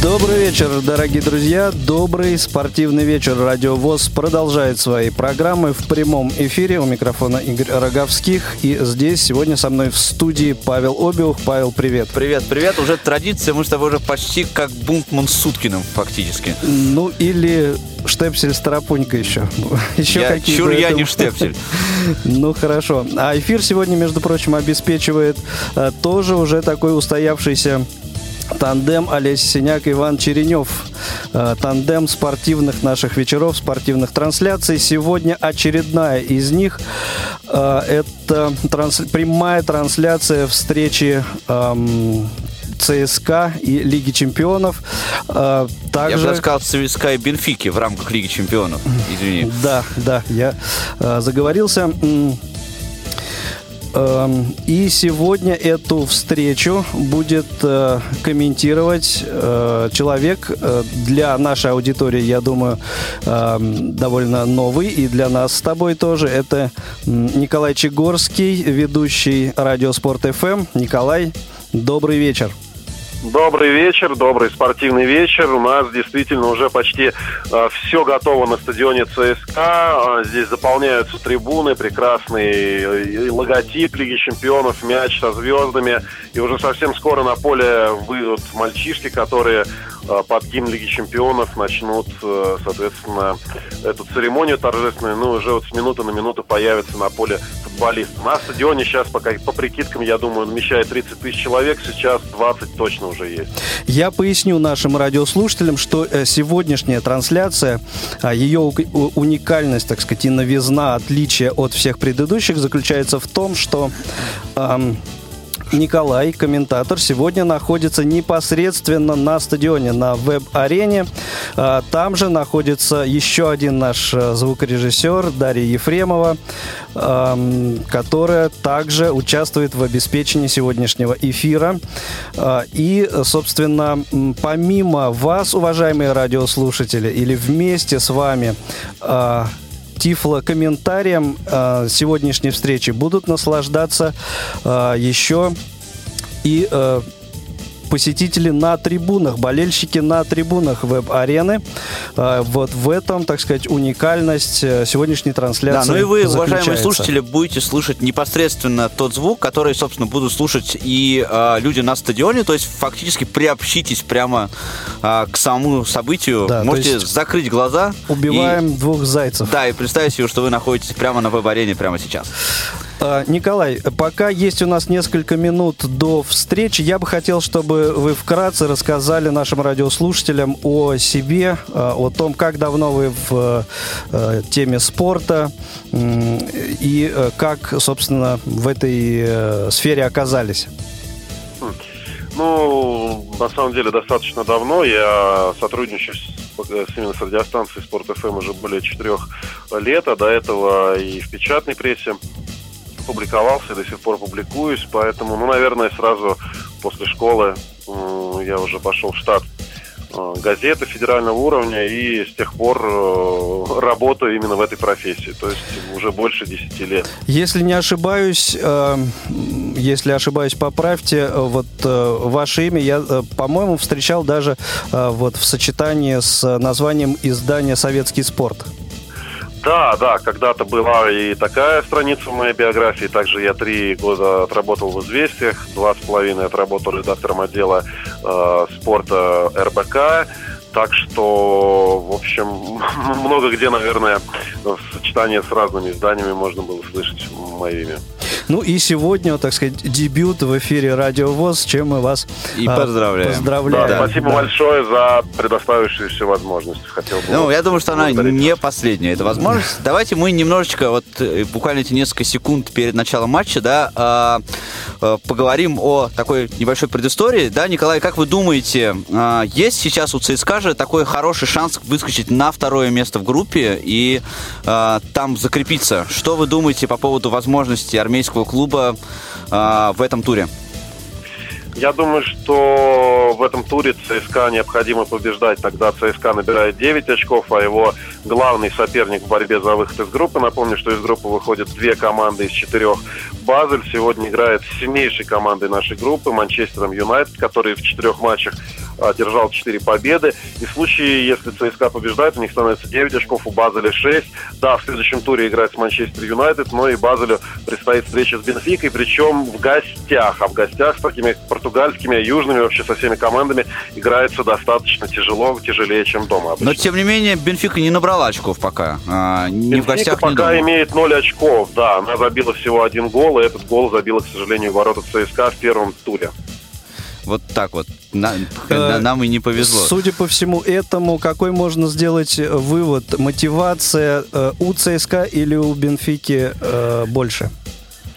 Добрый вечер, дорогие друзья. Добрый спортивный вечер. Радио ВОЗ продолжает свои программы в прямом эфире. У микрофона Игорь Роговских. И здесь сегодня со мной в студии Павел Обиух. Павел, привет. Привет, привет. Уже традиция. Мы с тобой уже почти как Бунтман с Суткиным фактически. Ну, или Штепсель Старопунька еще. еще я, какие чур я не Штепсель. ну, хорошо. А эфир сегодня, между прочим, обеспечивает а, тоже уже такой устоявшийся Тандем Олесь Синяк, Иван Черенев. Э, тандем спортивных наших вечеров, спортивных трансляций. Сегодня очередная из них. Э, это транс... прямая трансляция встречи эм, ЦСКА и Лиги Чемпионов. Также... Э, я бы сказал ЦСКА и Бенфики в рамках Лиги Чемпионов. Извини. Да, да, я заговорился. Эм, и сегодня эту встречу будет э, комментировать э, человек э, для нашей аудитории, я думаю, эм, довольно новый, и для нас с тобой тоже. Это Николай Чегорский, ведущий Радиоспорт ФМ. Николай, добрый вечер. Добрый вечер, добрый спортивный вечер. У нас действительно уже почти э, все готово на стадионе ЦСКА. Здесь заполняются трибуны, прекрасный э, логотип Лиги Чемпионов, мяч со звездами. И уже совсем скоро на поле выйдут мальчишки, которые э, под гимн Лиги Чемпионов начнут, э, соответственно, эту церемонию торжественную. Ну, уже вот с минуты на минуту появятся на поле футболисты. На стадионе сейчас, пока, по прикидкам, я думаю, он вмещает 30 тысяч человек. Сейчас 20 точно уже есть. Я поясню нашим радиослушателям, что э, сегодняшняя трансляция, а, ее уникальность, так сказать, и новизна, отличие от всех предыдущих заключается в том, что Николай, комментатор, сегодня находится непосредственно на стадионе, на веб-арене. А, там же находится еще один наш э, звукорежиссер Дарья Ефремова, которая также участвует в обеспечении сегодняшнего эфира. А, и, собственно, помимо вас, уважаемые радиослушатели, или вместе с вами а, тифло-комментарием э, сегодняшней встречи будут наслаждаться. Э, еще и э, посетители на трибунах, болельщики на трибунах веб-арены. А, вот в этом, так сказать, уникальность э, сегодняшней трансляции. Да, ну и вы, уважаемые слушатели, будете слушать непосредственно тот звук, который, собственно, будут слушать и э, люди на стадионе. То есть фактически приобщитесь прямо э, к самому событию. Да, Можете закрыть глаза. Убиваем и, двух зайцев. Да, и представить себе, что вы находитесь прямо на веб-арене прямо сейчас. А, Николай, пока есть у нас несколько минут до встречи, я бы хотел, чтобы вы вкратце рассказали нашим радиослушателям о себе, а, о том, как давно вы в э, теме спорта и э, как, собственно, в этой э, сфере оказались. Ну, на самом деле, достаточно давно. Я сотрудничаю с, именно с радиостанцией Спорт ФМ уже более четырех лет, а до этого и в печатной прессе публиковался, до сих пор публикуюсь, поэтому, ну, наверное, сразу после школы я уже пошел в штат э, газеты федерального уровня и с тех пор э, работаю именно в этой профессии, то есть уже больше 10 лет. Если не ошибаюсь, э, если ошибаюсь, поправьте, вот ваше имя я, по-моему, встречал даже вот в сочетании с названием издания «Советский спорт». Да, да, когда-то была и такая страница в моей биографии. Также я три года отработал в «Известиях», два с половиной отработал редактором отдела э, спорта РБК. Так что, в общем, много где, наверное, в сочетании с разными изданиями можно было слышать мое имя. Ну и сегодня, так сказать, дебют в эфире Радио ВОЗ, с чем мы вас и а, поздравляем. поздравляем. Да, спасибо да. большое за предоставившуюся возможность. Хотел бы ну, я думаю, что она не последняя, эта возможность. Давайте мы немножечко, вот э, буквально эти несколько секунд перед началом матча, да, а, а, поговорим о такой небольшой предыстории. Да, Николай, как вы думаете, а, есть сейчас у ЦСКА же такой хороший шанс выскочить на второе место в группе и там закрепиться? Что вы думаете по поводу возможности армейского российского клуба э, в этом туре? Я думаю, что в этом туре ЦСКА необходимо побеждать. Тогда ЦСКА набирает 9 очков, а его главный соперник в борьбе за выход из группы. Напомню, что из группы выходят две команды из четырех. Базель сегодня играет с сильнейшей командой нашей группы, Манчестером Юнайтед, который в четырех матчах одержал 4 победы. И в случае, если ЦСКА побеждает, у них становится 9 очков, у Базеля 6. Да, в следующем туре играет с Манчестер Юнайтед, но и Базелю предстоит встреча с Бенфикой, причем в гостях. А в гостях с такими португальскими, южными, вообще со всеми командами играется достаточно тяжело, тяжелее, чем дома. Обычно. Но, тем не менее, Бенфика не набрала очков пока. А, ни Бенфика в гостях, пока дома. имеет 0 очков, да. Она забила всего один гол, и этот гол забила, к сожалению, ворота ЦСКА в первом туре. Вот так вот. На, э, нам и не повезло. Судя по всему этому, какой можно сделать э, вывод? Мотивация э, у ЦСКА или у Бенфики э, больше?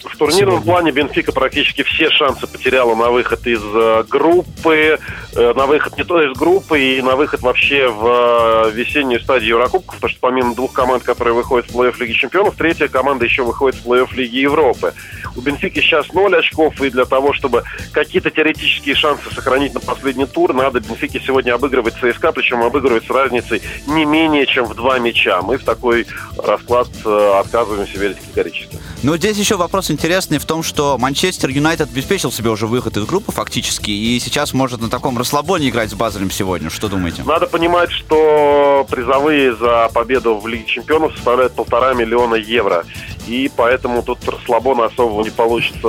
В турнирном Сегодня. плане Бенфика практически все шансы потеряла на выход из э, группы, э, на выход не то из группы и на выход вообще в э, весеннюю стадию Еврокубков, потому что помимо двух команд, которые выходят в плей-офф Лиги Чемпионов, третья команда еще выходит в плей-офф Лиги Европы. У Бенфики сейчас 0 очков, и для того, чтобы какие-то теоретические шансы сохранить на последний тур, надо Бенфике сегодня обыгрывать ЦСКА, причем обыгрывать с разницей не менее чем в два мяча. Мы в такой расклад отказываемся верить категорически. Но здесь еще вопрос интересный в том, что Манчестер Юнайтед обеспечил себе уже выход из группы фактически, и сейчас может на таком расслабоне играть с Базелем сегодня. Что думаете? Надо понимать, что призовые за победу в Лиге Чемпионов составляют полтора миллиона евро и поэтому тут расслабона особого не получится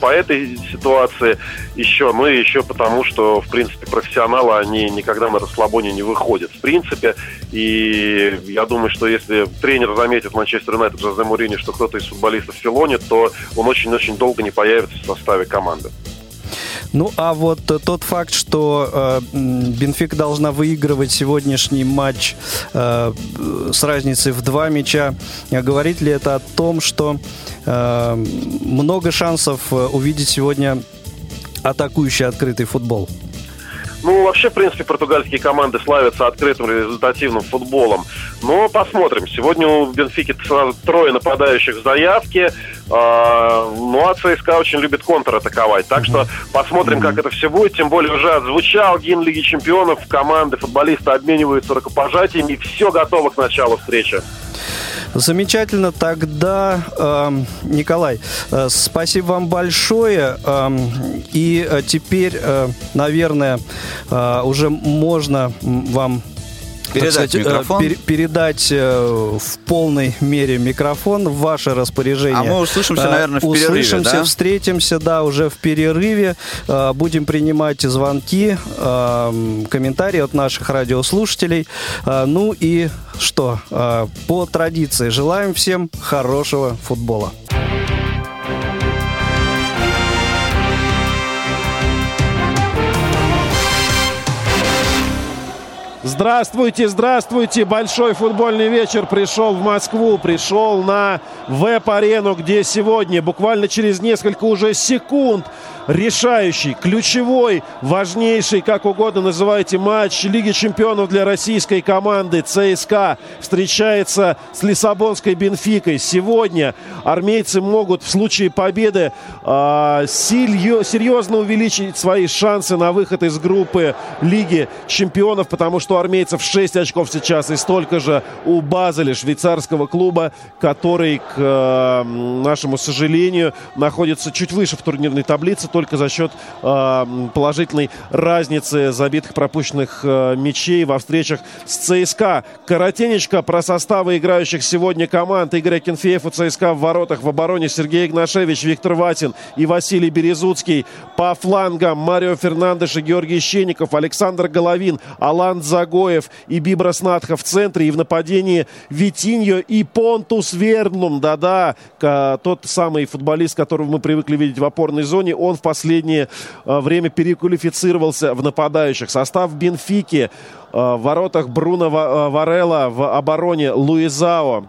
по этой ситуации еще, ну и еще потому, что, в принципе, профессионалы, они никогда на расслабоне не выходят, в принципе, и я думаю, что если тренер заметит Манчестер Юнайтед Жозе Мурини, что кто-то из футболистов филонит, то он очень-очень долго не появится в составе команды. Ну, а вот тот факт, что э, Бенфика должна выигрывать сегодняшний матч э, с разницей в два мяча, говорит ли это о том, что э, много шансов э, увидеть сегодня атакующий открытый футбол? Ну, вообще, в принципе, португальские команды славятся открытым результативным футболом. Но посмотрим. Сегодня у Бенфики трое нападающих в заявке. А, ну, а ЦСКА очень любит контратаковать. Так что посмотрим, как это все будет. Тем более уже отзвучал гимн Лиги Чемпионов. Команды, футболисты обмениваются рукопожатиями. Все готово к началу встречи. Замечательно. Тогда, э, Николай, э, спасибо вам большое. Э, и теперь, э, наверное, э, уже можно вам передать сказать, э, микрофон. Пер, передать э, в полной мере микрофон в ваше распоряжение. А мы услышимся, наверное, в перерыве, Услышимся, да? встретимся, да, уже в перерыве. Э, будем принимать звонки, комментарии от наших радиослушателей. Ну и что? По традиции желаем всем хорошего футбола. Здравствуйте, здравствуйте. Большой футбольный вечер пришел в Москву, пришел на веб-арену, где сегодня, буквально через несколько уже секунд, решающий, ключевой, важнейший, как угодно называйте, матч Лиги чемпионов для российской команды ЦСКА встречается с Лиссабонской Бенфикой. Сегодня армейцы могут в случае победы э, серьезно увеличить свои шансы на выход из группы Лиги чемпионов, потому что у армейцев 6 очков сейчас и столько же у Базеля, швейцарского клуба, который, к э, нашему сожалению, находится чуть выше в турнирной таблице, только за счет э, положительной разницы забитых пропущенных э, мячей во встречах с ЦСКА. Коротенечко про составы играющих сегодня команд. Игорь Акинфеев у ЦСКА в воротах. В обороне Сергей Игнашевич, Виктор Ватин и Василий Березуцкий. По флангам Марио Фернандеш и Георгий Щенников, Александр Головин, Алан Загоев и Бибрас Надха в центре. И в нападении Витиньо и Понтус Вернлум. Да-да, тот самый футболист, которого мы привыкли видеть в опорной зоне. Он в последнее э, время переквалифицировался в нападающих. Состав Бенфики э, в воротах Бруно э, Варелла, в обороне Луизао.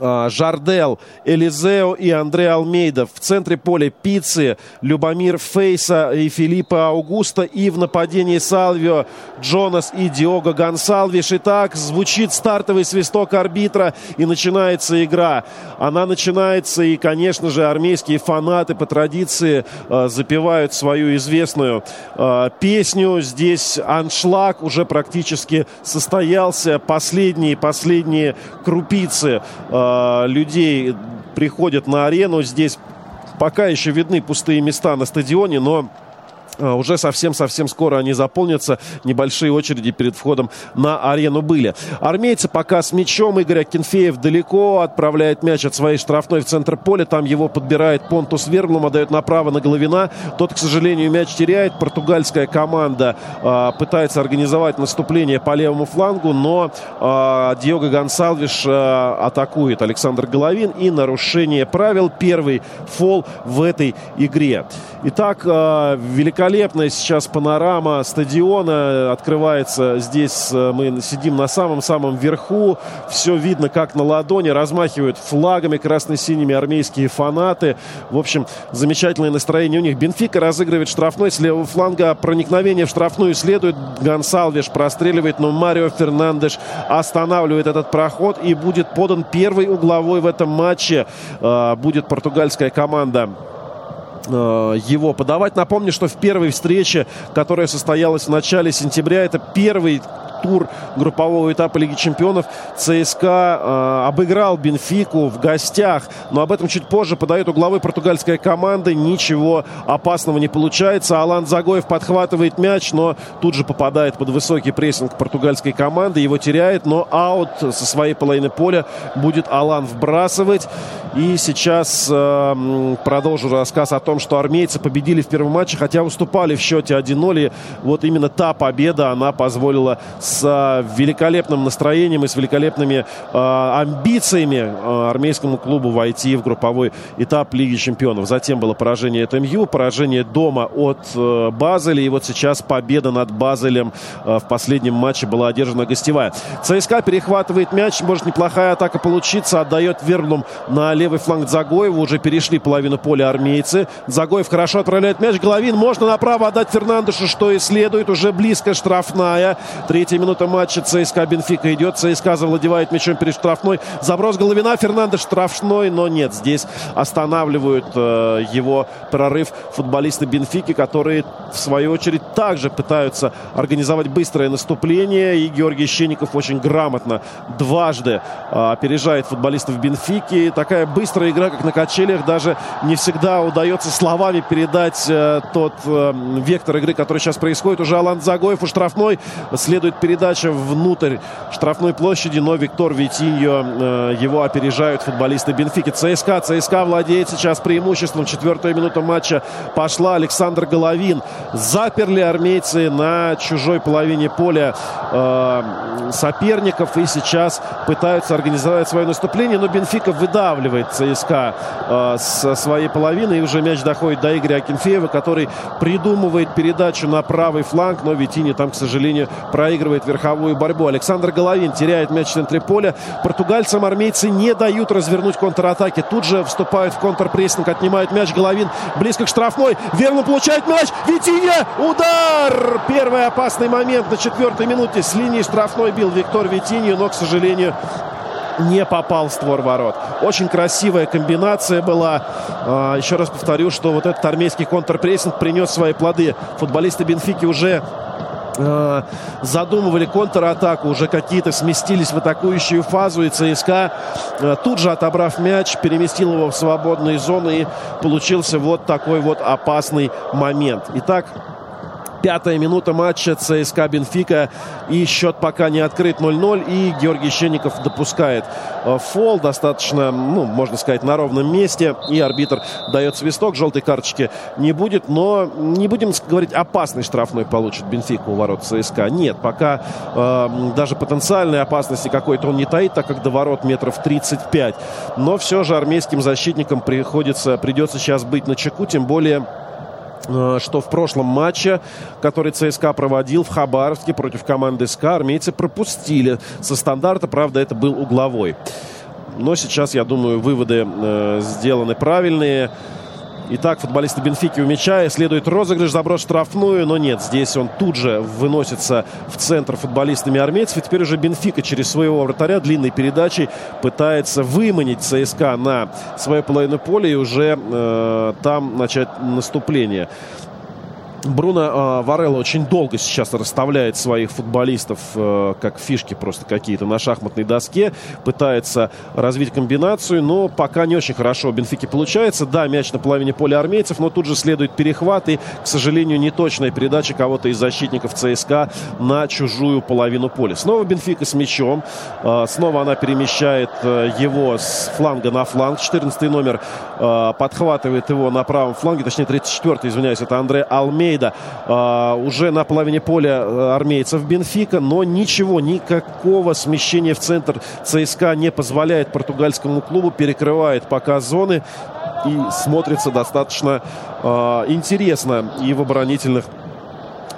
А, Жардел, Элизео и Андре Алмейда. В центре поля Пиццы, Любомир Фейса и Филиппа Аугуста. И в нападении Салвио, Джонас и Диого Гонсалвиш. Итак, звучит стартовый свисток арбитра и начинается игра. Она начинается и, конечно же, армейские фанаты по традиции э, запевают свою известную э, песню. Здесь аншлаг уже практически состоялся. Последние, последние крупицы э, Людей приходят на арену. Здесь пока еще видны пустые места на стадионе, но уже совсем-совсем скоро они заполнятся. Небольшие очереди перед входом на арену были. Армейцы пока с мячом. Игорь Акинфеев далеко отправляет мяч от своей штрафной в центр поля. Там его подбирает Понтус Верблум, отдает направо на Головина. Тот, к сожалению, мяч теряет. Португальская команда э, пытается организовать наступление по левому флангу, но э, Диого Гонсалвиш э, атакует Александр Головин и нарушение правил. Первый фол в этой игре. Итак, э, великолепно великолепная сейчас панорама стадиона открывается. Здесь э, мы сидим на самом-самом верху. Все видно, как на ладони. Размахивают флагами красно-синими армейские фанаты. В общем, замечательное настроение у них. Бенфика разыгрывает штрафной с левого фланга. Проникновение в штрафную следует. Гонсалвиш простреливает, но Марио Фернандеш останавливает этот проход. И будет подан первый угловой в этом матче. Э, будет португальская команда его подавать. Напомню, что в первой встрече, которая состоялась в начале сентября, это первый тур группового этапа Лиги Чемпионов ЦСКА э, обыграл Бенфику в гостях. Но об этом чуть позже подает угловой португальской команды. Ничего опасного не получается. Алан Загоев подхватывает мяч, но тут же попадает под высокий прессинг португальской команды. Его теряет, но аут со своей половины поля будет Алан вбрасывать. И сейчас э, продолжу рассказ о том, что армейцы победили в первом матче, хотя уступали в счете 1-0. И вот именно та победа, она позволила с э, великолепным настроением и с великолепными э, амбициями э, армейскому клубу войти в групповой этап Лиги Чемпионов. Затем было поражение от МЮ, поражение дома от э, Базеля. И вот сейчас победа над Базелем в последнем матче была одержана гостевая. ЦСКА перехватывает мяч. Может неплохая атака получиться. Отдает Верлум на левый фланг Загоеву. Уже перешли половину поля армейцы. Загоев хорошо отправляет мяч. Головин можно направо отдать Фернандешу, что и следует. Уже близко штрафная. Третья минута матча ЦСКА Бенфика идет. ЦСКА завладевает мячом перед штрафной. Заброс Головина. Фернандеш штрафной, но нет. Здесь останавливают э, его прорыв футболисты Бенфики, которые в свою очередь также пытаются организовать быстрое наступление. И Георгий Щенников очень грамотно дважды э, опережает футболистов Бенфики. Такая быстрая игра, как на качелях, даже не всегда удается словами передать э, тот э, вектор игры, который сейчас происходит. Уже Алан Загоев у штрафной. Следует передача внутрь штрафной площади, но Виктор Витиньо э, его опережают футболисты Бенфики. ЦСКА. ЦСКА владеет сейчас преимуществом. Четвертая минута матча пошла. Александр Головин. Заперли армейцы на чужой половине поля э, соперников и сейчас пытаются организовать свое наступление, но Бенфика выдавливает ЦСКА э, с своей половины. И уже мяч доходит до Игоря Акинфеева, который придумывает передачу на правый фланг. Но Витини там, к сожалению, проигрывает верховую борьбу. Александр Головин теряет мяч в центре поля. Португальцам армейцы не дают развернуть контратаки. Тут же вступают в контрпрессинг, отнимают мяч. Головин близко к штрафной. Верно получает мяч. Витини! Удар! Первый опасный момент на четвертой минуте. С линии штрафной бил Виктор Витини, но, к сожалению, не попал в створ ворот. Очень красивая комбинация была. А, еще раз повторю, что вот этот армейский контрпрессинг принес свои плоды. Футболисты Бенфики уже а, задумывали контратаку, уже какие-то сместились в атакующую фазу, и ЦСКА, а, тут же отобрав мяч, переместил его в свободные зоны, и получился вот такой вот опасный момент. Итак, Пятая минута матча ЦСКА Бенфика. И счет пока не открыт 0-0. И Георгий Щенников допускает э, фол достаточно, ну, можно сказать, на ровном месте. И арбитр дает свисток. Желтой карточки не будет. Но не будем говорить, опасный штрафной получит Бенфика у ворот ЦСКА. Нет, пока э, даже потенциальной опасности какой-то он не таит, так как до ворот метров 35. Но все же армейским защитникам приходится, придется сейчас быть на чеку. Тем более что в прошлом матче, который ЦСКА проводил в Хабаровске против команды СКА, армейцы пропустили со стандарта, правда, это был угловой. Но сейчас, я думаю, выводы э, сделаны правильные. Итак, футболисты Бенфики у мяча. Следует розыгрыш, заброс штрафную, но нет. Здесь он тут же выносится в центр футболистами армейцев. И теперь уже Бенфика через своего вратаря длинной передачей пытается выманить ЦСКА на свою половину поля и уже э, там начать наступление. Бруно э, Варелло очень долго сейчас расставляет своих футболистов э, как фишки просто какие-то на шахматной доске. Пытается развить комбинацию, но пока не очень хорошо у Бенфики получается. Да, мяч на половине поля армейцев, но тут же следует перехват и, к сожалению, неточная передача кого-то из защитников ЦСКА на чужую половину поля. Снова Бенфика с мячом. Э, снова она перемещает э, его с фланга на фланг. 14 номер э, подхватывает его на правом фланге, точнее 34-й, извиняюсь, это Андре Алмей Альмейда а, уже на половине поля э, армейцев Бенфика, но ничего, никакого смещения в центр ЦСКА не позволяет португальскому клубу, перекрывает пока зоны и смотрится достаточно э, интересно и в оборонительных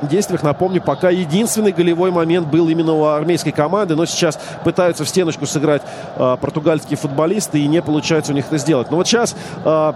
действиях. Напомню, пока единственный голевой момент был именно у армейской команды, но сейчас пытаются в стеночку сыграть э, португальские футболисты, и не получается у них это сделать. Но вот сейчас э,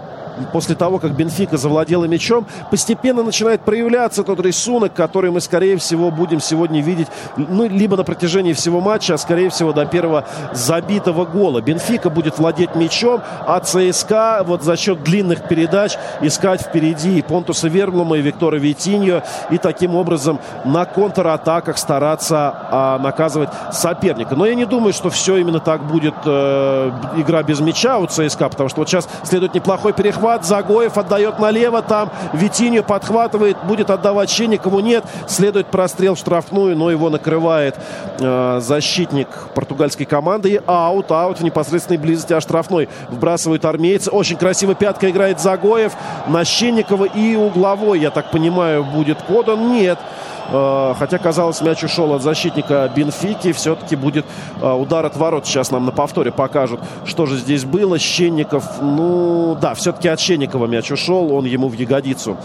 после того, как Бенфика завладела мячом, постепенно начинает проявляться тот рисунок, который мы, скорее всего, будем сегодня видеть, ну, либо на протяжении всего матча, а, скорее всего, до первого забитого гола. Бенфика будет владеть мячом, а ЦСКА вот за счет длинных передач искать впереди и Понтуса Верблума, и Виктора Витиньо, и таким образом на контратаках стараться а, наказывать соперника. Но я не думаю, что все именно так будет э, игра без мяча у ЦСКА, потому что вот сейчас следует неплохой перехват перехват. Загоев отдает налево. Там Витинью подхватывает. Будет отдавать Щенникову. Нет. Следует прострел в штрафную, но его накрывает э, защитник португальской команды. И аут. Аут в непосредственной близости от штрафной. Вбрасывают армейцы. Очень красиво пятка играет Загоев на Щенникова. И угловой, я так понимаю, будет подан. Нет. Э, хотя, казалось, мяч ушел от защитника Бенфики. Все-таки будет э, удар от ворот. Сейчас нам на повторе покажут, что же здесь было. Щенников, ну да, все-таки от Щенникова мяч ушел. Он ему в ягодицу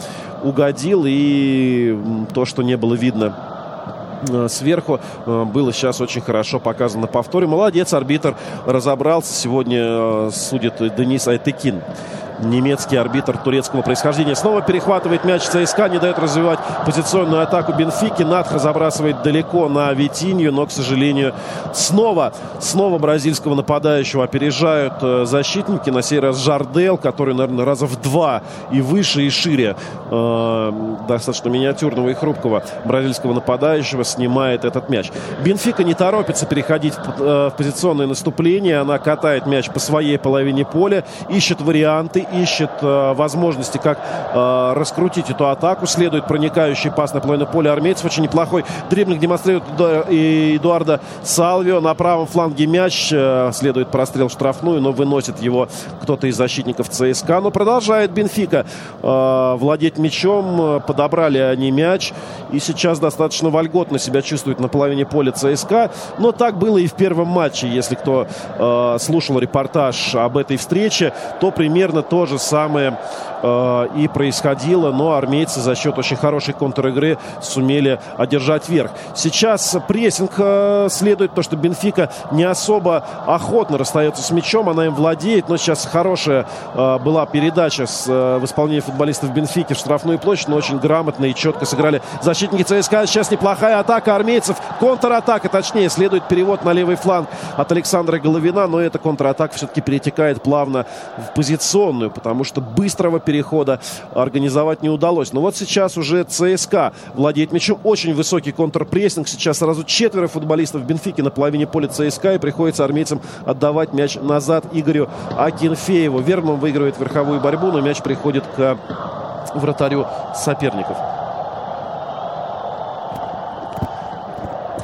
угодил. И то, что не было видно э, сверху было сейчас очень хорошо показано на повторе. Молодец, арбитр разобрался. Сегодня судит Денис Айтыкин немецкий арбитр турецкого происхождения. Снова перехватывает мяч ЦСКА, не дает развивать позиционную атаку Бенфики. Надха забрасывает далеко на Витинью, но, к сожалению, снова, снова бразильского нападающего опережают э, защитники. На сей раз Жардел, который, наверное, раза в два и выше, и шире э, достаточно миниатюрного и хрупкого бразильского нападающего снимает этот мяч. Бенфика не торопится переходить в, э, в позиционное наступление. Она катает мяч по своей половине поля, ищет варианты, ищет э, возможности, как э, раскрутить эту атаку. Следует проникающий пас на половину поля армейцев. Очень неплохой дриблинг демонстрирует Эдуарда Салвио. На правом фланге мяч. Э, следует прострел штрафную, но выносит его кто-то из защитников ЦСКА. Но продолжает Бенфика э, владеть мячом. Подобрали они мяч. И сейчас достаточно вольготно себя чувствует на половине поля ЦСКА. Но так было и в первом матче. Если кто э, слушал репортаж об этой встрече, то примерно то то же самое э, и происходило, но армейцы за счет очень хорошей контр-игры сумели одержать верх. Сейчас прессинг э, следует, то что Бенфика не особо охотно расстается с мячом, она им владеет, но сейчас хорошая э, была передача с, в исполнении футболистов Бенфики в штрафную площадь, но очень грамотно и четко сыграли защитники ЦСКА. Сейчас неплохая атака армейцев, контратака, точнее, следует перевод на левый фланг от Александра Головина, но эта контратака все-таки перетекает плавно в позиционную потому что быстрого перехода организовать не удалось. Но вот сейчас уже ЦСКА владеет мячом. Очень высокий контрпрессинг. Сейчас сразу четверо футболистов Бенфики на половине поля ЦСКА. И приходится армейцам отдавать мяч назад Игорю Акинфееву. Верман выигрывает верховую борьбу, но мяч приходит к вратарю соперников.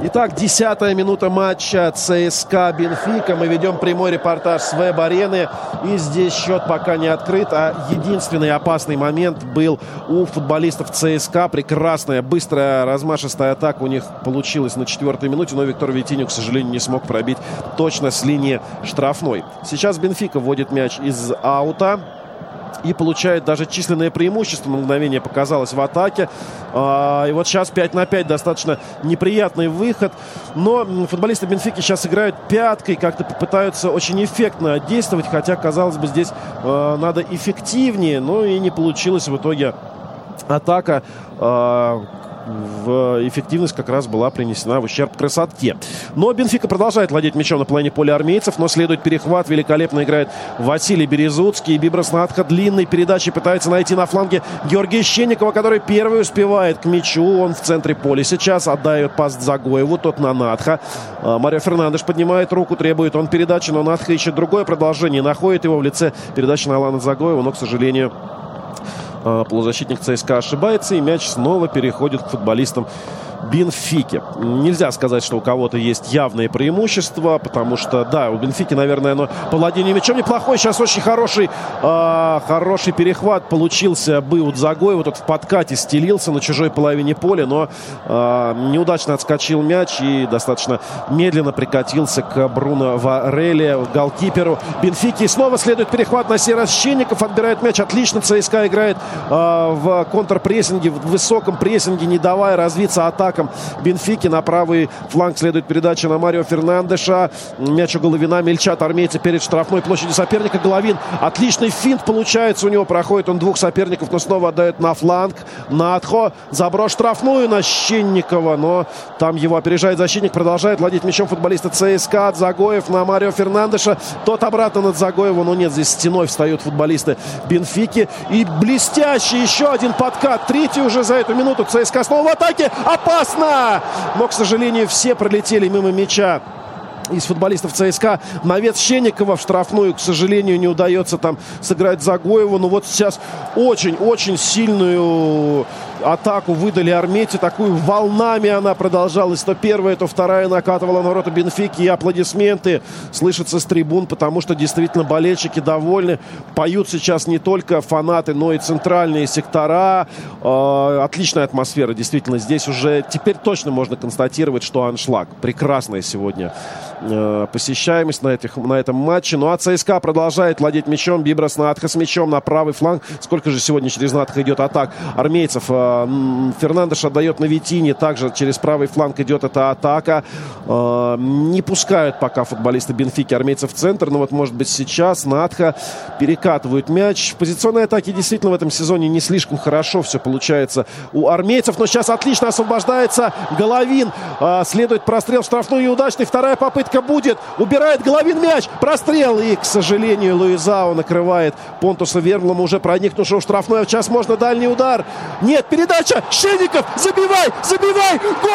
Итак, десятая минута матча ЦСКА Бенфика. Мы ведем прямой репортаж с веб-арены. И здесь счет пока не открыт. А единственный опасный момент был у футболистов ЦСКА. Прекрасная, быстрая, размашистая атака у них получилась на четвертой минуте. Но Виктор Витинюк, к сожалению, не смог пробить точно с линии штрафной. Сейчас Бенфика вводит мяч из аута и получает даже численное преимущество. На мгновение показалось в атаке. А, и вот сейчас 5 на 5 достаточно неприятный выход. Но футболисты Бенфики сейчас играют пяткой, как-то пытаются очень эффектно действовать. Хотя, казалось бы, здесь а, надо эффективнее. Но и не получилось в итоге атака а, в эффективность как раз была принесена в ущерб красоте. Но Бенфика продолжает владеть мячом на половине поля армейцев, но следует перехват. Великолепно играет Василий Березуцкий. Биброс Надха длинной передачи пытается найти на фланге Георгия Щенникова, который первый успевает к мячу. Он в центре поля сейчас отдает пас Загоеву, тот на Надха. А, Марио Фернандеш поднимает руку, требует он передачи, но Надха ищет другое продолжение. Находит его в лице передачи на Алана Загоева, но, к сожалению, полузащитник ЦСКА ошибается, и мяч снова переходит к футболистам Бенфике. Нельзя сказать, что у кого-то есть явные преимущества, потому что, да, у Бенфики, наверное, оно по владению мячом неплохой. Сейчас очень хороший, э, хороший перехват получился бы у Дзагоева. Вот в подкате стелился на чужой половине поля, но э, неудачно отскочил мяч и достаточно медленно прикатился к Бруно Вареле, голкиперу Бенфики. И снова следует перехват на сей раз Щенников. Отбирает мяч. Отлично ЦСКА играет э, в контрпрессинге, в высоком прессинге, не давая развиться атак атакам Бенфики. На правый фланг следует передача на Марио Фернандеша. Мяч у Головина. Мельчат армейцы перед штрафной площадью соперника. Головин. Отличный финт получается у него. Проходит он двух соперников, но снова отдает на фланг. Надхо. Заброс штрафную на Щенникова. Но там его опережает защитник. Продолжает владеть мячом футболиста ЦСКА. Загоев на Марио Фернандеша. Тот обратно над Загоевым. Но нет, здесь стеной встают футболисты Бенфики. И блестящий еще один подкат. Третий уже за эту минуту. ЦСКА снова в атаке. Опасно опасно! Но, к сожалению, все пролетели мимо мяча из футболистов ЦСКА. Навец Щенникова в штрафную, к сожалению, не удается там сыграть Загоеву. Но вот сейчас очень-очень сильную атаку выдали армейцы. Такую волнами она продолжалась. То первая, то вторая накатывала на ворота Бенфики. И аплодисменты слышатся с трибун, потому что действительно болельщики довольны. Поют сейчас не только фанаты, но и центральные сектора. Э, отличная атмосфера, действительно. Здесь уже теперь точно можно констатировать, что аншлаг. Прекрасная сегодня э, посещаемость на, этих, на этом матче. Ну а ЦСКА продолжает владеть мячом. Бибрас Надха с мячом на правый фланг. Сколько же сегодня через Надха идет атак армейцев. Э, Фернандеш отдает на Витине. Также через правый фланг идет эта атака. А, не пускают пока футболисты Бенфики армейцев в центр. Но вот, может быть, сейчас Надха перекатывают мяч. В позиционной атаке действительно в этом сезоне не слишком хорошо все получается у армейцев. Но сейчас отлично освобождается Головин. А, следует прострел в штрафную неудачный. Вторая попытка будет. Убирает Головин мяч. Прострел. И, к сожалению, Луизао накрывает Понтуса Вермлома, уже проникнувшего в штрафную. Сейчас можно дальний удар. Нет, перед передача. Шенников, забивай, забивай. Гол!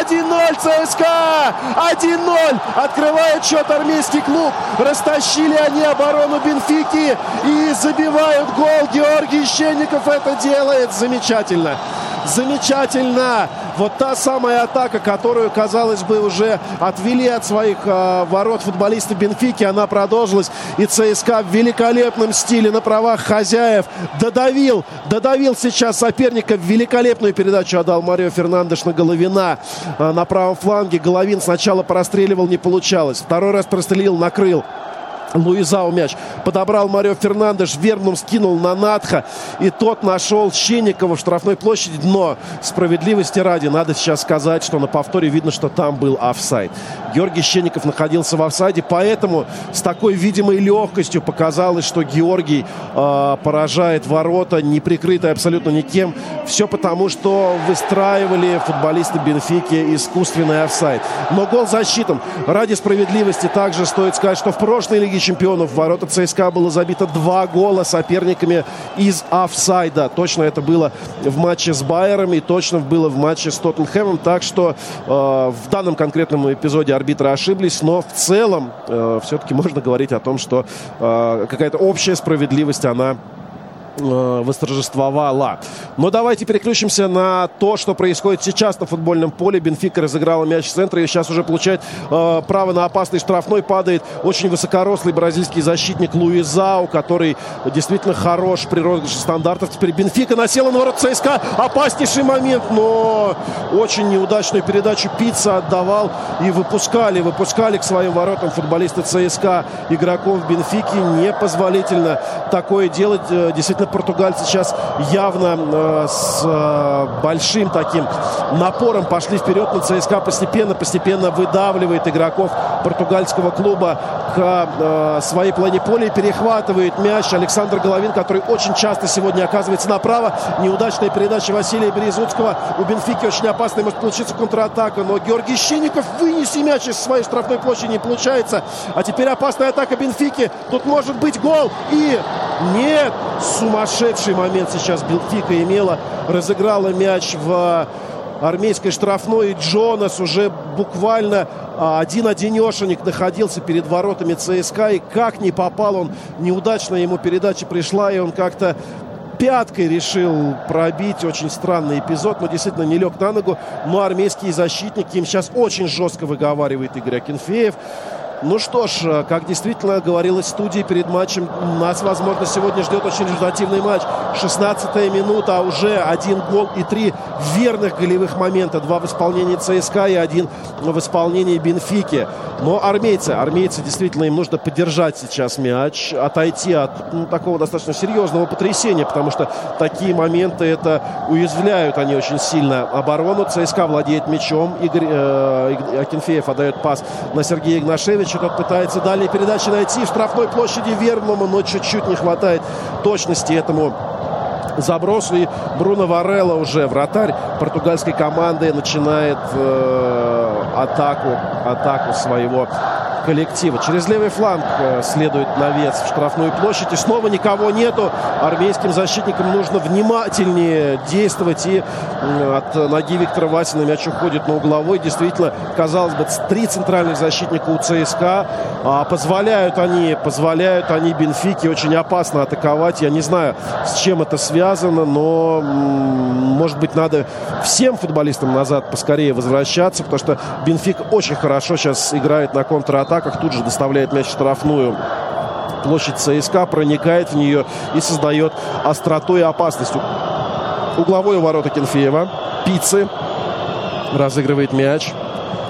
1-0 ЦСКА! 1-0! Открывает счет армейский клуб. Растащили они оборону Бенфики и забивают гол. Георгий Щенников это делает замечательно. Замечательно! Вот та самая атака, которую, казалось бы, уже отвели от своих э, ворот футболисты Бенфики, она продолжилась. И ЦСКА в великолепном стиле на правах хозяев додавил, додавил сейчас соперника. Великолепную передачу отдал Марио Фернандеш на Головина э, на правом фланге. Головин сначала простреливал, не получалось. Второй раз прострелил, накрыл. Луизау мяч подобрал Марио Фернандеш, верным скинул на Надха, и тот нашел Щенникова в штрафной площади. Но справедливости ради, надо сейчас сказать, что на повторе видно, что там был офсайд. Георгий Щенников находился в офсайде, поэтому с такой видимой легкостью показалось, что Георгий э, поражает ворота, не прикрытый абсолютно никем. Все потому, что выстраивали футболисты Бенфики искусственный офсайд. Но гол засчитан. Ради справедливости также стоит сказать, что в прошлой Лиге чемпионов в ворота ЦСКА было забито два гола соперниками из офсайда. Точно это было в матче с Байером и точно было в матче с Тоттенхэмом. Так что э, в данном конкретном эпизоде арбитры ошиблись, но в целом э, все-таки можно говорить о том, что э, какая-то общая справедливость, она восторжествовала. Но давайте переключимся на то, что происходит сейчас на футбольном поле. Бенфика разыграла мяч в центре и сейчас уже получает э, право на опасный штрафной. Падает очень высокорослый бразильский защитник Луизау, который действительно хорош при розыгрыше стандартов. Теперь Бенфика насела на ворот ЦСКА. Опаснейший момент, но очень неудачную передачу Пицца отдавал и выпускали, выпускали к своим воротам футболисты ЦСКА игроков Бенфики. Непозволительно такое делать. Э, действительно действительно португальцы сейчас явно э, с э, большим таким напором пошли вперед на ЦСКА постепенно, постепенно выдавливает игроков португальского клуба к э, своей плане поля и перехватывает мяч Александр Головин, который очень часто сегодня оказывается направо. Неудачная передача Василия Березутского. У Бенфики очень опасная может получиться контратака, но Георгий Щенников вынести мяч из своей штрафной площади не получается. А теперь опасная атака Бенфики. Тут может быть гол. И нет, сумасшедший момент сейчас Бенфика имела. Разыграла мяч в армейской штрафной. И Джонас уже буквально а, один-одинешенек находился перед воротами ЦСКА. И как не попал он, неудачно ему передача пришла, и он как-то пяткой решил пробить. Очень странный эпизод, но действительно не лег на ногу. Но армейские защитники им сейчас очень жестко выговаривает Игорь Акинфеев. Ну что ж, э, как действительно говорилось в студии перед матчем, нас, возможно, сегодня ждет очень результативный матч. 16 минута, а уже один гол и три верных голевых момента. Два в исполнении ЦСКА и один в исполнении Бенфики. Но армейцы, армейцы действительно им нужно поддержать сейчас мяч, отойти от ну, такого достаточно серьезного потрясения, потому что такие моменты это уязвляют они очень сильно оборону. ЦСКА владеет мячом. Игорь э, Акинфеев отдает пас на Сергея Игнашевича. Тот пытается далее передачи найти в штрафной площади Верному, но чуть-чуть не хватает точности этому забросу. И Бруно Варелла уже вратарь португальской команды начинает э, атаку, атаку своего коллектива. Через левый фланг э, следует навес в штрафную площадь. И снова никого нету. Армейским защитникам нужно внимательнее действовать. И от ноги Виктора Васина мяч уходит на угловой. Действительно, казалось бы, три центральных защитника у ЦСКА. А позволяют они, позволяют они Бенфике очень опасно атаковать. Я не знаю, с чем это связано, но, может быть, надо всем футболистам назад поскорее возвращаться, потому что Бенфик очень хорошо сейчас играет на контратаке атаках. Тут же доставляет мяч в штрафную площадь ЦСКА, проникает в нее и создает остроту и опасность. Угловой ворота Кенфеева. Пиццы разыгрывает мяч.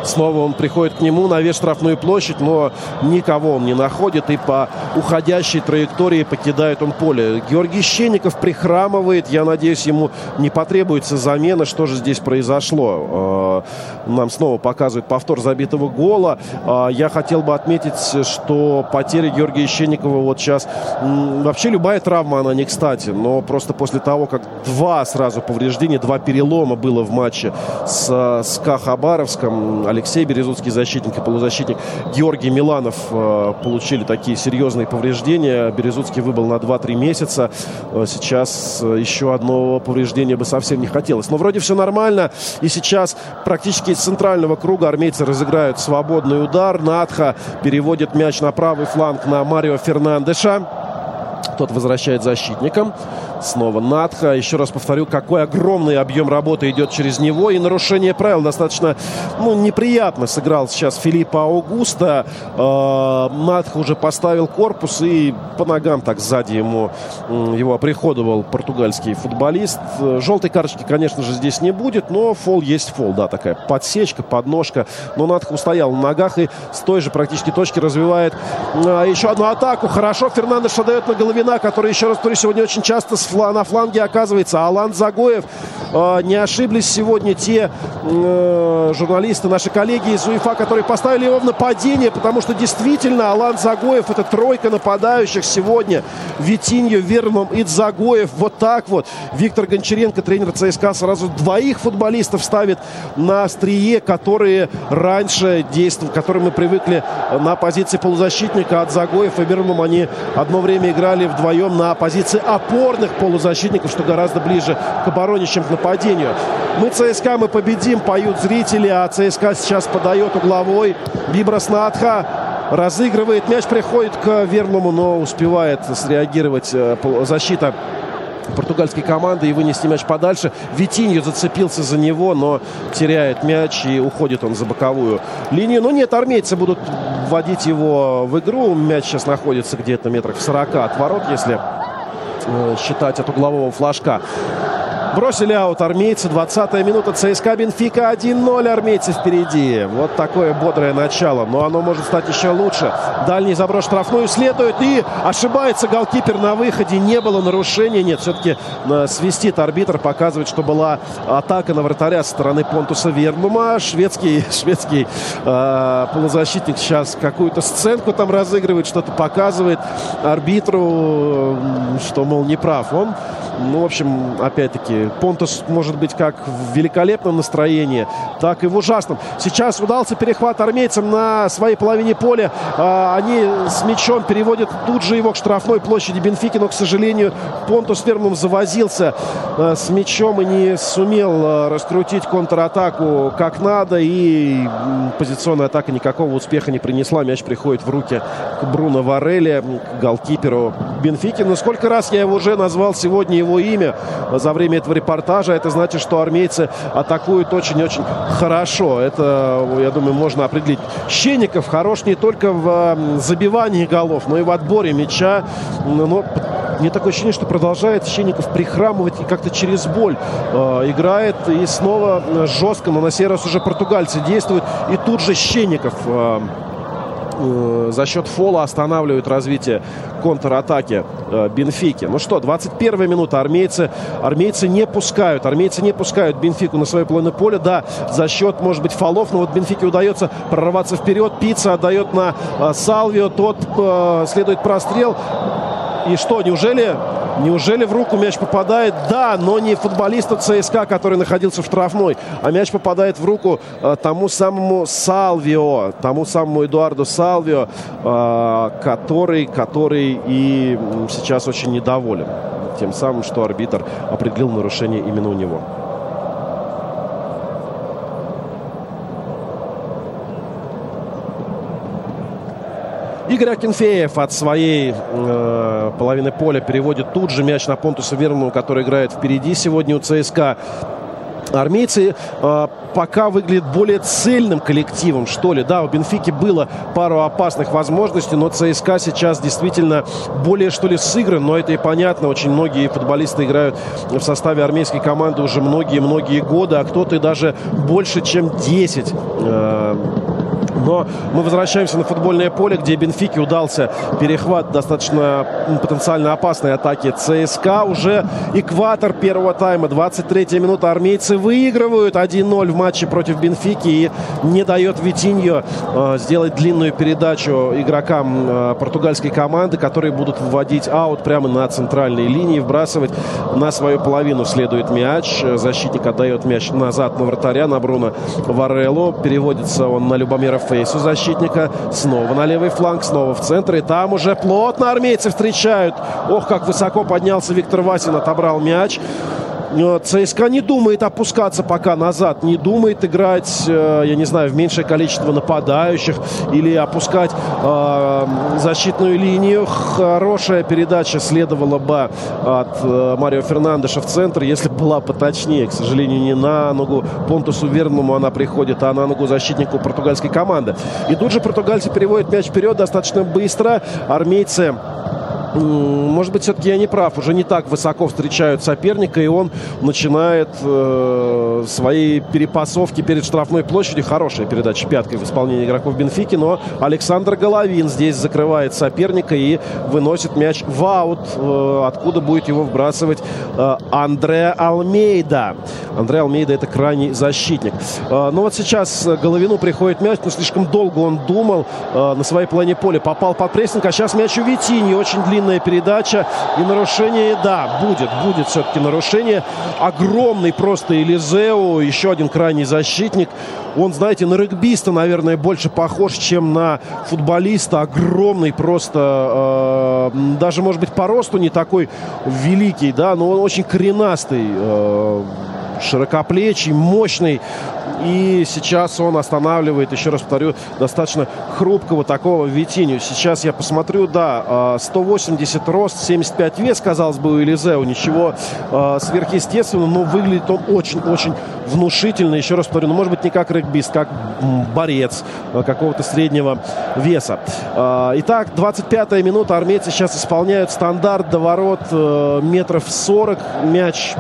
Снова он приходит к нему на вес штрафную площадь, но никого он не находит. И по уходящей траектории покидает он поле. Георгий Щенников прихрамывает. Я надеюсь, ему не потребуется замена. Что же здесь произошло? А, нам снова показывают повтор забитого гола. А, я хотел бы отметить, что потеря Георгия Щенникова вот сейчас... Вообще любая травма, она не кстати. Но просто после того, как два сразу повреждения, два перелома было в матче с СКА Хабаровском, Алексей Березутский, защитник и полузащитник Георгий Миланов э, получили такие серьезные повреждения. Березутский выбыл на 2-3 месяца. Э, сейчас э, еще одно повреждение бы совсем не хотелось. Но вроде все нормально. И сейчас практически из центрального круга армейцы разыграют свободный удар. Надха переводит мяч на правый фланг на Марио Фернандеша. Тот возвращает защитникам. Снова Надха. Еще раз повторю, какой огромный объем работы идет через него. И нарушение правил достаточно ну, неприятно сыграл сейчас Филиппа Аугуста. Э, Надха уже поставил корпус и по ногам так сзади ему его оприходовал португальский футболист. Желтой карточки, конечно же, здесь не будет, но фол есть фол. Да, такая подсечка, подножка. Но Надха устоял на ногах и с той же практически точки развивает э, еще одну атаку. Хорошо Фернандеш отдает на Головина, который, еще раз говорю, сегодня очень часто с на фланге оказывается Алан Загоев. Э, не ошиблись сегодня те э, журналисты, наши коллеги из УЕФА, которые поставили его в нападение, потому что действительно Алан Загоев это тройка нападающих сегодня. Витиньо, Вермом и Загоев. Вот так вот. Виктор Гончаренко, тренер ЦСКА, сразу двоих футболистов ставит на острие, которые раньше действовали, которые мы привыкли на позиции полузащитника от Загоев и Вермом. Они одно время играли вдвоем на позиции опорных полузащитников, что гораздо ближе к обороне, чем к нападению. Мы ЦСКА, мы победим, поют зрители, а ЦСКА сейчас подает угловой. Бибрас Надха разыгрывает. Мяч приходит к Верному, но успевает среагировать э, защита португальской команды и вынести мяч подальше. Витиньо зацепился за него, но теряет мяч и уходит он за боковую линию. Но нет, армейцы будут вводить его в игру. Мяч сейчас находится где-то метрах в 40 от ворот, если считать от углового флажка. Бросили аут армейцы. 20-я минута ЦСКА Бенфика 1-0. Армейцы впереди. Вот такое бодрое начало. Но оно может стать еще лучше. Дальний заброс штрафную следует. И ошибается голкипер на выходе. Не было нарушения. Нет, все-таки э, свистит арбитр. Показывает, что была атака на вратаря со стороны Понтуса Верблума. Шведский, шведский э, полузащитник сейчас какую-то сценку там разыгрывает. Что-то показывает арбитру, что, мол, не прав. Он ну, в общем, опять-таки, Понтус может быть как в великолепном настроении, так и в ужасном. Сейчас удался перехват армейцам на своей половине поля. А, они с мячом переводят тут же его к штрафной площади Бенфики, но, к сожалению, Понтус фермом завозился а, с мячом и не сумел а, раскрутить контратаку как надо. И позиционная атака никакого успеха не принесла. Мяч приходит в руки к Бруно Варелли, к голкиперу Бенфики. Но сколько раз я его уже назвал сегодня его имя за время этого репортажа. Это значит, что армейцы атакуют очень-очень хорошо. Это, я думаю, можно определить. Щенников хорош не только в забивании голов, но и в отборе мяча. Но мне такое ощущение, что продолжает Щенников прихрамывать и как-то через боль э, играет. И снова жестко, но на сей раз уже португальцы действуют. И тут же Щенников э, э, за счет фола останавливают развитие контратаки э, Бенфики. Ну что, 21 минута. Армейцы, армейцы не пускают. Армейцы не пускают Бенфику на свое половину поля. Да, за счет, может быть, фолов. Но вот Бенфике удается прорваться вперед. Пицца отдает на э, Салвио. Тот э, следует прострел. И что, неужели Неужели в руку мяч попадает? Да, но не футболисту ЦСКА, который находился в штрафной, а мяч попадает в руку э, тому самому Салвио, тому самому Эдуарду Салвио, э, который, который и сейчас очень недоволен тем самым, что арбитр определил нарушение именно у него. Игорь Акинфеев от своей э, половины поля переводит тут же мяч на Понтуса Верну, который играет впереди сегодня у ЦСКА. Армейцы э, пока выглядят более цельным коллективом, что ли. Да, у Бенфики было пару опасных возможностей, но ЦСКА сейчас действительно более, что ли, сыгран. Но это и понятно. Очень многие футболисты играют в составе армейской команды уже многие-многие годы, а кто-то и даже больше, чем 10. Э, но мы возвращаемся на футбольное поле, где Бенфике удался перехват достаточно потенциально опасной атаки ЦСКА. Уже экватор первого тайма, 23-я минута. Армейцы выигрывают 1-0 в матче против Бенфики и не дает Витиньо э, сделать длинную передачу игрокам э, португальской команды, которые будут вводить аут прямо на центральной линии, вбрасывать на свою половину следует мяч. Защитник отдает мяч назад на вратаря, на Бруно Варелло. Переводится он на Любомира фейсу защитника. Снова на левый фланг, снова в центре. И там уже плотно армейцы встречают. Ох, как высоко поднялся Виктор Васин, отобрал мяч. Э, ЦСКА не думает опускаться пока назад, не думает играть, э, я не знаю, в меньшее количество нападающих или опускать э, защитную линию. Хорошая передача следовала бы от Марио Фернандеша в центр, если бы была поточнее. К сожалению, не на ногу Понтусу Верному она приходит, а на ногу защитнику португальской команды. И тут же португальцы переводят мяч вперед достаточно быстро. Армейцы может быть, все-таки я не прав. Уже не так высоко встречают соперника, и он начинает э, свои перепасовки перед штрафной площадью. Хорошая передача пяткой в исполнении игроков Бенфики, но Александр Головин здесь закрывает соперника и выносит мяч в аут, э, откуда будет его вбрасывать э, Андре Алмейда. Андре Алмейда это крайний защитник. Э, ну вот сейчас Головину приходит мяч, но слишком долго он думал э, на своей плане поля. Попал под прессинг, а сейчас мяч у Витини. Очень длинный длинная передача. И нарушение, да, будет, будет все-таки нарушение. Огромный просто Элизео, еще один крайний защитник. Он, знаете, на регбиста, наверное, больше похож, чем на футболиста. Огромный просто, э, даже, может быть, по росту не такой великий, да, но он очень коренастый, э, широкоплечий, мощный. И сейчас он останавливает, еще раз повторю, достаточно хрупкого такого Витиню. Сейчас я посмотрю, да, 180 а, рост, 75 вес, казалось бы, у Элизео. Ничего а, сверхъестественного, но выглядит он очень-очень внушительно. Еще раз повторю, ну, может быть, не как регбист, как борец а, какого-то среднего веса. Итак, 25-я минута. Армейцы сейчас исполняют стандарт до ворот метров 40. Мяч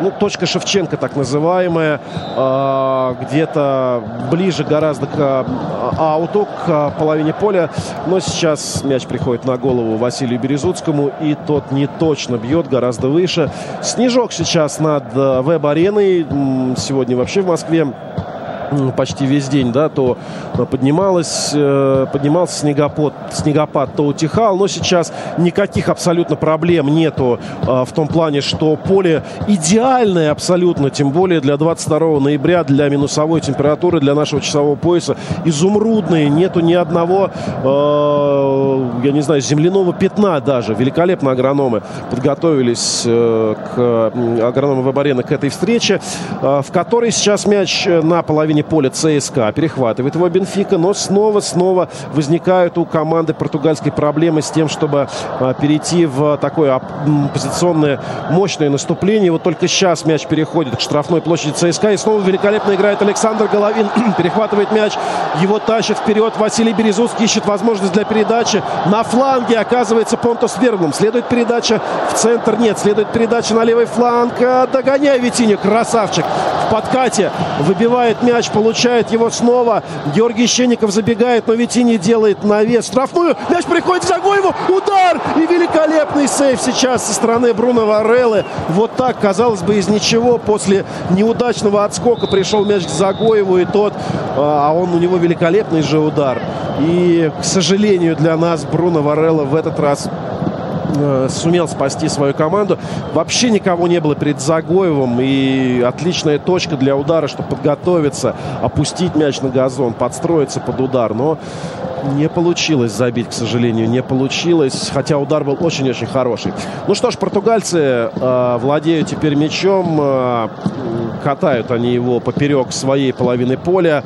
ну, точка Шевченко, так называемая, э, где-то ближе гораздо к э, ауту, к половине поля. Но сейчас мяч приходит на голову Василию Березуцкому, и тот не точно бьет, гораздо выше. Снежок сейчас над веб-ареной. Сегодня вообще в Москве почти весь день, да, то поднималось, э, поднимался снегопад, снегопад, то утихал, но сейчас никаких абсолютно проблем нету э, в том плане, что поле идеальное абсолютно, тем более для 22 ноября, для минусовой температуры, для нашего часового пояса, изумрудные, нету ни одного, э, я не знаю, земляного пятна даже, великолепно агрономы подготовились к агрономам Вебарена к этой встрече, в которой сейчас мяч на половине половине поля ЦСКА. Перехватывает его Бенфика, но снова-снова возникают у команды португальской проблемы с тем, чтобы а, перейти в такое позиционное мощное наступление. Вот только сейчас мяч переходит к штрафной площади ЦСКА. И снова великолепно играет Александр Головин. Перехватывает мяч. Его тащит вперед. Василий Березуцкий ищет возможность для передачи. На фланге оказывается Понтос Верблум. Следует передача в центр. Нет. Следует передача на левый фланг. Догоняй Витиню. Красавчик. В подкате выбивает мяч получает его снова. Георгий Щенников забегает, но Витини делает навес. Штрафную. Мяч приходит к Загоеву. Удар! И великолепный сейф сейчас со стороны Бруно Вареллы. Вот так, казалось бы, из ничего. После неудачного отскока пришел мяч к Загоеву. И тот, а, а он у него великолепный же удар. И, к сожалению для нас, Бруно Варелла в этот раз Э, сумел спасти свою команду. Вообще никого не было перед Загоевым. И отличная точка для удара, чтобы подготовиться, опустить мяч на газон, подстроиться под удар. Но не получилось забить, к сожалению, не получилось. Хотя удар был очень-очень хороший. Ну что ж, португальцы э, владеют теперь мячом. Э, катают они его поперек своей половины поля.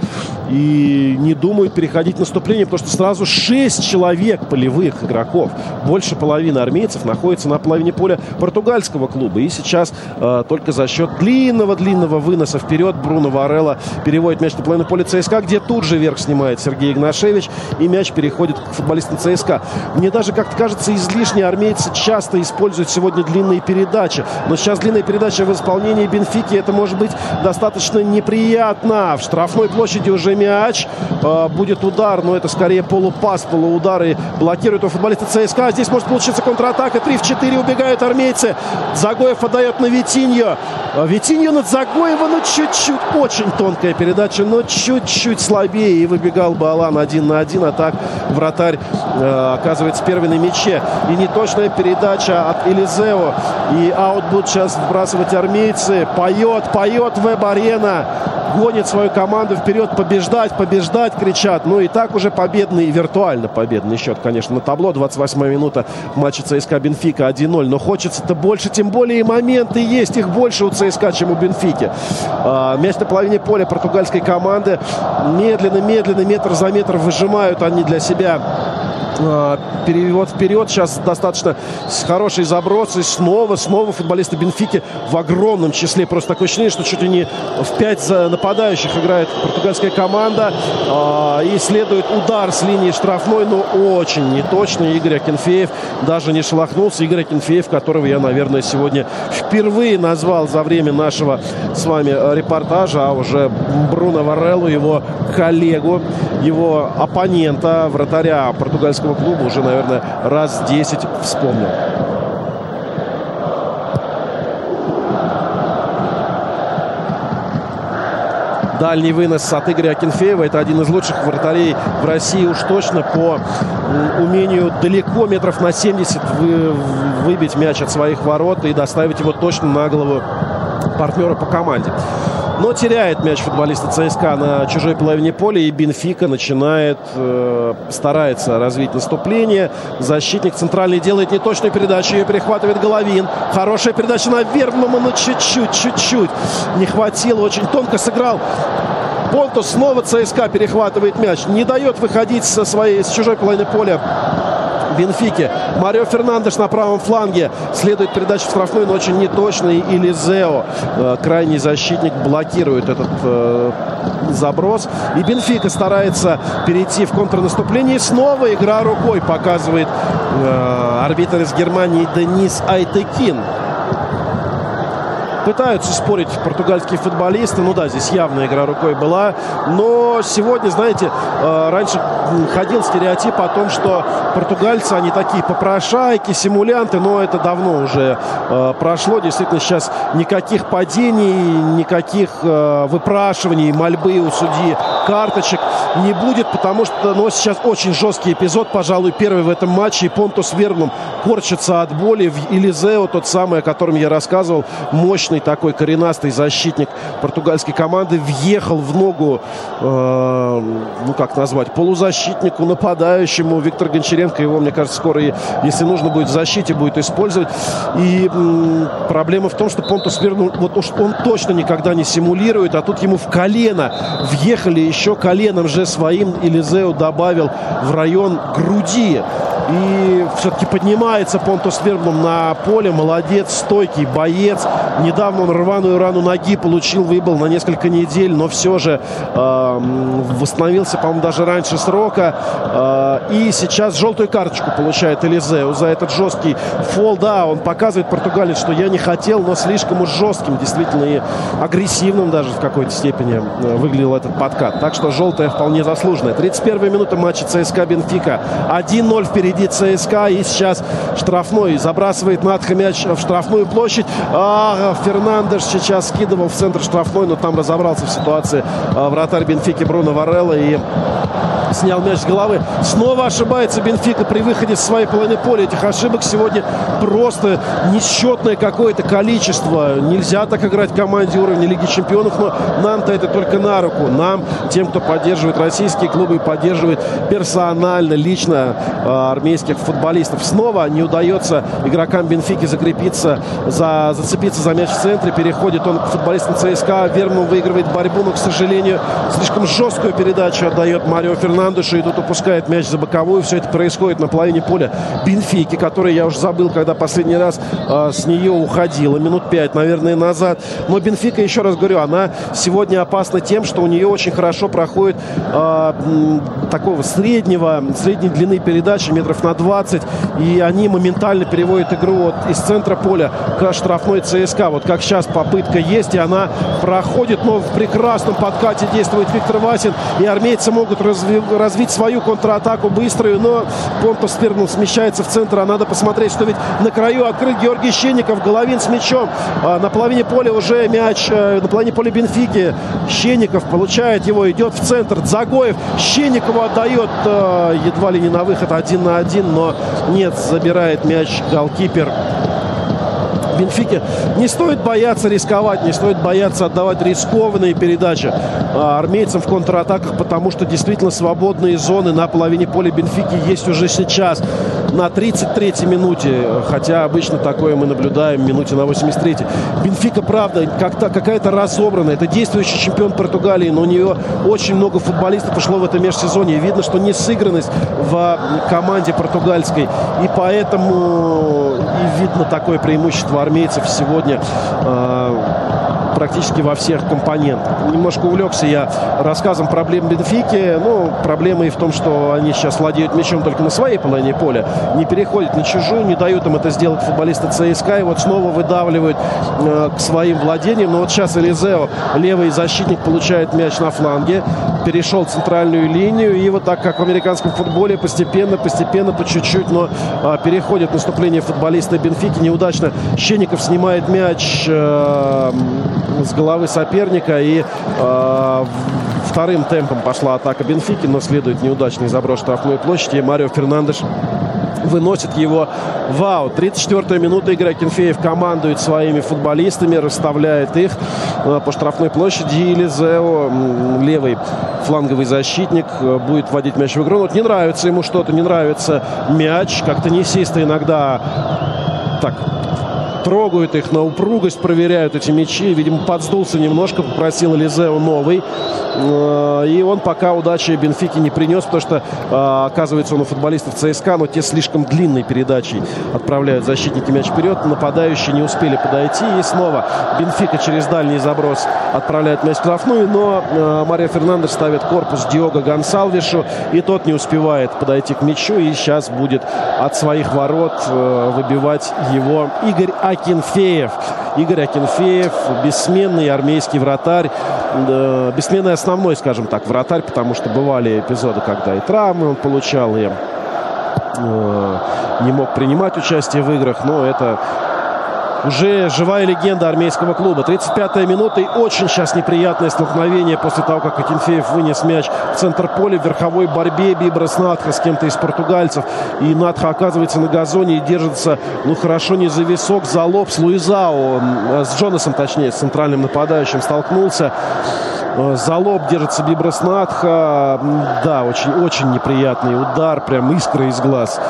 И не думают переходить наступление, потому что сразу 6 человек полевых игроков. Больше половины армейцев находится на половине поля португальского клуба. И сейчас э, только за счет длинного-длинного выноса вперед Бруно Варелла переводит мяч на половину поля ЦСКА, где тут же верх снимает Сергей Игнашевич. И мяч переходит к футболистам ЦСКА. Мне даже как-то кажется излишне. Армейцы часто используют сегодня длинные передачи. Но сейчас длинная передача в исполнении Бенфики. Это может быть достаточно неприятно. В штрафной площади уже мяч. Э, будет удар, но это скорее полупас, полуудар. И блокирует у футболиста ЦСКА. Здесь может получиться контратака. 3 в 4 убегают армейцы. Загоев отдает на Витиньо. Э, Витиньо над Загоева, но чуть-чуть, очень тонкая передача, но чуть-чуть слабее. И выбегал Балан один на один. А так вратарь э, оказывается первый на мяче. И неточная передача от Элизео. И аут будут сейчас вбрасывать армейцы. Поет, поет Веб-арена гонит свою команду вперед, побеждать, побеждать, кричат. Ну и так уже победный, виртуально победный счет, конечно, на табло. 28 минута матча ЦСКА Бенфика 1-0. Но хочется-то больше, тем более и моменты есть. Их больше у ЦСКА, чем у Бенфики. А, мяч на половине поля португальской команды. Медленно, медленно, метр за метр выжимают они для себя перевод вперед. Сейчас достаточно хороший заброс. И снова, снова футболисты Бенфики в огромном числе. Просто такое ощущение, что чуть ли не в 5 нападающих играет португальская команда. А, и следует удар с линии штрафной, но очень неточный. Игорь Акинфеев даже не шелохнулся. Игорь Акинфеев, которого я, наверное, сегодня впервые назвал за время нашего с вами репортажа, а уже Бруно Вареллу, его коллегу, его оппонента, вратаря португальского московского клуба уже, наверное, раз 10 вспомнил. Дальний вынос от Игоря Акинфеева. Это один из лучших вратарей в России уж точно по умению далеко, метров на 70, вы, выбить мяч от своих ворот и доставить его точно на голову партнера по команде. Но теряет мяч футболиста ЦСКА на чужой половине поля. И Бенфика начинает, э, старается развить наступление. Защитник центральный делает неточную передачу. Ее перехватывает Головин. Хорошая передача на Верблума, но чуть-чуть, чуть-чуть не хватило. Очень тонко сыграл Понтус снова ЦСКА перехватывает мяч. Не дает выходить со своей, с чужой половины поля Бенфике. Марио Фернандеш на правом фланге. Следует передача в штрафной, но очень неточный. И Лизео, э, крайний защитник, блокирует этот э, заброс. И Бенфика старается перейти в контрнаступление. И снова игра рукой показывает э, арбитр из Германии Денис Айтекин. Пытаются спорить португальские футболисты. Ну да, здесь явная игра рукой была. Но сегодня, знаете, э, раньше ходил стереотип о том, что португальцы, они такие попрошайки, симулянты, но это давно уже э, прошло. Действительно, сейчас никаких падений, никаких э, выпрашиваний, мольбы у судьи карточек не будет, потому что ну, сейчас очень жесткий эпизод, пожалуй, первый в этом матче. И Понтус Вернум корчится от боли. Илизео, тот самый, о котором я рассказывал, мощный такой коренастый защитник португальской команды, въехал в ногу, э, ну как назвать, полузащитнику, нападающему. Виктор Гончаренко его, мне кажется, скоро, если нужно будет в защите, будет использовать. И м, проблема в том, что Понтус Вернум, вот он точно никогда не симулирует, а тут ему в колено въехали еще коленом же своим Элизео добавил в район груди. И все-таки поднимается Понтус Верблум на поле. Молодец, стойкий боец. Недавно он рваную рану ноги получил, выбыл на несколько недель, но все же э, восстановился, по-моему, даже раньше срока. Э, и сейчас желтую карточку получает Элизео за этот жесткий фол. Да, он показывает португалец, что я не хотел, но слишком уж жестким, действительно, и агрессивным даже в какой-то степени э, выглядел этот подкат. Так что желтая вполне заслуженная. 31 минута матча ЦСКА Бенфика. 1-0 впереди ЦСКА. И сейчас штрафной забрасывает Надха мяч в штрафную площадь. А, Фернандеш сейчас скидывал в центр штрафной, но там разобрался в ситуации а, вратарь Бенфики Бруно Варелла и снял мяч с головы. Снова ошибается Бенфика при выходе с своей половины поля. Этих ошибок сегодня просто несчетное какое-то количество. Нельзя так играть команде уровня Лиги Чемпионов, но нам-то это только на руку. Нам, тем, кто поддерживает российские клубы и поддерживает персонально, лично э, армейских футболистов. Снова не удается игрокам Бенфики закрепиться, за, зацепиться за мяч в центре. Переходит он к футболистам ЦСКА. Верман выигрывает борьбу, но, к сожалению, слишком жесткую передачу отдает Марио Фернандешу. И тут упускает мяч за боковую. Все это происходит на половине поля Бенфики, который я уже забыл, когда последний раз э, с нее уходила. Минут пять, наверное, назад. Но Бенфика, еще раз говорю, она сегодня опасна тем, что у нее очень хорошо проходит э, такого среднего, средней длины передачи метров на 20. И они моментально переводят игру вот из центра поля к штрафной ЦСКА. Вот как сейчас попытка есть, и она проходит, но в прекрасном подкате действует Виктор Васин. И армейцы могут разви- развить свою контратаку быструю, но Понтус Фернул смещается в центр. А надо посмотреть, что ведь на краю открыт Георгий Щенников, Головин с мячом. А на половине поля уже мяч, э, на половине поля Бенфики. Щенников получает его, идет в центр. Загоев Щенникову отдает э, едва ли не на выход один на один, но нет, забирает мяч голкипер Бенфике не стоит бояться рисковать, не стоит бояться отдавать рискованные передачи а, армейцам в контратаках, потому что действительно свободные зоны на половине поля Бенфики есть уже сейчас на 33-й минуте, хотя обычно такое мы наблюдаем минуте на 83-й. Бенфика, правда, как-то какая-то разобранная. Это действующий чемпион Португалии, но у нее очень много футболистов ушло в это межсезонье. Видно, что не сыгранность в команде португальской. И поэтому и видно такое преимущество армейцев сегодня практически во всех компонентах. Немножко увлекся я рассказом проблем Бенфики. Ну, проблема и в том, что они сейчас владеют мячом только на своей половине поля. Не переходят на чужую, не дают им это сделать футболисты ЦСКА. И вот снова выдавливают э, к своим владениям. Но вот сейчас Элизео, левый защитник, получает мяч на фланге. Перешел центральную линию. И вот так, как в американском футболе, постепенно, постепенно, по чуть-чуть, но э, переходит наступление футболиста Бенфики. Неудачно Щенников снимает мяч э, с головы соперника. И э, вторым темпом пошла атака Бенфики, но следует неудачный заброс штрафной площади. И Марио Фернандеш выносит его в аут. 34-я минута игры. Кенфеев командует своими футболистами, расставляет их по штрафной площади. И Лизео, левый фланговый защитник, будет вводить мяч в игру. Вот не нравится ему что-то, не нравится мяч. Как-то несисто иногда так трогают их на упругость, проверяют эти мячи. Видимо, подсдулся немножко, попросил Лизео новый. И он пока удачи Бенфики не принес, потому что, оказывается, он у футболистов ЦСКА, но те слишком длинной передачей отправляют защитники мяч вперед. Нападающие не успели подойти. И снова Бенфика через дальний заброс отправляет мяч в штрафную, но Мария Фернандес ставит корпус Диого Гонсалвишу, и тот не успевает подойти к мячу. И сейчас будет от своих ворот выбивать его Игорь Акинфеев. Игорь Акинфеев, бессменный армейский вратарь, э, бессменный основной, скажем так, вратарь, потому что бывали эпизоды, когда и травмы он получал, и э, не мог принимать участие в играх, но это уже живая легенда армейского клуба. 35-я минута и очень сейчас неприятное столкновение после того, как Акинфеев вынес мяч в центр поля в верховой борьбе Бибрас Надха с кем-то из португальцев. И Надха оказывается на газоне и держится, ну хорошо, не за висок, за лоб с Луизао, с Джонасом, точнее, с центральным нападающим столкнулся. Э, за лоб держится Бибрас Надха. Да, очень-очень неприятный удар, прям искра из глаз.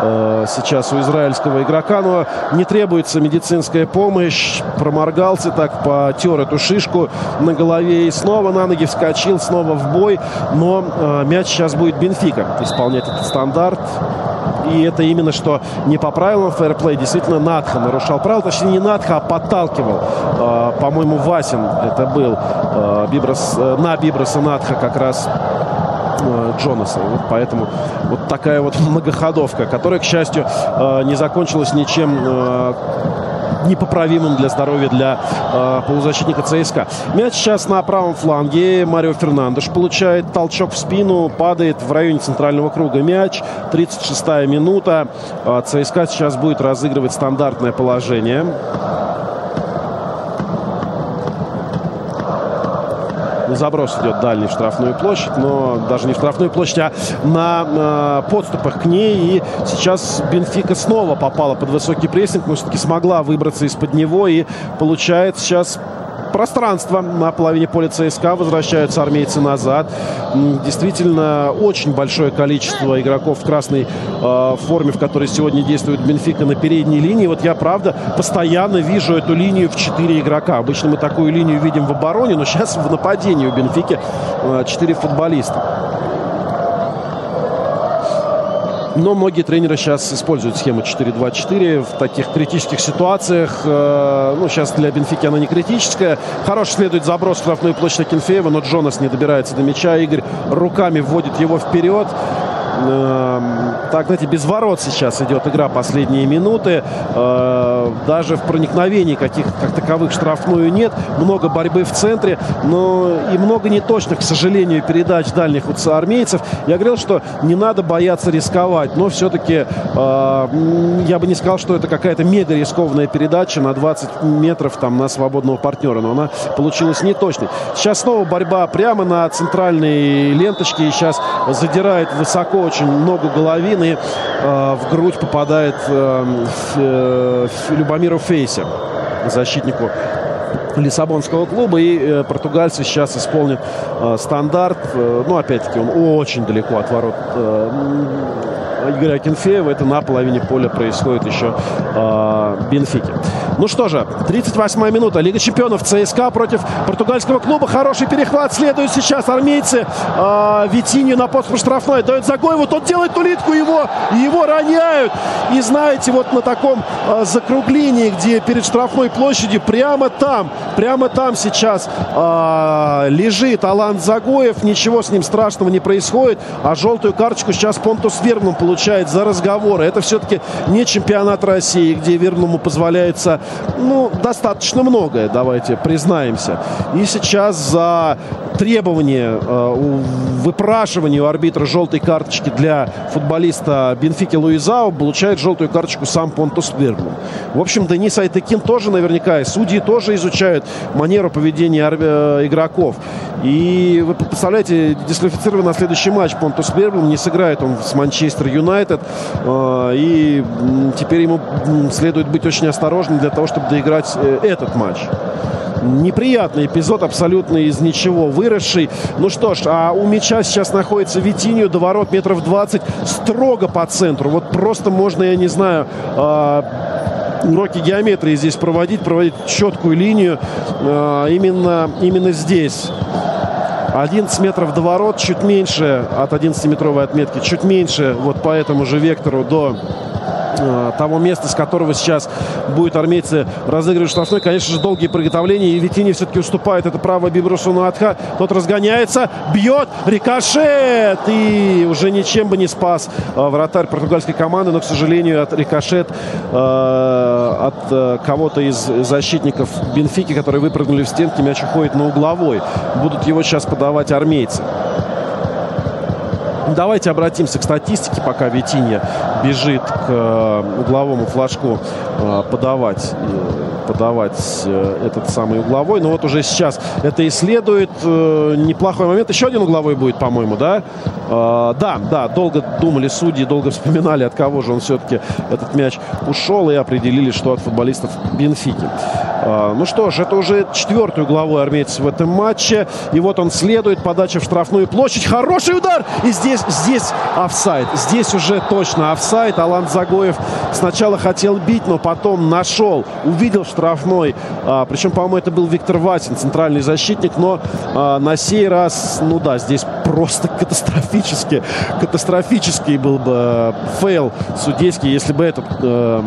Э, сейчас у израильского игрока. Но не требуется медицинская помощь. Проморгался так, потер эту шишку на голове и снова на ноги вскочил, снова в бой. Но э, мяч сейчас будет Бенфика исполнять этот стандарт. И это именно что не по правилам фэрплей. Действительно, Надха нарушал правила. Точнее, не Надха, а подталкивал. Э, по-моему, Васин это был. Биброс, на Биброса Надха как раз Э, Джонаса. Вот поэтому вот такая вот многоходовка, которая, к счастью, э, не закончилась ничем э, непоправимым для здоровья для э, полузащитника ЦСКА. Мяч сейчас на правом фланге. Марио Фернандеш получает толчок в спину, падает в районе центрального круга мяч. 36-я минута. Э, ЦСКА сейчас будет разыгрывать стандартное положение. Заброс идет дальний в штрафную площадь, но даже не в штрафную площадь, а на э, подступах к ней. И сейчас Бенфика снова попала под высокий прессинг, но все-таки смогла выбраться из-под него и получает сейчас пространство на половине поля ЦСКА. Возвращаются армейцы назад. Действительно, очень большое количество игроков в красной э, форме, в которой сегодня действует Бенфика на передней линии. Вот я, правда, постоянно вижу эту линию в 4 игрока. Обычно мы такую линию видим в обороне, но сейчас в нападении у Бенфики э, 4 футболиста. Но многие тренеры сейчас используют схему 4-2-4 в таких критических ситуациях. Э, ну, сейчас для Бенфики она не критическая. Хороший следует заброс в штрафную площадь Акинфеева, но Джонас не добирается до мяча. Игорь руками вводит его вперед. Эм, так, знаете, без ворот сейчас идет игра последние минуты. Э, даже в проникновении каких как таковых штрафную нет. Много борьбы в центре, но и много неточных, к сожалению, передач дальних армейцев. Я говорил, что не надо бояться рисковать, но все-таки э, я бы не сказал, что это какая-то мега рискованная передача на 20 метров там на свободного партнера, но она получилась неточной. Сейчас снова борьба прямо на центральной ленточке и сейчас задирает высоко очень много головины. Э, в грудь попадает э, э, Любомиру Фейсе, защитнику Лиссабонского клуба. И э, португальцы сейчас исполнят э, стандарт. Э, ну, опять-таки, он очень далеко от ворот э, Игоря Акинфеева. Это на половине поля происходит еще э, Бенфики. Ну что же, 38-я минута. Лига чемпионов ЦСКА против португальского клуба. Хороший перехват. Следуют сейчас армейцы. Э, Витинью на подступ штрафной. Дает Загоеву. Тот делает улитку его. Его роняют. И знаете, вот на таком э, закруглении, где перед штрафной площадью, прямо там, прямо там сейчас э, лежит Алан Загоев. Ничего с ним страшного не происходит. А желтую карточку сейчас Понтус Вербнум получает за разговоры. Это все-таки не чемпионат России, где Вербнуму позволяется ну, достаточно многое, давайте признаемся. И сейчас за требование, э, выпрашивание у арбитра желтой карточки для футболиста Бенфики Луизао получает желтую карточку сам Понтус Берглум. В общем, Денис Айтекин тоже наверняка, и судьи тоже изучают манеру поведения э, игроков. И вы представляете, дисквалифицирован на следующий матч Понтус Берглум, не сыграет он с Манчестер Юнайтед, э, и теперь ему следует быть очень осторожным для того, чтобы доиграть э, этот матч. Неприятный эпизод, абсолютно из ничего выросший. Ну что ж, а у мяча сейчас находится Витинью до ворот метров 20, строго по центру. Вот просто можно, я не знаю, э, уроки геометрии здесь проводить, проводить четкую линию э, именно, именно здесь. 11 метров до ворот, чуть меньше от 11-метровой отметки, чуть меньше вот по этому же вектору до того места, с которого сейчас будет армейцы разыгрывать штрафной. Конечно же, долгие приготовления. И Витини все-таки уступает. Это право Бибрусу Атха. Тот разгоняется, бьет, рикошет. И уже ничем бы не спас э, вратарь португальской команды. Но, к сожалению, от рикошет э, от э, кого-то из защитников Бенфики, которые выпрыгнули в стенки, мяч уходит на угловой. Будут его сейчас подавать армейцы. Давайте обратимся к статистике, пока Витинья бежит к э, угловому флажку э, подавать, э, подавать этот самый угловой. Но вот уже сейчас это исследует. Неплохой момент. Еще один угловой будет, по-моему, да? Да, да, долго думали судьи, долго вспоминали, от кого же он все-таки этот мяч ушел и определили, что от футболистов Бенфики. Ну что ж, это уже четвертый угловой армейец в этом матче. И вот он следует. Подача в штрафную площадь. Хороший удар! И здесь, здесь офсайд. Здесь уже точно офсайд. Алан Загоев сначала хотел бить, но потом нашел. Увидел штрафной. А, причем, по-моему, это был Виктор Васин, центральный защитник. Но а, на сей раз, ну да, здесь просто катастрофически, катастрофический был бы э, fail судейский, если бы этот э,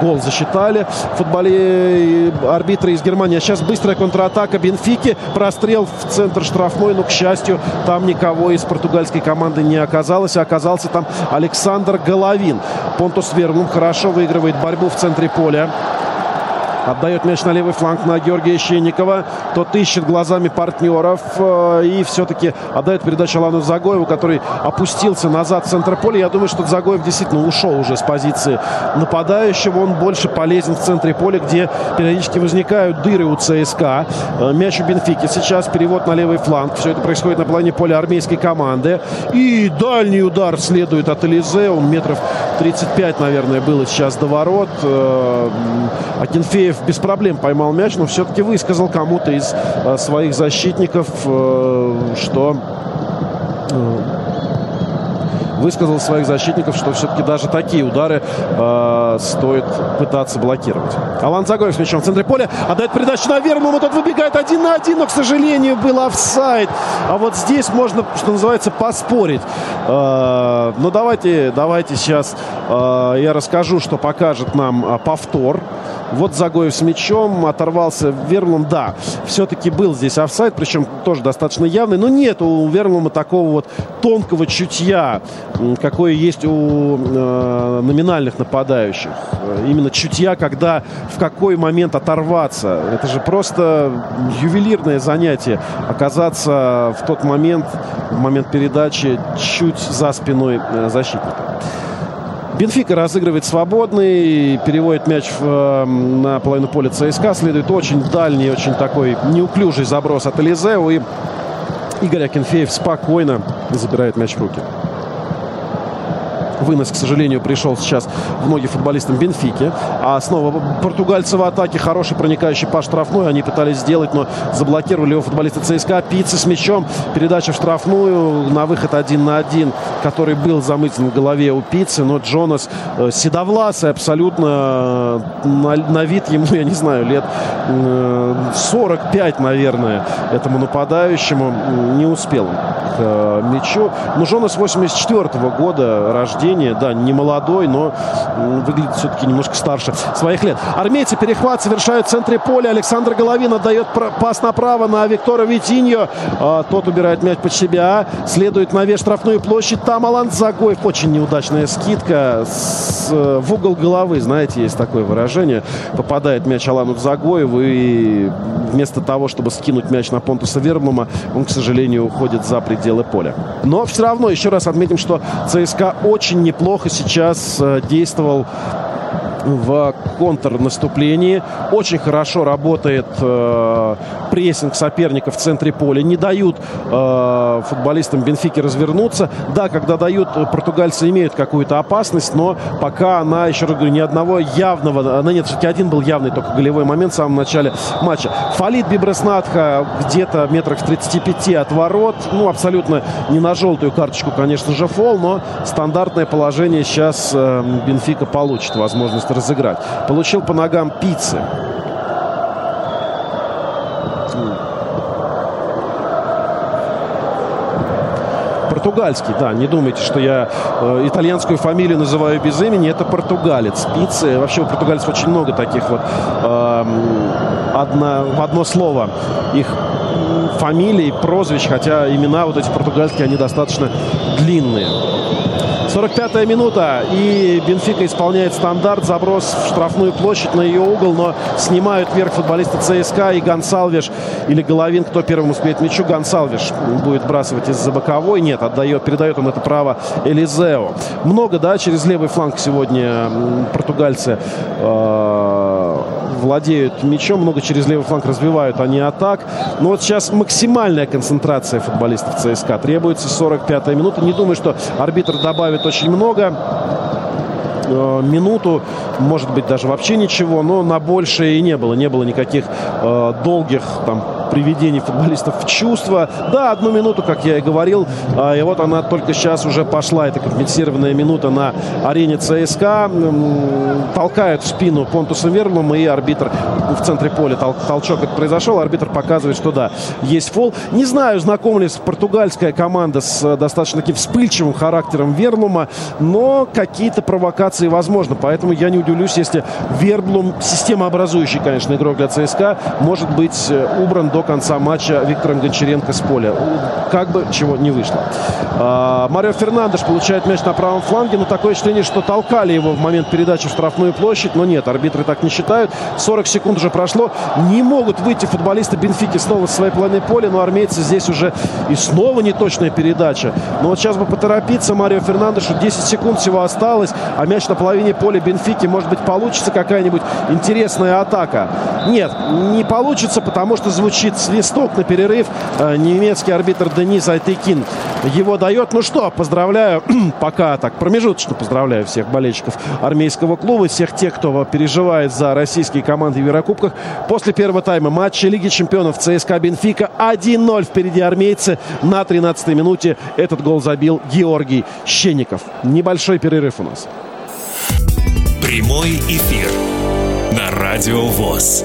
гол засчитали. Футболе арбитры из Германии. А сейчас быстрая контратака Бенфики. Прострел в центр штрафной, но, к счастью, там никого из португальской команды не оказалось. А оказался там Александр Головин. Понтус Вернблум хорошо выигрывает борьбу в центре поля. Отдает мяч на левый фланг на Георгия Щенникова. Тот ищет глазами партнеров э, и все-таки отдает передачу Алану Загоеву, который опустился назад в центр поля. Я думаю, что Загоев действительно ушел уже с позиции нападающего. Он больше полезен в центре поля, где периодически возникают дыры у ЦСКА. Э, мяч у Бенфики. Сейчас перевод на левый фланг. Все это происходит на плане поля армейской команды. И дальний удар следует от Элизе. Он метров 35, наверное, было сейчас до ворот. Э, Акинфеев Андреев без проблем поймал мяч, но все-таки высказал кому-то из э, своих защитников, э, что э, высказал своих защитников, что все-таки даже такие удары э, стоит пытаться блокировать. Алан Загоев с мячом в центре поля. Отдает передачу на Верму. Тот выбегает один на один, но, к сожалению, был офсайд. А вот здесь можно, что называется, поспорить. Э, ну, давайте, давайте сейчас э, я расскажу, что покажет нам э, повтор. Вот Загоев с мячом, оторвался Верлум. Да, все-таки был здесь офсайд, причем тоже достаточно явный. Но нет у Верлума такого вот тонкого чутья, какое есть у э, номинальных нападающих. Именно чутья, когда в какой момент оторваться. Это же просто ювелирное занятие. Оказаться в тот момент, в момент передачи, чуть за спиной э, защитника. Бенфика разыгрывает свободный, переводит мяч в, э, на половину поля ЦСКА. Следует очень дальний, очень такой неуклюжий заброс от Элизеу. И Игорь Акинфеев спокойно забирает мяч в руки. Вынос, к сожалению, пришел сейчас в ноги футболистам Бенфики. А снова португальцы в атаке. Хороший проникающий по штрафной. Они пытались сделать, но заблокировали его футболисты ЦСКА. Пицца с мячом. Передача в штрафную. На выход один на один, который был замыслен в голове у Пиццы. Но Джонас э, седовласый абсолютно. Э, на, на вид ему, я не знаю, лет 45, э, наверное, этому нападающему. Не успел к мячу. Но Джонас 84 -го года рождения рождения. Да, не молодой, но выглядит все-таки немножко старше своих лет. Армейцы перехват совершают в центре поля. Александр Головин отдает пас направо на Виктора Витиньо. А, тот убирает мяч под себя. Следует на вес штрафную площадь. Там Алан Загоев. Очень неудачная скидка с, в угол головы. Знаете, есть такое выражение. Попадает мяч Алану Загоеву. И вместо того, чтобы скинуть мяч на Понтуса Верблума, он, к сожалению, уходит за пределы поля. Но все равно, еще раз отметим, что ЦСКА очень неплохо сейчас э, действовал в контрнаступлении. Очень хорошо работает э, прессинг соперников в центре поля. Не дают э, футболистам Бенфики развернуться. Да, когда дают, португальцы имеют какую-то опасность, но пока она, еще раз говорю, ни одного явного... Она нет, все-таки один был явный только голевой момент в самом начале матча. Фалит Бибреснатха где-то метрах в 35 от ворот. Ну, абсолютно не на желтую карточку, конечно же, фол, но стандартное положение сейчас э, Бенфика получит возможность разыграть. Получил по ногам пиццы. Португальский, да, не думайте, что я э, итальянскую фамилию называю без имени, это португалец. Пиццы, вообще у португальцев очень много таких вот э, одно, в одно слово их фамилий, прозвищ, хотя имена вот эти португальские, они достаточно длинные. 45-я минута, и Бенфика исполняет стандарт, заброс в штрафную площадь на ее угол, но снимают вверх футболисты ЦСКА и Гонсалвиш или Головин, кто первым успеет мячу, Гонсалвиш будет бросать из-за боковой, нет, отдает, передает он это право Элизео. Много, да, через левый фланг сегодня португальцы э, владеют мячом, много через левый фланг развивают они атак. Но вот сейчас максимальная концентрация футболистов ЦСКА. Требуется 45-я минута. Не думаю, что арбитр добавит очень много минуту, может быть, даже вообще ничего, но на большее и не было. Не было никаких э, долгих там приведение футболистов в чувство. Да, одну минуту, как я и говорил. А, и вот она только сейчас уже пошла. Это компенсированная минута на арене ЦСКА. Толкают в спину Понтуса Верлума и арбитр в центре поля тол толчок это произошел. Арбитр показывает, что да, есть фол. Не знаю, знакома ли португальская команда с э, достаточно таким вспыльчивым характером Верлума, но какие-то провокации возможны. Поэтому я не удивлюсь, если Верблум, системообразующий, конечно, игрок для ЦСКА, может быть э, убран до конца матча Виктором Гончаренко с поля. Как бы чего не вышло. А, Марио Фернандеш получает мяч на правом фланге, но такое ощущение, что толкали его в момент передачи в штрафную площадь. Но нет, арбитры так не считают. 40 секунд уже прошло. Не могут выйти футболисты Бенфики снова с своей половины поля, но армейцы здесь уже и снова неточная передача. Но вот сейчас бы поторопиться Марио Фернандешу. 10 секунд всего осталось, а мяч на половине поля Бенфики. Может быть, получится какая-нибудь интересная атака. Нет, не получится, потому что звучит свисток на перерыв. Э, немецкий арбитр Денис Айтекин его дает. Ну что, поздравляю, пока так промежуточно поздравляю всех болельщиков армейского клуба, всех тех, кто переживает за российские команды в Еврокубках. После первого тайма матча Лиги чемпионов ЦСКА Бенфика 1-0 впереди армейцы. На 13-й минуте этот гол забил Георгий Щенников. Небольшой перерыв у нас. Прямой эфир на Радио ВОЗ.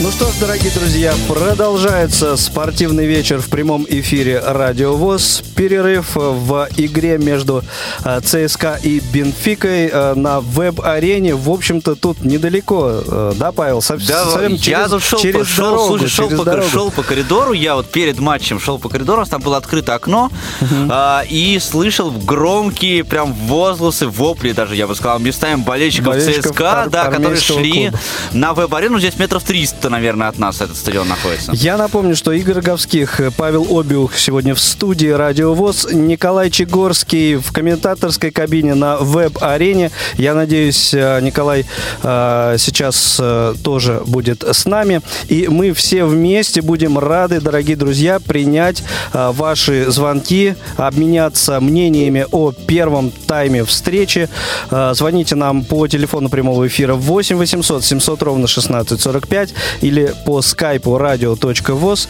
Ну что ж, дорогие друзья, продолжается спортивный вечер в прямом эфире Радио ВОЗ. Перерыв в игре между э, ЦСКА и Бенфикой э, на веб-арене. В общем-то, тут недалеко, э, да, Павел? Совсем да, через, я тут шел, через шел, дорогу, слушай, шел, через по, дорогу. шел по коридору, я вот перед матчем шел по коридору, там было открыто окно, uh-huh. а, и слышал громкие прям возгласы, вопли даже, я бы сказал, местами болельщиков, болельщиков ЦСКА, да, которые шли клуба. на веб-арену, здесь метров 300 километра, наверное, от нас этот стадион находится. Я напомню, что Игорь Говских, Павел Обиух сегодня в студии Радио ВОЗ, Николай Чегорский в комментаторской кабине на веб-арене. Я надеюсь, э, Николай э, сейчас э, тоже будет с нами. И мы все вместе будем рады, дорогие друзья, принять ваши звонки, обменяться мнениями о первом тайме встречи. Звоните нам по телефону прямого эфира 8 800 700 ровно 16 45 или по скайпу radio.voz.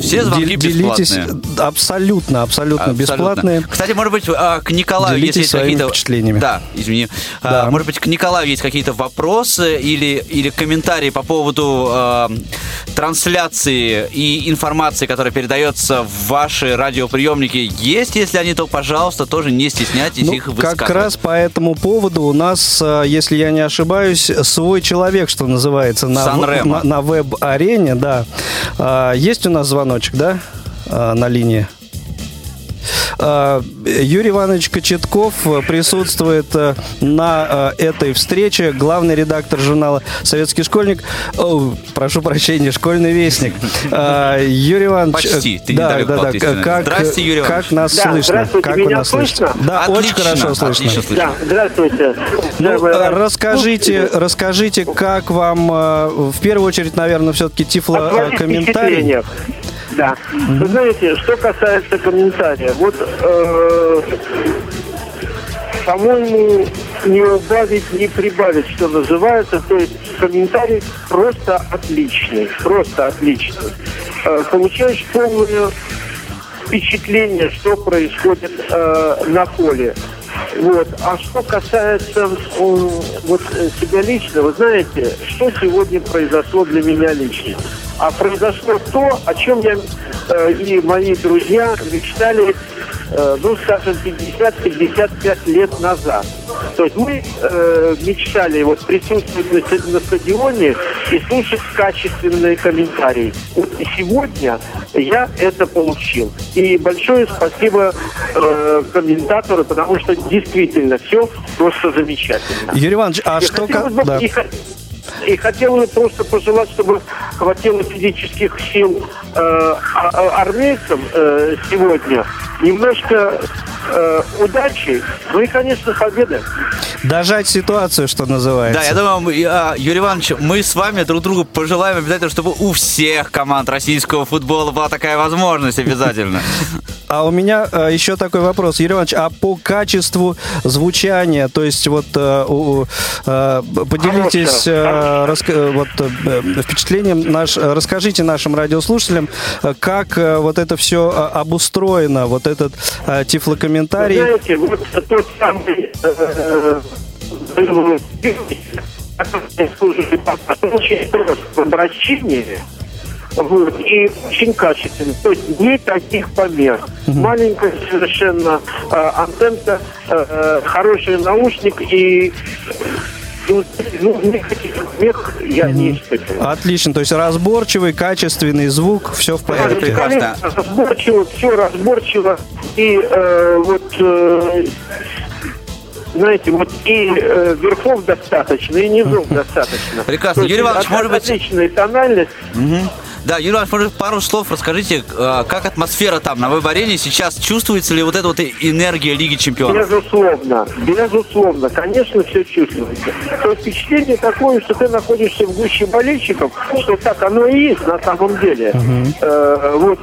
Все звонки делитесь, бесплатные. Абсолютно, абсолютно, абсолютно бесплатные. Кстати, может быть, а, к Николаю делитесь есть какие-то... впечатлениями. Да, извини. А, да. Может быть, к Николаю есть какие-то вопросы или, или комментарии по поводу э, трансляции и информации, которая передается в ваши радиоприемники. Есть, если они, то, пожалуйста, тоже не стесняйтесь ну, их высказывать. Как раз по этому поводу у нас, если я не ошибаюсь, свой человек, что называется, на на, на, на веб-арене, да. А, есть у нас звоночек, да, а, на линии? А, Юрий Иванович Кочетков присутствует э, на э, этой встрече, главный редактор журнала «Советский школьник». О, прошу прощения, «Школьный вестник». Юрий Иванович... Почти, ты да, не да, да, как, Здрасте, Юрий Иванович. Как нас да, слышно? Как меня нас слышно? Да, отлично, очень хорошо слышно. слышно. Да, здравствуйте. Ну, расскажите, расскажите, как вам, э, в первую очередь, наверное, все-таки тифло-комментарий. Да. Mm-hmm. Вы знаете, что касается комментария, вот, э, по-моему, не убавить, не прибавить, что называется. То есть комментарий просто отличный, просто отличный. Э, получаешь полное впечатление, что происходит э, на поле. Вот. А что касается вот э, себя лично, вы знаете, что сегодня произошло для меня лично? А произошло то, о чем я э, и мои друзья мечтали, э, ну, скажем, 50-55 лет назад. То есть мы э, мечтали вот присутствовать на, на стадионе и слушать качественные комментарии. Вот и сегодня я это получил. И большое спасибо э, комментатору, потому что действительно все просто замечательно. Юрий Иванович, а И что... хотелось бы- да. и, и хотелось бы просто пожелать, чтобы хватило физических сил э, а- а- армейцам э, сегодня. Немножко э, удачи, ну и, конечно, победы. Дожать ситуацию, что называется. Да, я думаю, а, Юрий Иванович, мы с вами друг другу пожелаем обязательно, чтобы у всех команд российского футбола была такая возможность обязательно. А у меня э, еще такой вопрос, Юрий Иванович, а по качеству звучания, то есть вот э, у- э, поделитесь э, раска- вот, э, впечатлением, наш, э, расскажите нашим радиослушателям, э, как э, вот это все обустроено, вот этот э, Вы тифлокомментарий. знаете, вот тот самый э, э, папа, очень просто в обращении, вот, и очень качественно. То есть не таких помех. Маленькая совершенно э, антенна, э, э, хороший наушник и ну, ну, я не. Отлично, то есть разборчивый, качественный звук, все в порядке. прекрасно. Разборчиво, все разборчиво. И э, вот, э, знаете, вот и э, верхов достаточно, и низов достаточно. Прекрасно. Есть Юрий Иванович, от- может быть- Отличная тональность. Да, Юрий Иванович, пару слов расскажите, а, как атмосфера там на выборе сейчас? Чувствуется ли вот эта вот энергия Лиги Чемпионов? Безусловно, безусловно, конечно, все чувствуется. То есть впечатление такое, что ты находишься в гуще болельщиков, что так оно и есть на самом деле. Э, вот,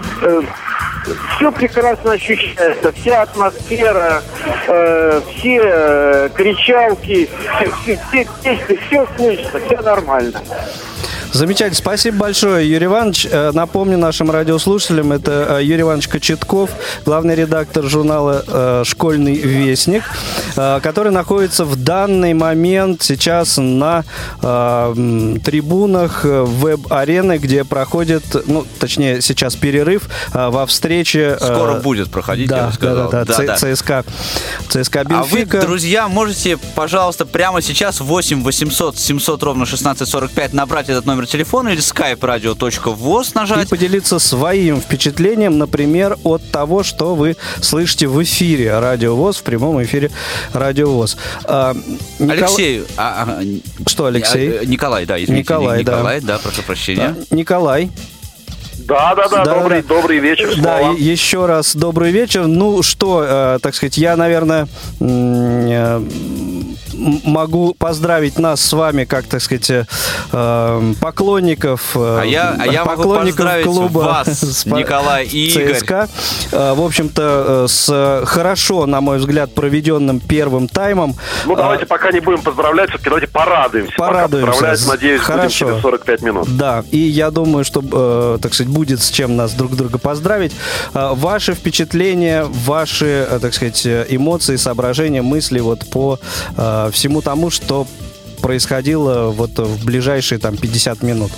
все прекрасно ощущается, вся атмосфера, э, все э, кричалки, все, все, все все слышно, все нормально. Замечательно. Спасибо большое, Юрий Иванович. Э, Напомню нашим радиослушателям, это э, Юрий Иванович Кочетков, главный редактор журнала э, «Школьный вестник», который находится в данный момент сейчас на трибунах веб-арены, где проходит, ну, точнее, сейчас перерыв во встрече... Скоро будет проходить, я Да, бы сказал. да, да, Да, да. Ц- ЦСКА, ЦСКА А вы, Бенфика. друзья, можете, пожалуйста, прямо сейчас 8 800 700 ровно 1645 набрать этот номер телефона или skype radio.voz и нажать. поделиться своим впечатлением, например, от того, что вы слышите в эфире Радио ВОЗ, в прямом эфире Радио ВОЗ. А, Никол- Алексей, а, а, Что, Алексей? а, Николай, да, извините. Николай, да. Николай, да, прошу прощения. Да, Николай. Да, да, да, Да, добрый, добрый вечер. Да, снова. еще раз добрый вечер. Ну что, э, так сказать, я, наверное, э, могу поздравить нас с вами, как, так сказать, э, э, поклонников, э, А я- а я могу поклонников поздравить клуба вас, Спа- Николай и Игорь. ЦСКА. Э, В общем-то, э, с хорошо, на мой взгляд, проведенным первым таймом. Ну, А, давайте пока не будем поздравлять, все-таки давайте порадуемся. Порадуемся. Пока поздравлять, надеюсь, Хорошо. будем через 45 минут. Да, и я думаю, что, э, так сказать, будет с чем нас друг друга поздравить. Э, ваши впечатления, ваши, э, так сказать, эмоции, соображения, мысли вот по э, всему тому, что происходило вот в ближайшие там 50 минут.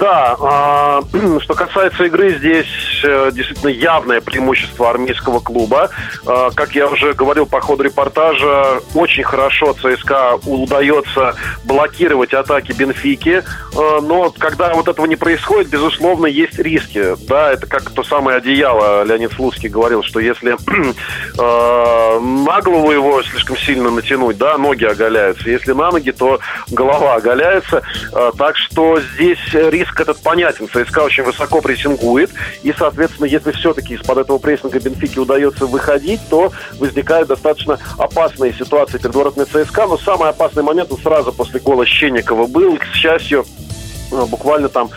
Да, а, что касается игры, здесь э, действительно явное преимущество армейского клуба. А, Как я уже говорил по ходу репортажа, очень хорошо ЦСКА удается блокировать атаки Бенфики, А, но когда вот этого не происходит, безусловно, есть риски. Да, это как то самое одеяло, Леонид Слуцкий говорил, что если э, на голову его слишком сильно натянуть, да, ноги оголяются. Если на ноги, то голова оголяется. Э, Так что здесь риск этот понятен. ЦСКА очень высоко прессингует. И, соответственно, если все-таки из-под этого прессинга Бенфики удается выходить, то возникают достаточно опасные ситуации перед воротами ЦСКА. Но самый опасный момент он сразу после гола Щенникова был. К счастью, э, буквально там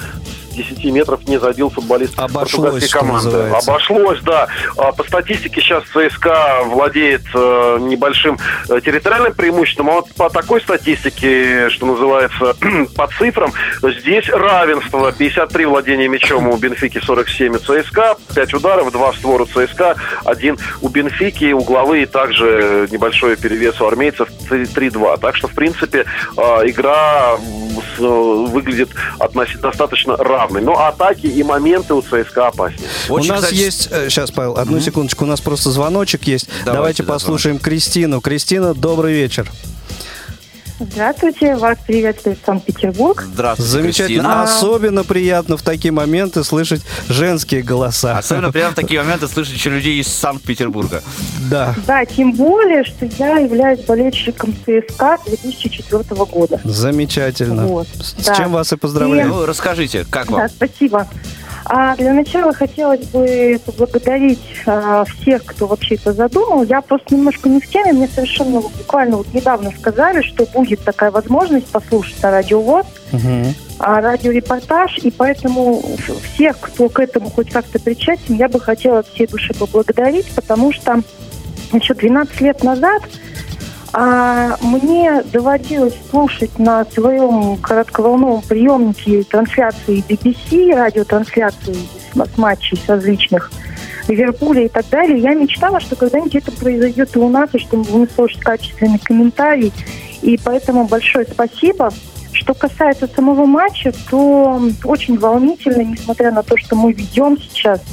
10 метров не забил футболист Обошлось, португальской команды. Называется. Обошлось, да. А, по статистике сейчас ЦСКА владеет э, небольшим э, территориальным преимуществом, а вот по такой статистике, что называется, по цифрам, здесь равенство. 53 владения мячом у Бенфики, 47 у ЦСКА, 5 ударов, 2 в створ у ЦСКА, 1 у Бенфики, угловые также небольшой перевес у армейцев 3-2. Так что, в принципе, игра выглядит относительно достаточно равной. Но атаки и моменты у ЦСКА опаснее. Очень, у нас кстати... есть... Сейчас, э, Павел, одну mm-hmm. секундочку. У нас просто звоночек есть. Давайте, Давайте послушаем. Кристину. Кристина, добрый вечер. Здравствуйте, вас приветствует Санкт-Петербург. Здравствуйте, Замечательно. Кристина. Особенно приятно в такие моменты слышать женские голоса. Особенно приятно в такие моменты слышать еще людей из Санкт-Петербурга. Да. Да, тем более, что я являюсь болельщиком ЦСКА 2004 года. Замечательно. Вот. С да. чем вас и поздравляю. И... Ну, расскажите, как вам? Да, спасибо. А для начала хотелось бы поблагодарить а, всех, кто вообще это задумал. Я просто немножко не в теме. Мне совершенно буквально вот недавно сказали, что будет такая возможность послушать на радио ВОЗ, угу. а, радиорепортаж. И поэтому всех, кто к этому хоть как-то причастен, я бы хотела от всей души поблагодарить, потому что еще 12 лет назад а мне доводилось слушать на своем коротковолновом приемнике трансляции BBC, радиотрансляции с матчей различных Ливерпуля и так далее. Я мечтала, что когда-нибудь это произойдет и у нас, и что мы будем слушать качественный комментарий. И поэтому большое спасибо. Что касается самого матча, то очень волнительно, несмотря на то, что мы ведем сейчас –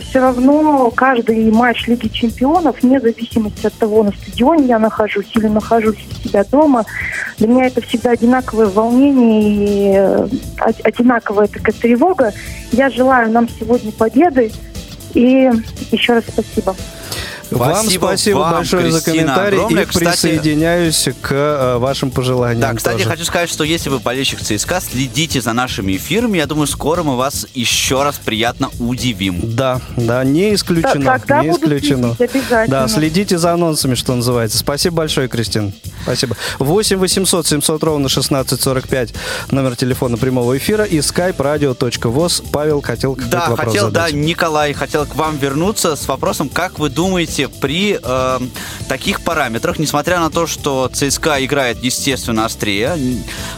все равно каждый матч Лиги Чемпионов, вне зависимости от того, на стадионе я нахожусь или нахожусь у себя дома, для меня это всегда одинаковое волнение и э, одинаковая такая тревога. Я желаю нам сегодня победы и еще раз спасибо. Вам спасибо вам, большое Кристина, за комментарий огромное. и кстати, присоединяюсь к э, вашим пожеланиям. Да, кстати, тоже. хочу сказать, что если вы болельщик ЦСКА, следите за нашими эфирами. Я думаю, скоро мы вас еще раз приятно удивим. Да, да, не исключено. Да, не исключено. Да, следите за анонсами, что называется. Спасибо большое, Кристина. Спасибо. 8 800 700 ровно 1645 номер телефона прямого эфира и skype radio.voz. Павел хотел какой-то да, вопрос хотел, задать. Да, Николай хотел к вам вернуться с вопросом, как вы думаете, при э, таких параметрах, несмотря на то, что ЦСКА играет, естественно, острее,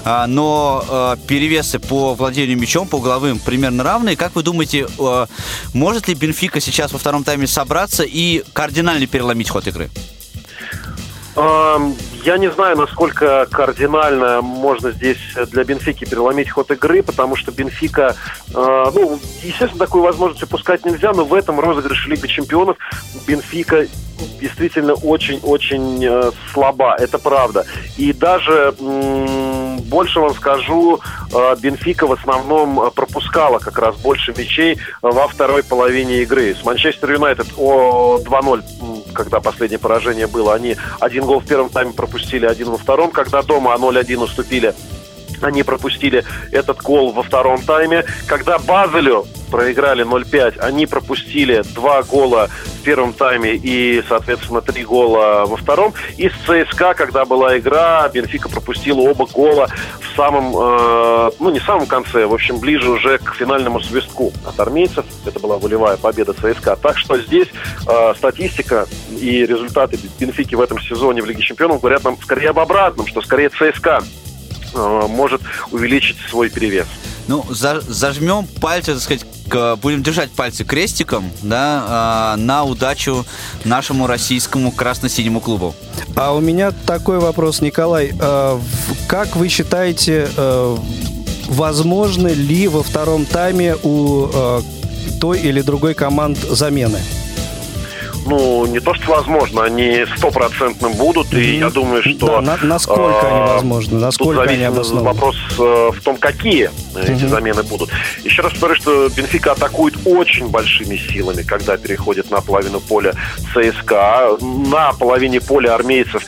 э, но э, перевесы по владению мячом, по угловым примерно равные, как вы думаете, э, может ли Бенфика сейчас во втором тайме собраться и кардинально переломить ход игры? Я не знаю, насколько кардинально можно здесь для Бенфики переломить ход игры, потому что Бенфика, э, ну, естественно, такую возможность упускать нельзя, но в этом розыгрыше Лиги Чемпионов Бенфика действительно очень-очень э, слаба, это правда. И даже больше вам скажу, э, Бенфика в основном пропускала как раз больше мячей во второй половине игры. С Манчестер Юнайтед о 2-0 когда последнее поражение было, они один гол в первом тайме пропустили, один во втором. Когда дома 0-1 уступили они пропустили этот гол во втором тайме. Когда Базелю проиграли 0-5, они пропустили два гола в первом тайме и, соответственно, три гола во втором. И с ЦСКА, когда была игра, Бенфика пропустила оба гола в самом, э, ну, не самом конце, в общем, ближе уже к финальному свистку от армейцев. Это была волевая победа ЦСКА. Так что здесь э, статистика и результаты Бенфики в этом сезоне в Лиге Чемпионов говорят нам скорее об обратном, что скорее ЦСКА может увеличить свой перевес. Ну, за, зажмем пальцы, так сказать, к, будем держать пальцы крестиком, да, э, на удачу нашему российскому красно-синему клубу. А у меня такой вопрос, Николай. Э, как вы считаете, э, возможны ли во втором тайме у э, той или другой команд замены? Ну, не то что возможно, они стопроцентно будут, mm-hmm. и я думаю, что... Да, на, насколько э, они возможны, насколько они обоснованы. вопрос э, в том, какие mm-hmm. эти замены будут. Еще раз повторю, что Бенфика атакует очень большими силами, когда переходит на половину поля ЦСКА. На половине поля армейцев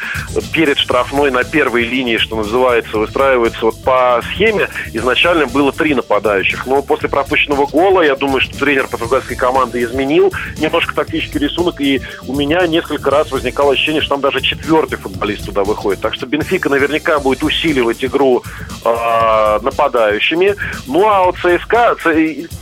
перед штрафной на первой линии, что называется, выстраивается вот по схеме. Изначально было три нападающих, но после пропущенного гола, я думаю, что тренер португальской команды изменил немножко тактический рисунок и и у меня несколько раз возникало ощущение, что там даже четвертый футболист туда выходит. Так что Бенфика наверняка будет усиливать игру э, нападающими. Ну а у ЦСКА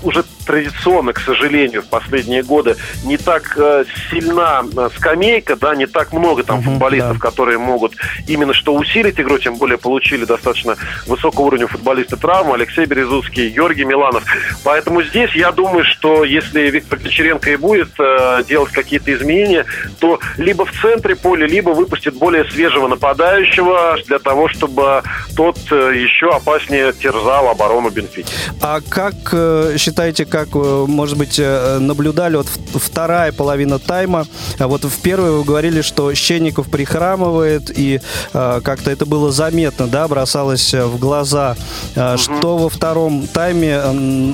уже традиционно, к сожалению, в последние годы не так э, сильна э, скамейка, да, не так много там угу, футболистов, да. которые могут именно что усилить игру, тем более получили достаточно высокого уровня футболисты травмы, Алексей Березуцкий, Георгий Миланов. Поэтому здесь я думаю, что если Виктор Кочеренко и будет э, делать какие-то изменения, то либо в центре поля, либо выпустит более свежего нападающего для того, чтобы тот э, еще опаснее терзал оборону Бенфики. А как э, считаете, как, э, может быть, наблюдали вот вторая половина тайма. А вот в первой вы говорили, что Щенников прихрамывает, и как-то это было заметно, да, бросалось в глаза. Угу. Что во втором тайме,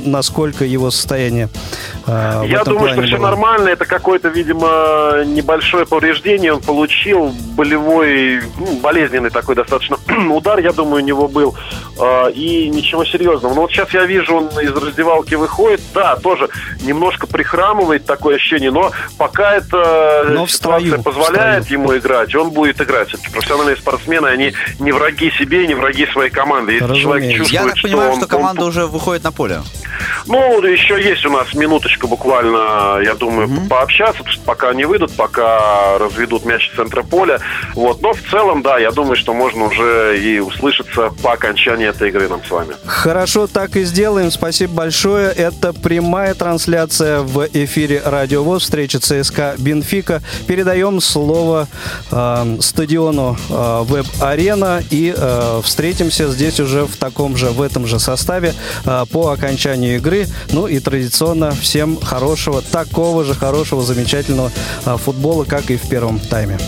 насколько его состояние? Я думаю, что все нормально. Это какое-то, видимо, небольшое повреждение он получил. Болевой, ну, болезненный такой достаточно удар, я думаю, у него был. И ничего серьезного. Но вот сейчас я вижу, он из раздевалки выходит, да, тоже немножко прихрамывает такое ощущение, но пока эта но ситуация строю, позволяет ему играть, он будет играть. Все-таки профессиональные спортсмены, они не враги себе, не враги своей команды. Если человек чувствует, Я так что понимаю, он, что команда он... уже выходит на поле. Ну, еще есть у нас минуточка буквально, я думаю, mm-hmm. пообщаться, потому что пока не выйдут, пока разведут мяч в центре поля. Вот. Но в целом, да, я думаю, что можно уже и услышаться по окончании этой игры нам с вами. Хорошо, так и сделаем. Спасибо большое. Это прямая трансляция в эфире Радио ВОЗ, встреча ЦСКА Бенфика. Передаем слово э, стадиону э, ВЭБ Арена и э, встретимся здесь уже в таком же, в этом же составе э, по окончанию игры. Ну и традиционно всем хорошего, такого же хорошего, замечательного футбола, как и в первом тайме.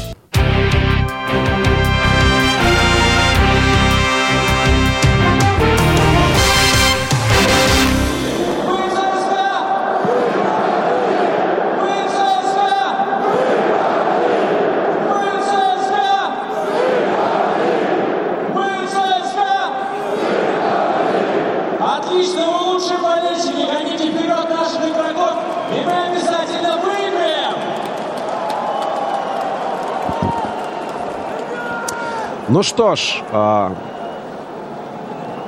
Ну что ж, а,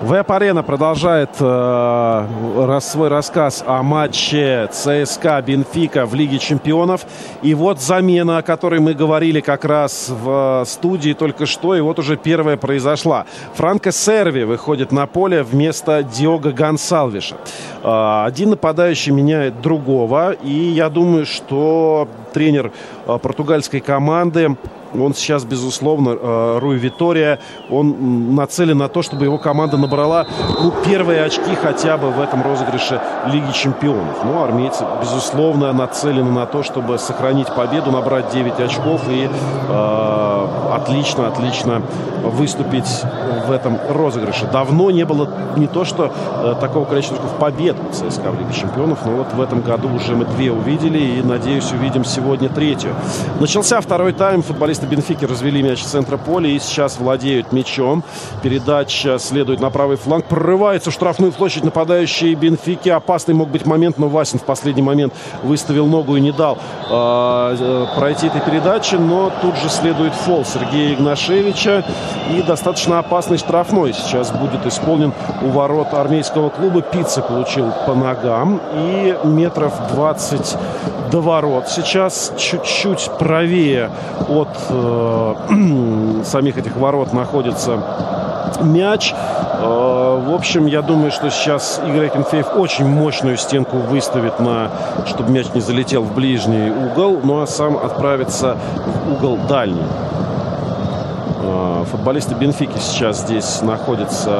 Веб-арена продолжает э, свой рассказ о матче ЦСКА Бенфика в Лиге чемпионов. И вот замена, о которой мы говорили как раз в студии только что, и вот уже первая произошла. Франко Серви выходит на поле вместо Диога Гонсалвиша. Один нападающий меняет другого, и я думаю, что тренер э, португальской команды он сейчас, безусловно, э, Руй Витория, он нацелен на то, чтобы его команда набрала ну, первые очки хотя бы в этом розыгрыше Лиги Чемпионов. Ну, армейцы, безусловно, нацелены на то, чтобы сохранить победу, набрать 9 очков и э, отлично, отлично выступить в этом розыгрыше. Давно не было не то, что э, такого количества побед у ЦСКА в Лиге Чемпионов, но вот в этом году уже мы две увидели и, надеюсь, увидим сегодня третью. Начался второй тайм. Футболисты Бенфики развели мяч в центра поля и сейчас владеют мячом. Передача следует на правый фланг. Прорывается в штрафную площадь нападающий Бенфики. Опасный мог быть момент, но Васин в последний момент выставил ногу и не дал э, пройти этой передачи. Но тут же следует фол Сергея Игнашевича. И достаточно опасный штрафной сейчас будет исполнен у ворот армейского клуба. Пицца получил по ногам. И метров 20 до ворот. Сейчас чуть-чуть правее от э, самих этих ворот находится мяч. Э, в общем, я думаю, что сейчас Игорь Акинфеев очень мощную стенку выставит, на, чтобы мяч не залетел в ближний угол, ну а сам отправится в угол дальний. Э, футболисты Бенфики сейчас здесь находятся,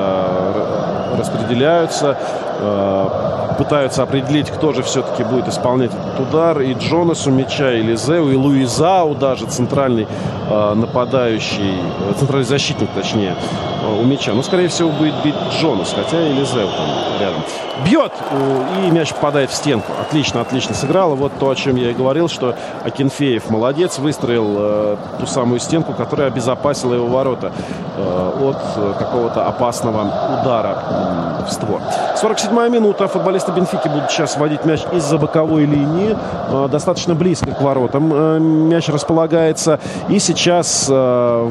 распределяются э, пытаются определить, кто же все-таки будет исполнять этот удар. И Джонасу мяча, и Лизеу, и Луизау даже центральный э, нападающий, центральный защитник, точнее, э, у мяча. Ну, скорее всего, будет бить Джонас, хотя и Лизеу там рядом. Бьет, и мяч попадает в стенку. Отлично, отлично сыграл. Вот то, о чем я и говорил, что Акинфеев молодец, выстроил э, ту самую стенку, которая обезопасила его ворота э, от какого-то опасного удара в створ. 47-я минута. Футболисты Бенфики будут сейчас вводить мяч из-за боковой линии. Э, достаточно близко к воротам э, мяч располагается. И сейчас э,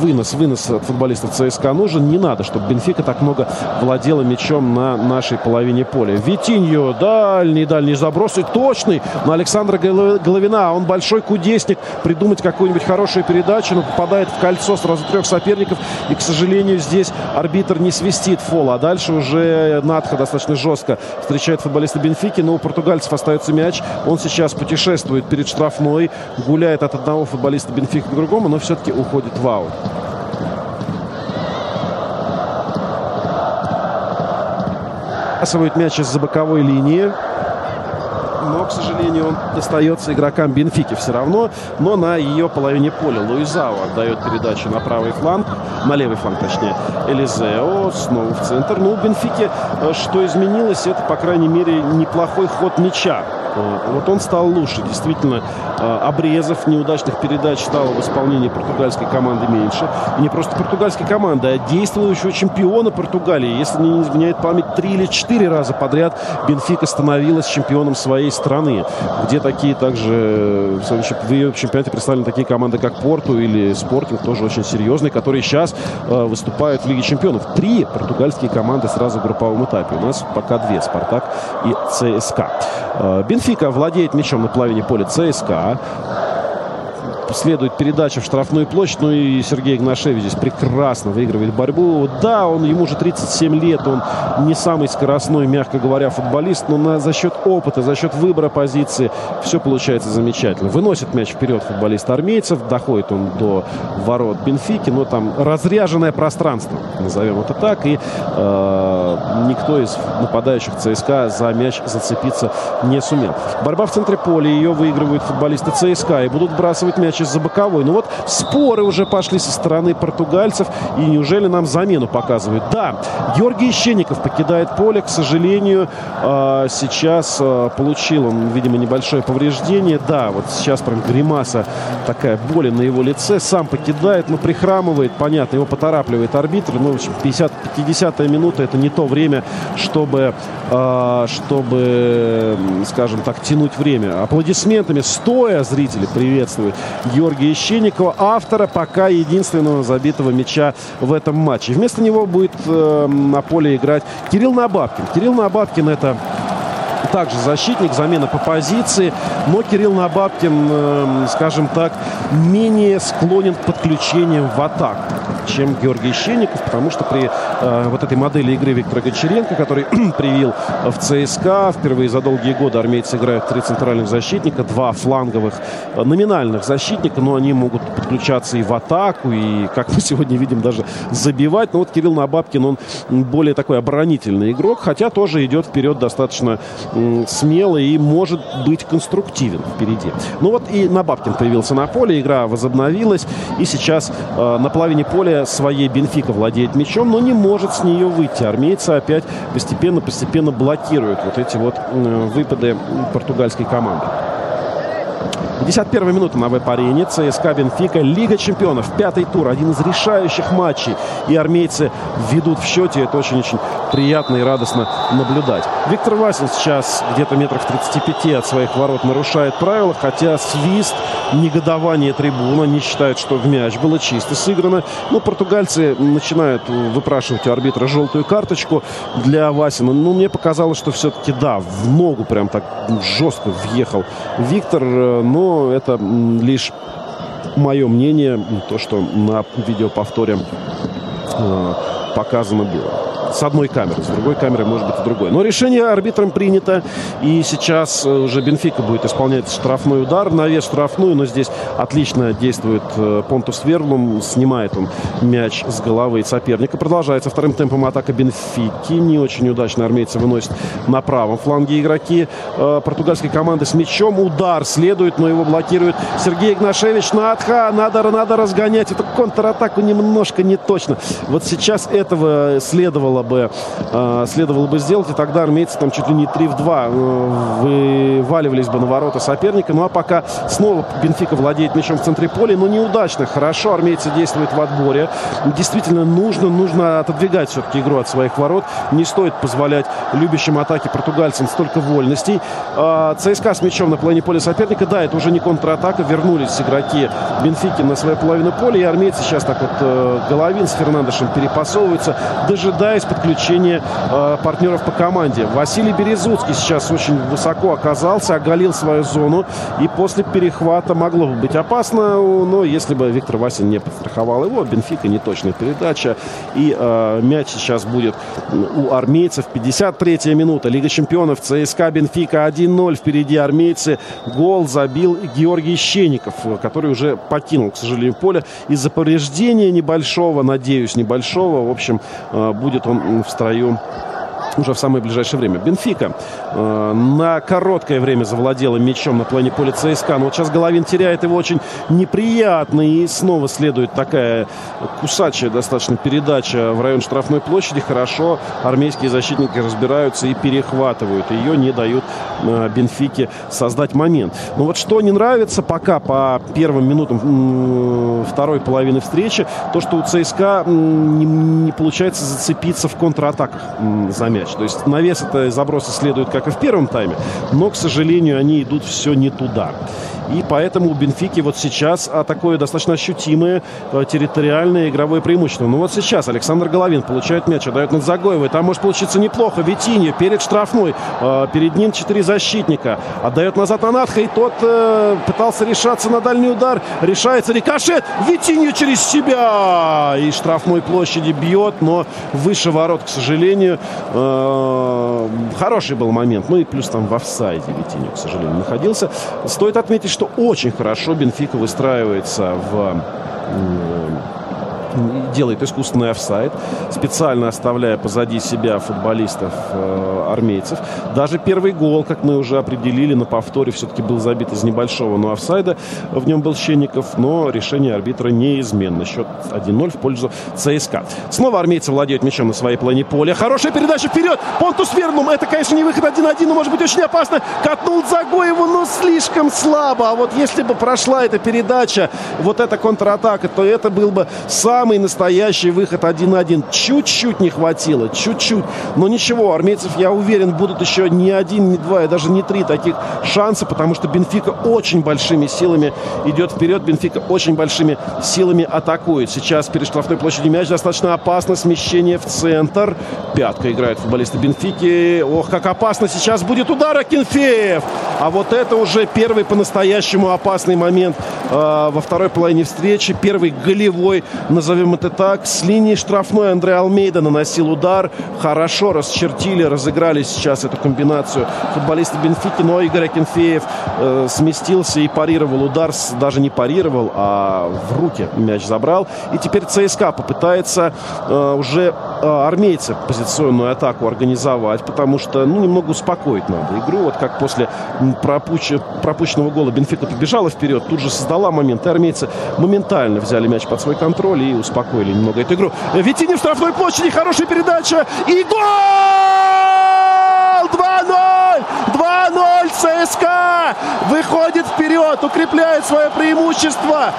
вынос, вынос от футболистов ЦСКА нужен. Не надо, чтобы Бенфика так много владела мячом на нашей половине поля. Витиньо, дальний-дальний заброс и точный на Александра Головина. Он большой кудесник. Придумать какую-нибудь хорошую передачу, но попадает в кольцо сразу трех соперников. И, к сожалению, здесь арбитр не свистит фол. А дальше уже Надха достаточно жестко встречает футболиста Бенфики. Но у португальцев остается мяч. Он сейчас путешествует перед штрафной. Гуляет от одного футболиста Бенфики к другому, но все-таки уходит в аут. Мяч из-за боковой линии. Но, к сожалению, он достается игрокам Бенфики все равно. Но на ее половине поля Луизао отдает передачу на правый фланг. На левый фланг, точнее. Элизео снова в центр. Ну, у Бенфики э, что изменилось, это, по крайней мере, неплохой ход мяча. Э, вот он стал лучше. Действительно, э, обрезов, неудачных передач стало в исполнении португальской команды меньше. И не просто португальской команды, а действующего чемпиона Португалии. Если не изменяет память, три или четыре раза подряд Бенфика становилась чемпионом своей страны. Где такие также в ее чемпионате представлены такие команды, как Порту или Спортинг, тоже очень серьезные, которые сейчас э, выступают в Лиге чемпионов. Три португальские команды сразу в групповом этапе. У нас пока две. Спартак и ЦСКА. Бенфика Бенфика владеет мячом на половине поля ЦСКА следует передача в штрафную площадь. Ну и Сергей Игнашевич здесь прекрасно выигрывает борьбу. Да, он ему уже 37 лет, он не самый скоростной, мягко говоря, футболист, но на, за счет опыта, за счет выбора позиции все получается замечательно. Выносит мяч вперед футболист армейцев, доходит он до ворот Бенфики, но там разряженное пространство, назовем это так, и э, никто из нападающих ЦСКА за мяч зацепиться не сумел. Борьба в центре поля, ее выигрывают футболисты ЦСКА и будут бросать мяч из-за боковой. Ну вот споры уже пошли со стороны португальцев. И неужели нам замену показывают? Да, Георгий Ищенников покидает поле. К сожалению, а, сейчас а, получил он, видимо, небольшое повреждение. Да, вот сейчас прям гримаса такая боли на его лице. Сам покидает, но прихрамывает. Понятно, его поторапливает арбитр. Ну, в общем, 50-50 минута это не то время, чтобы, а, чтобы, скажем так, тянуть время. Аплодисментами стоя зрители приветствуют Георгия Ищенникова, автора пока единственного забитого мяча в этом матче. Вместо него будет э, на поле играть Кирилл Набабкин. Кирилл Набабкин это также защитник, замена по позиции. Но Кирилл Набабкин, э, скажем так, менее склонен к подключениям в атаку чем Георгий Щенников, потому что при э, вот этой модели игры Виктора Гончаренко, который привил в ЦСКА, впервые за долгие годы армейцы играют три центральных защитника, два фланговых э, номинальных защитника, но они могут подключаться и в атаку, и, как мы сегодня видим, даже забивать. Но вот Кирилл Набабкин, он более такой оборонительный игрок, хотя тоже идет вперед достаточно э, смело и может быть конструктивен впереди. Ну вот и Набабкин появился на поле, игра возобновилась, и сейчас э, на половине поля своей Бенфика владеет мячом, но не может с нее выйти. Армейцы опять постепенно-постепенно блокируют вот эти вот выпады португальской команды. 51 минута на веб-арене. ЦСКА Бенфика. Лига чемпионов. Пятый тур. Один из решающих матчей. И армейцы ведут в счете. Это очень-очень приятно и радостно наблюдать. Виктор Васин сейчас где-то метров 35 от своих ворот нарушает правила. Хотя свист, негодование трибуна. не считают, что в мяч было чисто сыграно. Но португальцы начинают выпрашивать у арбитра желтую карточку для Васина. Ну, мне показалось, что все-таки да, в ногу прям так жестко въехал Виктор. Э, но это лишь мое мнение, то, что на видеоповторе э, показано было с одной камеры, с другой камеры может быть и другой. Но решение арбитром принято, и сейчас э, уже Бенфика будет исполнять штрафной удар, на вес штрафную, но здесь отлично действует э, Понтус Верблум, снимает он мяч с головы соперника. Продолжается вторым темпом атака Бенфики, не очень удачно армейцы выносят на правом фланге игроки э, португальской команды с мячом. Удар следует, но его блокирует Сергей Игнашевич. Надха, надо, надо разгонять эту контратаку немножко не точно. Вот сейчас этого следовало бы, э, следовало бы сделать, и тогда армейцы там чуть ли не 3 в 2 э, вы, вываливались бы на ворота соперника. Ну а пока снова Бенфика владеет мячом в центре поля, но неудачно. Хорошо армейцы действуют в отборе. Действительно нужно, нужно отодвигать все-таки игру от своих ворот. Не стоит позволять любящим атаки португальцам столько вольностей. А, ЦСКА с мячом на половине поля соперника. Да, это уже не контратака. Вернулись игроки Бенфики на свою половину поля. И армейцы сейчас так вот э, Головин с Фернандешем перепасовываются, дожидаясь подключения э, партнеров по команде. Василий Березуцкий сейчас очень высоко оказался, оголил свою зону. И после перехвата могло бы быть опасно. Но если бы Виктор Васин не подстраховал его, Бенфика неточная передача. И э, мяч сейчас будет у армейцев. 53-я минута. Лига чемпионов ЦСКА Бенфика 1-0. Впереди армейцы. Гол забил Георгий Щенников, который уже покинул, к сожалению, поле из-за повреждения небольшого, надеюсь, небольшого. В общем, э, будет он в строю уже в самое ближайшее время. Бенфика э, на короткое время завладела мячом на плане поля ЦСКА. Но вот сейчас Головин теряет его очень неприятно. И снова следует такая кусачая достаточно передача в район штрафной площади. Хорошо армейские защитники разбираются и перехватывают ее, не дают э, Бенфике создать момент. Но вот что не нравится пока по первым минутам э, второй половины встречи, то, что у ЦСКА не, не получается зацепиться в контратаках за мяч мяч. То есть навес это забросы следуют, как и в первом тайме, но, к сожалению, они идут все не туда. И поэтому у Бенфики вот сейчас а, такое достаточно ощутимое а, территориальное игровое преимущество. Ну вот сейчас Александр Головин получает мяч, отдает над Загоевой. Там может получиться неплохо. Витинья перед штрафной. А, перед ним четыре защитника. Отдает назад на Надха. И тот э, пытался решаться на дальний удар. Решается рикошет. Витинья через себя. И штрафной площади бьет, но выше ворот, к сожалению. Э, хороший был момент. Ну и плюс там в офсайде Витинья, к сожалению, находился. Стоит отметить, что очень хорошо Бенфика выстраивается в делает искусственный офсайд, специально оставляя позади себя футболистов э, армейцев. Даже первый гол, как мы уже определили, на повторе все-таки был забит из небольшого, но офсайда в нем был Щенников, но решение арбитра неизменно. Счет 1-0 в пользу ЦСКА. Снова армейцы владеют мячом на своей плане поля. Хорошая передача вперед! Понтус Вернум. Это, конечно, не выход 1-1, но может быть очень опасно. Катнул Загоеву, но слишком слабо. А вот если бы прошла эта передача, вот эта контратака, то это был бы сам самый настоящий выход 1-1. Чуть-чуть не хватило, чуть-чуть. Но ничего, армейцев, я уверен, будут еще не один, не два, и даже не три таких шанса, потому что Бенфика очень большими силами идет вперед. Бенфика очень большими силами атакует. Сейчас перед штрафной площадью мяч достаточно опасно. Смещение в центр. Пятка играет футболисты Бенфики. Ох, как опасно сейчас будет удар Акинфеев. А вот это уже первый по-настоящему опасный момент э, во второй половине встречи. Первый голевой, назовем назовем это так. С линии штрафной Андрей Алмейда наносил удар. Хорошо расчертили, разыграли сейчас эту комбинацию футболисты Бенфики. Но Игорь Акинфеев э, сместился и парировал удар. Даже не парировал, а в руки мяч забрал. И теперь ЦСКА попытается э, уже э, армейцы позиционную атаку организовать, потому что ну, немного успокоить надо игру. Вот как после пропуч... пропущенного гола Бенфика побежала вперед, тут же создала момент. И армейцы моментально взяли мяч под свой контроль и успокоили немного эту игру. Витини в штрафной площади, хорошая передача и гол! 2-0! 2-0 ЦСКА! Выходит вперед, укрепляет свое преимущество.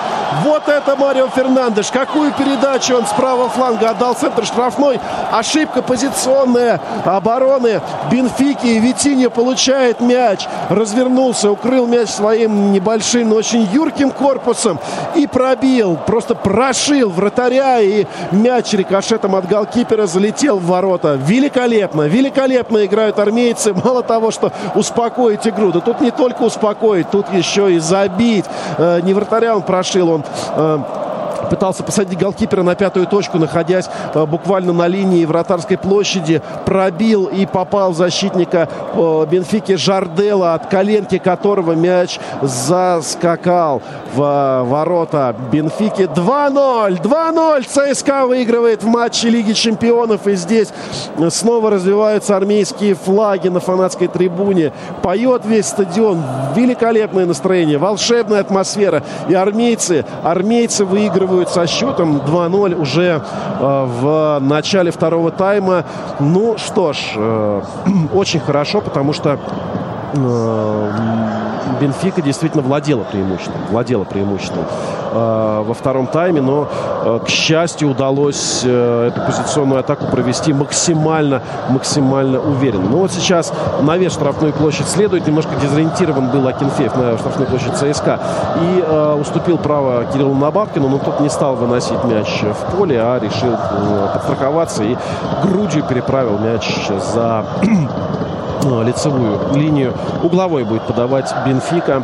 Вот это Марио Фернандеш. Какую передачу он с правого фланга отдал центр штрафной. Ошибка позиционная обороны Бенфики. Витинья получает мяч. Развернулся, укрыл мяч своим небольшим, но очень юрким корпусом. И пробил, просто прошил вратаря. И мяч рикошетом от голкипера залетел в ворота. Великолепно, великолепно играют армейцы. Мало того, что успокоить. Да тут не только успокоить, тут еще и забить. Э, не вратаря он прошил, он э, пытался посадить голкипера на пятую точку, находясь э, буквально на линии вратарской площади. Пробил и попал в защитника э, Бенфики Жардела, от коленки которого мяч заскакал в э, ворота Бенфики. 2-0! 2-0! ЦСКА выигрывает в матче Лиги Чемпионов. И здесь снова развиваются армейские флаги на фанатской трибуне. Поет весь стадион. Великолепное настроение, волшебная атмосфера. И армейцы, армейцы выигрывают выигрывают со счетом 2-0 уже э, в начале второго тайма. Ну что ж, э, очень хорошо, потому что Бенфика действительно владела преимуществом. Владела преимуществом э, во втором тайме, но, э, к счастью, удалось э, эту позиционную атаку провести максимально, максимально уверенно. Ну вот сейчас навес штрафную площадь следует. Немножко дезориентирован был Акинфеев на штрафную площадь ЦСКА. И э, уступил право Кириллу Набабкину, но тот не стал выносить мяч в поле, а решил э, подстраховаться и грудью переправил мяч за лицевую линию. Угловой будет подавать Бенфика.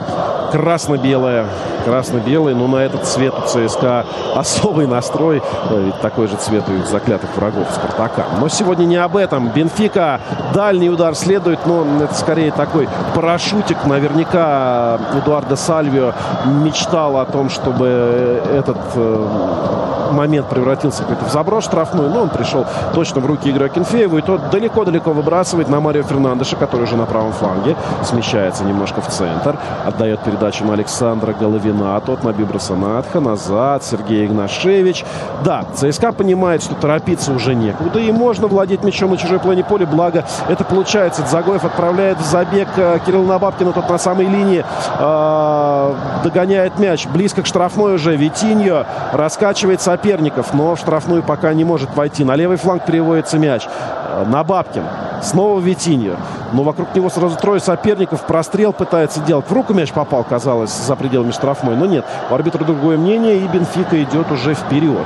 Красно-белая. Красно-белый, но на этот цвет у ЦСКА особый настрой. Э, Ведь такой же цвет у их заклятых врагов Спартака. Но сегодня не об этом. Бенфика. Дальний удар следует, но это скорее такой парашютик. Наверняка Эдуардо Сальвио мечтал о том, чтобы этот э, момент превратился какой-то в заброс штрафной, но он пришел точно в руки Игоря Кенфеева, и тот далеко-далеко выбрасывает на Марио Фернандеша, который уже на правом фланге, смещается немножко в центр, отдает передачу на Александра Головина, тот на Бибраса Надха, назад, Сергей Игнашевич. Да, ЦСКА понимает, что торопиться уже некуда, и можно владеть мячом на чужой плане поля, благо это получается. Дзагоев отправляет в забег э, Кирилла Набабкина, тот на самой линии э, догоняет мяч, близко к штрафной уже, Витиньо раскачивает соперников, но в штрафную пока не может войти. На левый фланг переводится мяч. Э, Набабкин. Снова Витиньо. Но вокруг него сразу трое соперников. Прострел пытается делать. В руку мяч попал, казалось, за пределами штрафной. Но нет. У арбитра другое мнение. И Бенфика идет уже вперед.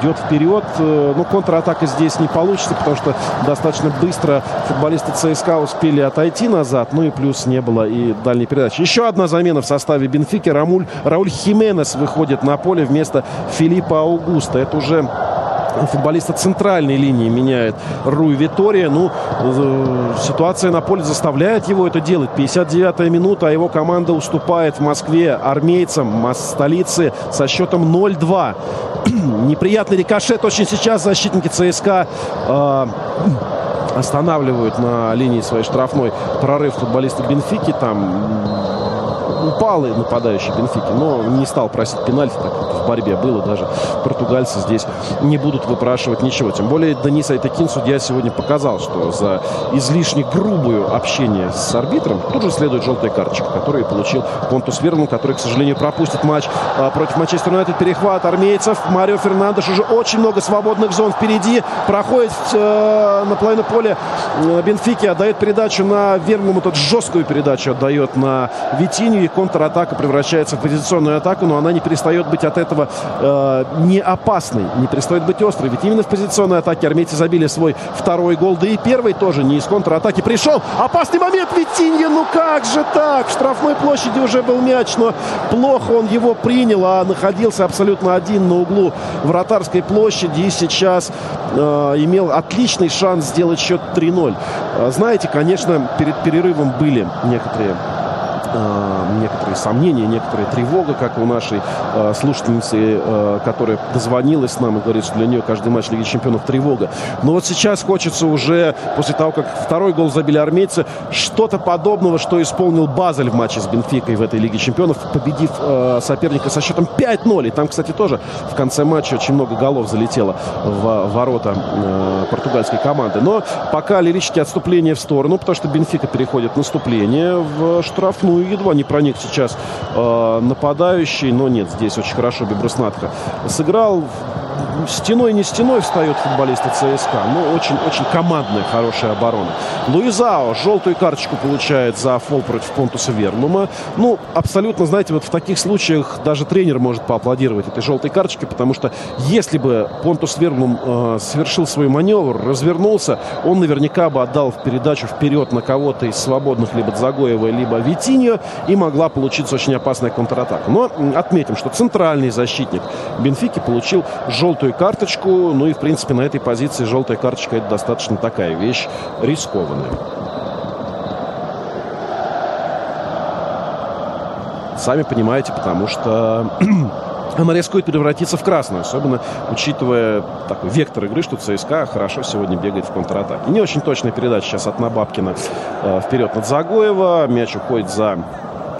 Идет вперед. Э, Ну, контратака здесь не получится, потому что достаточно быстро футболисты ЦСКА успели отойти назад. Ну и плюс не было и дальней передачи. Еще одна замена в составе Бенфики. Рамуль, Рауль Хименес выходит на поле вместо Филиппа Аугуста. Это уже футболиста центральной линии меняет Руй Витория. Ну, э, ситуация на поле заставляет его это делать. 59-я минута, а его команда уступает в Москве армейцам столицы со счетом 0-2. Неприятный рикошет очень сейчас защитники ЦСКА э, останавливают на линии своей штрафной прорыв футболиста Бенфики. Там упал и нападающий Бенфики, но не стал просить пенальти, так в борьбе было. Даже португальцы здесь не будут выпрашивать ничего. Тем более Денис Айтакин, судья, сегодня показал, что за излишне грубую общение с арбитром тут же следует желтая карточка, которую получил Понтус Вернул, который, к сожалению, пропустит матч а, против Манчестер Юнайтед. Перехват армейцев. Марио Фернандеш уже очень много свободных зон впереди. Проходит э, на половину поля э, Бенфики, отдает передачу на Верному. Тот жесткую передачу отдает на Витинью. И контратака превращается в позиционную атаку, но она не перестает быть от этого э, не опасной, не перестает быть острой. Ведь именно в позиционной атаке армейцы забили свой второй гол, да и первый тоже не из контратаки пришел. Опасный момент Витинья, ну как же так? В штрафной площади уже был мяч, но плохо он его принял, а находился абсолютно один на углу вратарской площади и сейчас э, имел отличный шанс сделать счет 3-0. Э, знаете, конечно, перед перерывом были некоторые некоторые сомнения, некоторая тревога, как у нашей э, слушательницы, э, которая дозвонилась нам и говорит, что для нее каждый матч Лиги Чемпионов тревога. Но вот сейчас хочется уже, после того, как второй гол забили армейцы, что-то подобного, что исполнил Базель в матче с Бенфикой в этой Лиге Чемпионов, победив соперника со счетом 5-0. И там, кстати, тоже в конце матча очень много голов залетело в ворота португальской команды. Но пока лирические отступления в сторону, потому что Бенфика переходит в наступление в штрафную. Едва не проник сейчас э, нападающий, но нет, здесь очень хорошо Бибруснатха сыграл. Стеной не стеной встают футболисты ЦСКА, но очень-очень командная, хорошая оборона. Луизао желтую карточку получает за фол против Понтуса Верлума. Ну, абсолютно, знаете, вот в таких случаях даже тренер может поаплодировать этой желтой карточке, потому что если бы Понтус Верлум э, совершил свой маневр, развернулся, он наверняка бы отдал в передачу вперед на кого-то из свободных либо Дзагоева, либо Витиньо, и могла получиться очень опасная контратака. Но отметим, что центральный защитник Бенфики получил желтую карточку. Ну и, в принципе, на этой позиции желтая карточка это достаточно такая вещь рискованная. Сами понимаете, потому что она рискует превратиться в красную, особенно учитывая такой вектор игры, что ЦСКА хорошо сегодня бегает в контратаке. Не очень точная передача сейчас от Набабкина э, вперед от Загоева. Мяч уходит за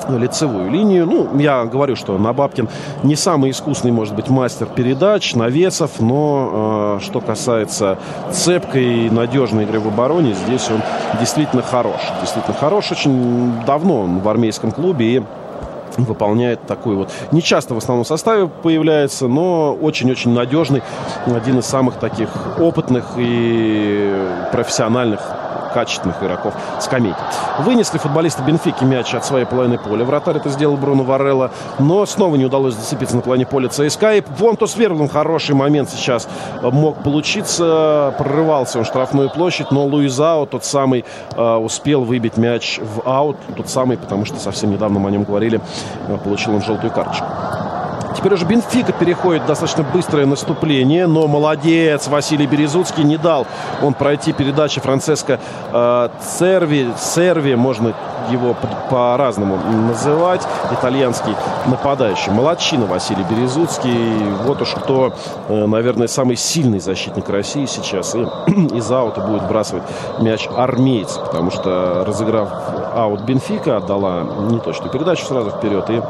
лицевую линию. Ну, я говорю, что Набабкин не самый искусный, может быть, мастер передач, навесов, но э, что касается цепкой и надежной игры в обороне, здесь он действительно хорош. Действительно хорош. Очень давно он в армейском клубе и выполняет такой вот, не часто в основном составе появляется, но очень-очень надежный, один из самых таких опытных и профессиональных качественных игроков скамейки. Вынесли футболисты Бенфики мяч от своей половины поля. Вратарь это сделал Бруно Варелла. Но снова не удалось зацепиться на половине поля ЦСКА. И Понтус Верблом хороший момент сейчас мог получиться. Прорывался он в штрафную площадь, но Луизао, тот самый, э, успел выбить мяч в аут. Тот самый, потому что совсем недавно мы о нем говорили, э, получил он желтую карточку. Теперь уже Бенфика переходит в достаточно быстрое наступление, но молодец Василий Березуцкий не дал он пройти передачи Франциско э, Церви, Серви, можно его по-разному называть, итальянский нападающий. Молодчина Василий Березуцкий. Вот уж кто, э, наверное, самый сильный защитник России сейчас. И из аута будет вбрасывать мяч армейц, потому что разыграв аут Бенфика, отдала неточную передачу сразу вперед и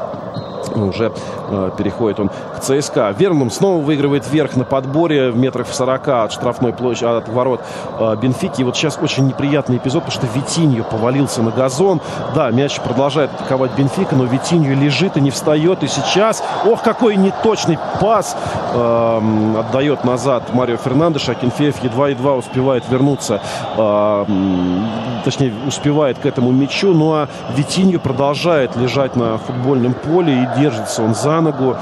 уже э, переходит он к ЦСКА. Вернум снова выигрывает вверх на подборе в метрах в 40 от штрафной площади, от ворот э, Бенфики. И вот сейчас очень неприятный эпизод, потому что Витинью повалился на газон. Да, мяч продолжает атаковать Бенфика, но Витинью лежит и не встает. И сейчас, ох, какой неточный пас э, отдает назад Марио Фернандеш. Акинфеев едва-едва успевает вернуться, э, точнее, успевает к этому мячу. Ну а Витинью продолжает лежать на футбольном поле и держится он за ногу.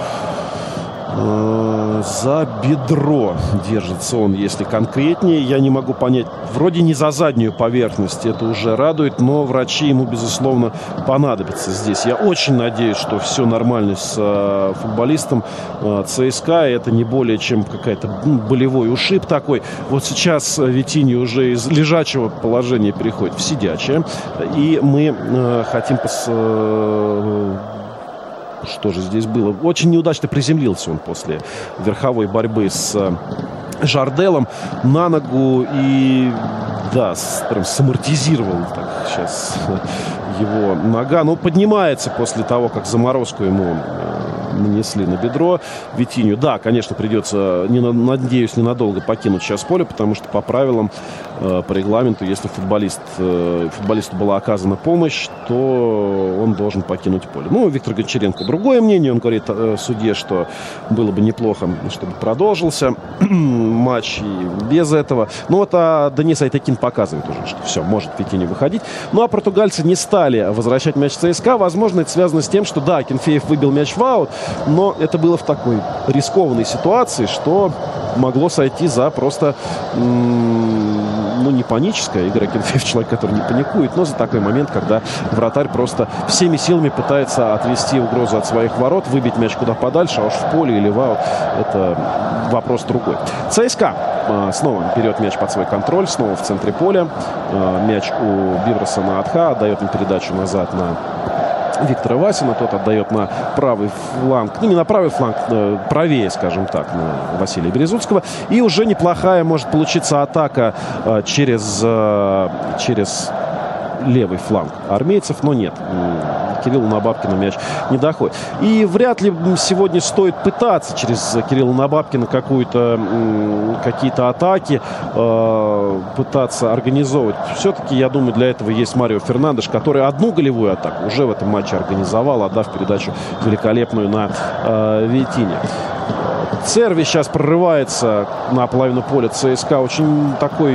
Э, за бедро держится он, если конкретнее. Я не могу понять. Вроде не за заднюю поверхность. Это уже радует. Но врачи ему, безусловно, понадобятся здесь. Я очень надеюсь, что все нормально с э, футболистом э, ЦСКА. Это не более чем какая-то болевой ушиб такой. Вот сейчас Витини уже из лежачего положения переходит в сидячее. И мы э, хотим пос, э, что же здесь было? Очень неудачно приземлился он после верховой борьбы с э, Жарделом на ногу и да, прям самортизировал так сейчас его нога. Ну, поднимается после того, как заморозку ему э, нанесли на бедро Витиню. Да, конечно, придется, не, надеюсь, ненадолго покинуть сейчас поле, потому что по правилам Э, по регламенту, если футболист, э, футболисту была оказана помощь, то он должен покинуть поле. Ну, Виктор Гончаренко другое мнение. Он говорит э, судье, что было бы неплохо, чтобы продолжился матч и без этого. Ну, вот а Денис Айтакин показывает уже, что все, может не выходить. Ну, а португальцы не стали возвращать мяч ЦСКА. Возможно, это связано с тем, что, да, Кенфеев выбил мяч в аут, но это было в такой рискованной ситуации, что могло сойти за просто ну, не паническая. Игорь Акинфеев человек, который не паникует, но за такой момент, когда вратарь просто всеми силами пытается отвести угрозу от своих ворот, выбить мяч куда подальше, а уж в поле или в аут, это вопрос другой. ЦСКА а, снова берет мяч под свой контроль, снова в центре поля. А, мяч у Бивреса на Атха, отдает им передачу назад на Виктора Васина. Тот отдает на правый фланг. Ну, не на правый фланг, э, правее, скажем так, на Василия Березутского. И уже неплохая может получиться атака э, через, э, через левый фланг армейцев, но нет. Кирилла Набабкина мяч не доходит. И вряд ли сегодня стоит пытаться через Кирилла Набабкина какую-то, какие-то атаки э, пытаться организовывать. Все-таки, я думаю, для этого есть Марио Фернандеш, который одну голевую атаку уже в этом матче организовал, отдав передачу великолепную на э, Витине. Церви сейчас прорывается на половину поля ЦСКА. Очень такой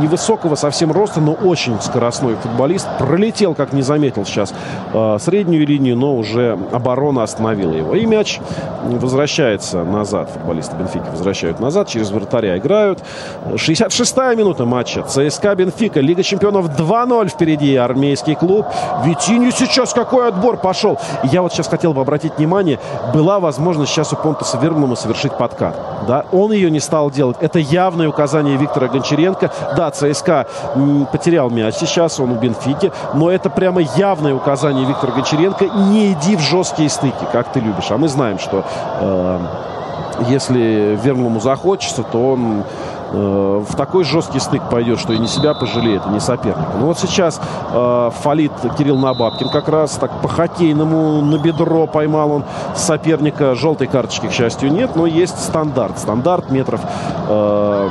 невысокого совсем роста, но очень скоростной футболист. Пролетел, как не заметил сейчас, э, среднюю линию, но уже оборона остановила его. И мяч возвращается назад. Футболисты Бенфики возвращают назад. Через вратаря играют. 66-я минута матча. ЦСКА Бенфика. Лига чемпионов 2-0 впереди. Армейский клуб. Витинью сейчас какой отбор пошел. я вот сейчас хотел бы обратить внимание. Была возможность сейчас у Понтаса Верблума совершить подкат. Да? Он ее не стал делать. Это явное указание Виктора Гончаренко. Да, ЦСКА потерял мяч сейчас, он у Бенфики, но это прямо явное указание Виктора Гончаренко. Не иди в жесткие стыки, как ты любишь. А мы знаем, что э, если Верному захочется, то он э, в такой жесткий стык пойдет, что и не себя пожалеет, и не соперника. Ну вот сейчас э, фалит Кирилл Набабкин как раз так по-хоккейному на бедро поймал он соперника. Желтой карточки, к счастью, нет, но есть стандарт. Стандарт метров э,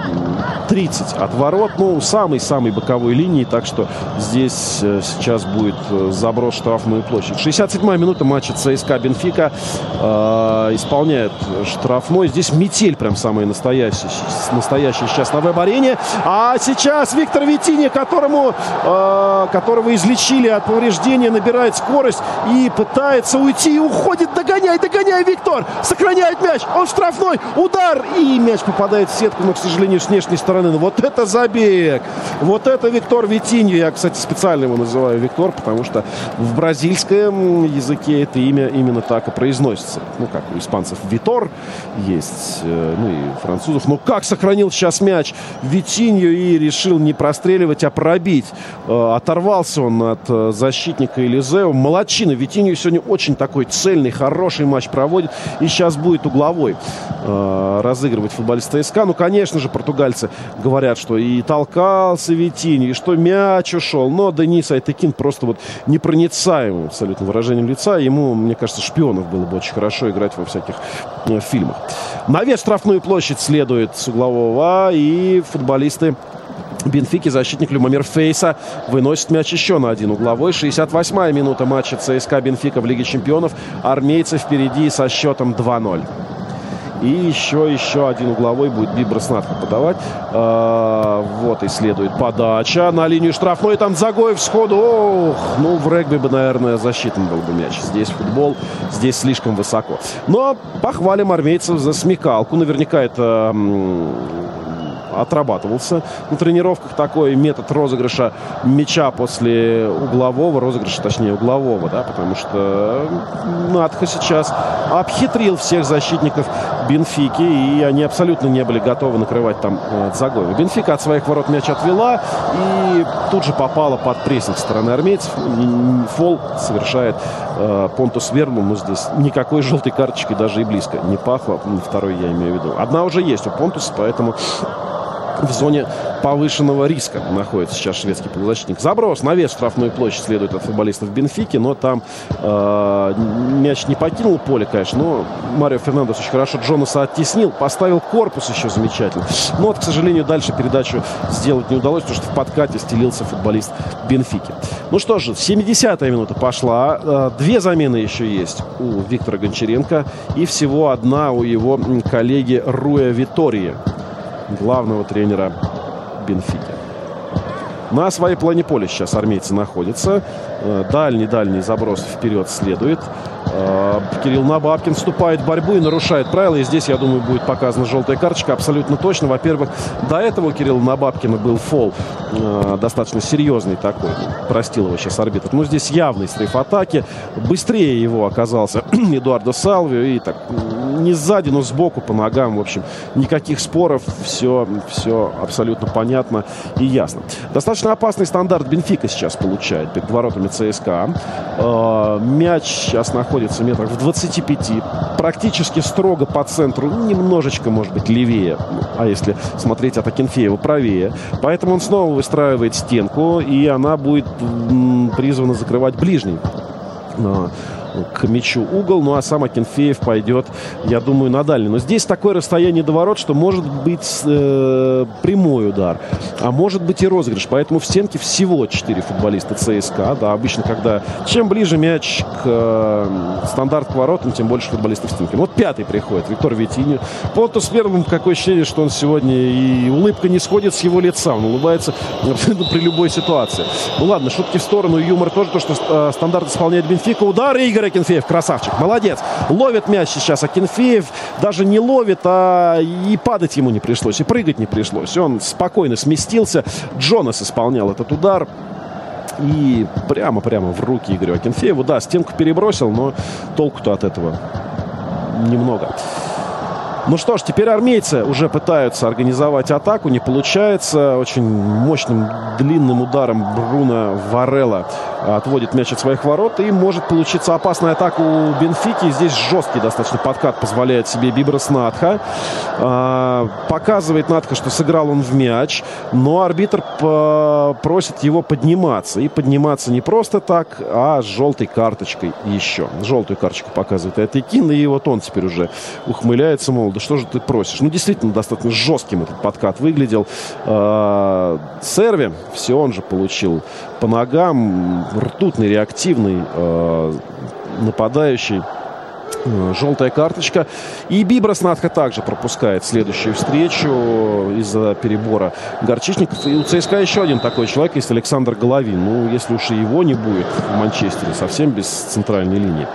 30 от ворот. Ну, самой-самой боковой линии, так что здесь э, сейчас будет э, заброс штрафную площадь. 67-я минута матча ЦСКА Бенфика э, исполняет штрафной. Здесь метель прям самая настоящая, настоящая сейчас на веб-арене. А сейчас Виктор Витини, которому, э, которого излечили от повреждения, набирает скорость и пытается уйти. И уходит, догоняй, догоняй, Виктор! Сохраняет мяч, он штрафной, удар! И мяч попадает в сетку, но, к сожалению, с внешней стороны. Но вот это забег! Вот это Виктор Витиньо. Я, кстати, специально его называю Виктор, потому что в бразильском языке это имя именно так и произносится. Ну, как у испанцев Витор есть, э, ну и французов. Но как сохранил сейчас мяч Витиньо и решил не простреливать, а пробить. Э, оторвался он от э, защитника Элизео. Молодчина. Витиньо сегодня очень такой цельный, хороший матч проводит. И сейчас будет угловой разыгрывать футболист СКА. Ну, конечно же, португальцы говорят, что и толкался Витиньо, и что мяч ушел. Но Денис Айтекин просто вот непроницаемым абсолютно выражением лица. Ему, мне кажется, шпионов было бы очень хорошо играть во всяких э, фильмах. Навес штрафную площадь следует с углового. И футболисты Бенфики защитник Люмомир Фейса выносит мяч еще на один угловой. 68-я минута матча ЦСКА Бенфика в Лиге Чемпионов. Армейцы впереди со счетом 2-0. И еще, еще один угловой будет Бибрас Надха подавать. А, вот и следует подача на линию штрафной. Там Загоев сходу. Ох, ну в регби бы, наверное, защитным был бы мяч. Здесь футбол, здесь слишком высоко. Но похвалим армейцев за смекалку. Наверняка это отрабатывался на тренировках такой метод розыгрыша мяча после углового, розыгрыша, точнее, углового, да, потому что Надха сейчас обхитрил всех защитников Бенфики, и они абсолютно не были готовы накрывать там э, Загоева. Бенфика от своих ворот мяч отвела и тут же попала под прессинг стороны армейцев. Фол совершает э, Понтус Верму, но здесь никакой желтой карточки даже и близко не пахло. Второй я имею в виду. Одна уже есть у Понтуса, поэтому в зоне повышенного риска находится сейчас шведский полузащитник. Заброс на вес штрафной площадь следует от футболистов Бенфики, но там э, мяч не покинул поле, конечно, но Марио Фернандес очень хорошо Джонаса оттеснил, поставил корпус еще замечательно. Но вот, к сожалению, дальше передачу сделать не удалось, потому что в подкате стелился футболист Бенфики. Ну что же, 70-я минута пошла. Э, две замены еще есть у Виктора Гончаренко и всего одна у его коллеги Руя Витории главного тренера Бенфики. На своей плане поля сейчас армейцы находятся. Дальний-дальний э, заброс вперед следует. Э, Кирилл Набабкин вступает в борьбу и нарушает правила. И здесь, я думаю, будет показана желтая карточка абсолютно точно. Во-первых, до этого Кирилла Набабкина был фол э, достаточно серьезный такой. Простил его сейчас арбитр. Но здесь явный срыв атаки. Быстрее его оказался Эдуардо Салвио. И так не сзади, но сбоку по ногам. В общем, никаких споров. Все, все абсолютно понятно и ясно. Достаточно опасный стандарт Бенфика сейчас получает перед воротами ЦСКА. Э, мяч сейчас находится метрах в 25, практически строго по центру, немножечко, может быть, левее, а если смотреть от Акинфеева правее. Поэтому он снова выстраивает стенку, и она будет призвана закрывать ближний к мячу угол. Ну а сам Акинфеев пойдет, я думаю, на дальний. Но здесь такое расстояние до ворот, что может быть э, прямой удар, а может быть и розыгрыш. Поэтому в стенке всего 4 футболиста ЦСКА. Да, обычно, когда чем ближе мяч к э, стандарт к воротам, тем больше футболистов в стенке. Вот пятый приходит, Виктор Витини. Понтус первым какое ощущение, что он сегодня и улыбка не сходит с его лица. Он улыбается при любой ситуации. Ну ладно, шутки в сторону, юмор тоже, то, что э, стандарт исполняет Бенфика. Удар, Игорь Акинфеев, красавчик, молодец. Ловит мяч сейчас Акинфеев. Даже не ловит, а и падать ему не пришлось, и прыгать не пришлось. Он спокойно сместился. Джонас исполнял этот удар. И прямо-прямо в руки Игорю Акинфееву. Да, стенку перебросил, но толку-то от этого немного. Ну что ж, теперь армейцы уже пытаются организовать атаку. Не получается. Очень мощным длинным ударом Бруно Варелла отводит мяч от своих ворот. И может получиться опасная атака у Бенфики. Здесь жесткий достаточно подкат позволяет себе Бибрас Надха. А, показывает Надха, что сыграл он в мяч. Но арбитр просит его подниматься. И подниматься не просто так, а с желтой карточкой еще. Желтую карточку показывает Айтекин. И вот он теперь уже ухмыляется, мол, да что же ты просишь? Ну, действительно, достаточно жестким этот подкат выглядел. А, Серви, все он же получил по ногам. Ртутный, реактивный э, нападающий. Э, желтая карточка. И Бибрас Надха также пропускает следующую встречу из-за перебора горчичников. И у ЦСКА еще один такой человек есть Александр Головин. Ну, если уж и его не будет в Манчестере, совсем без центральной линии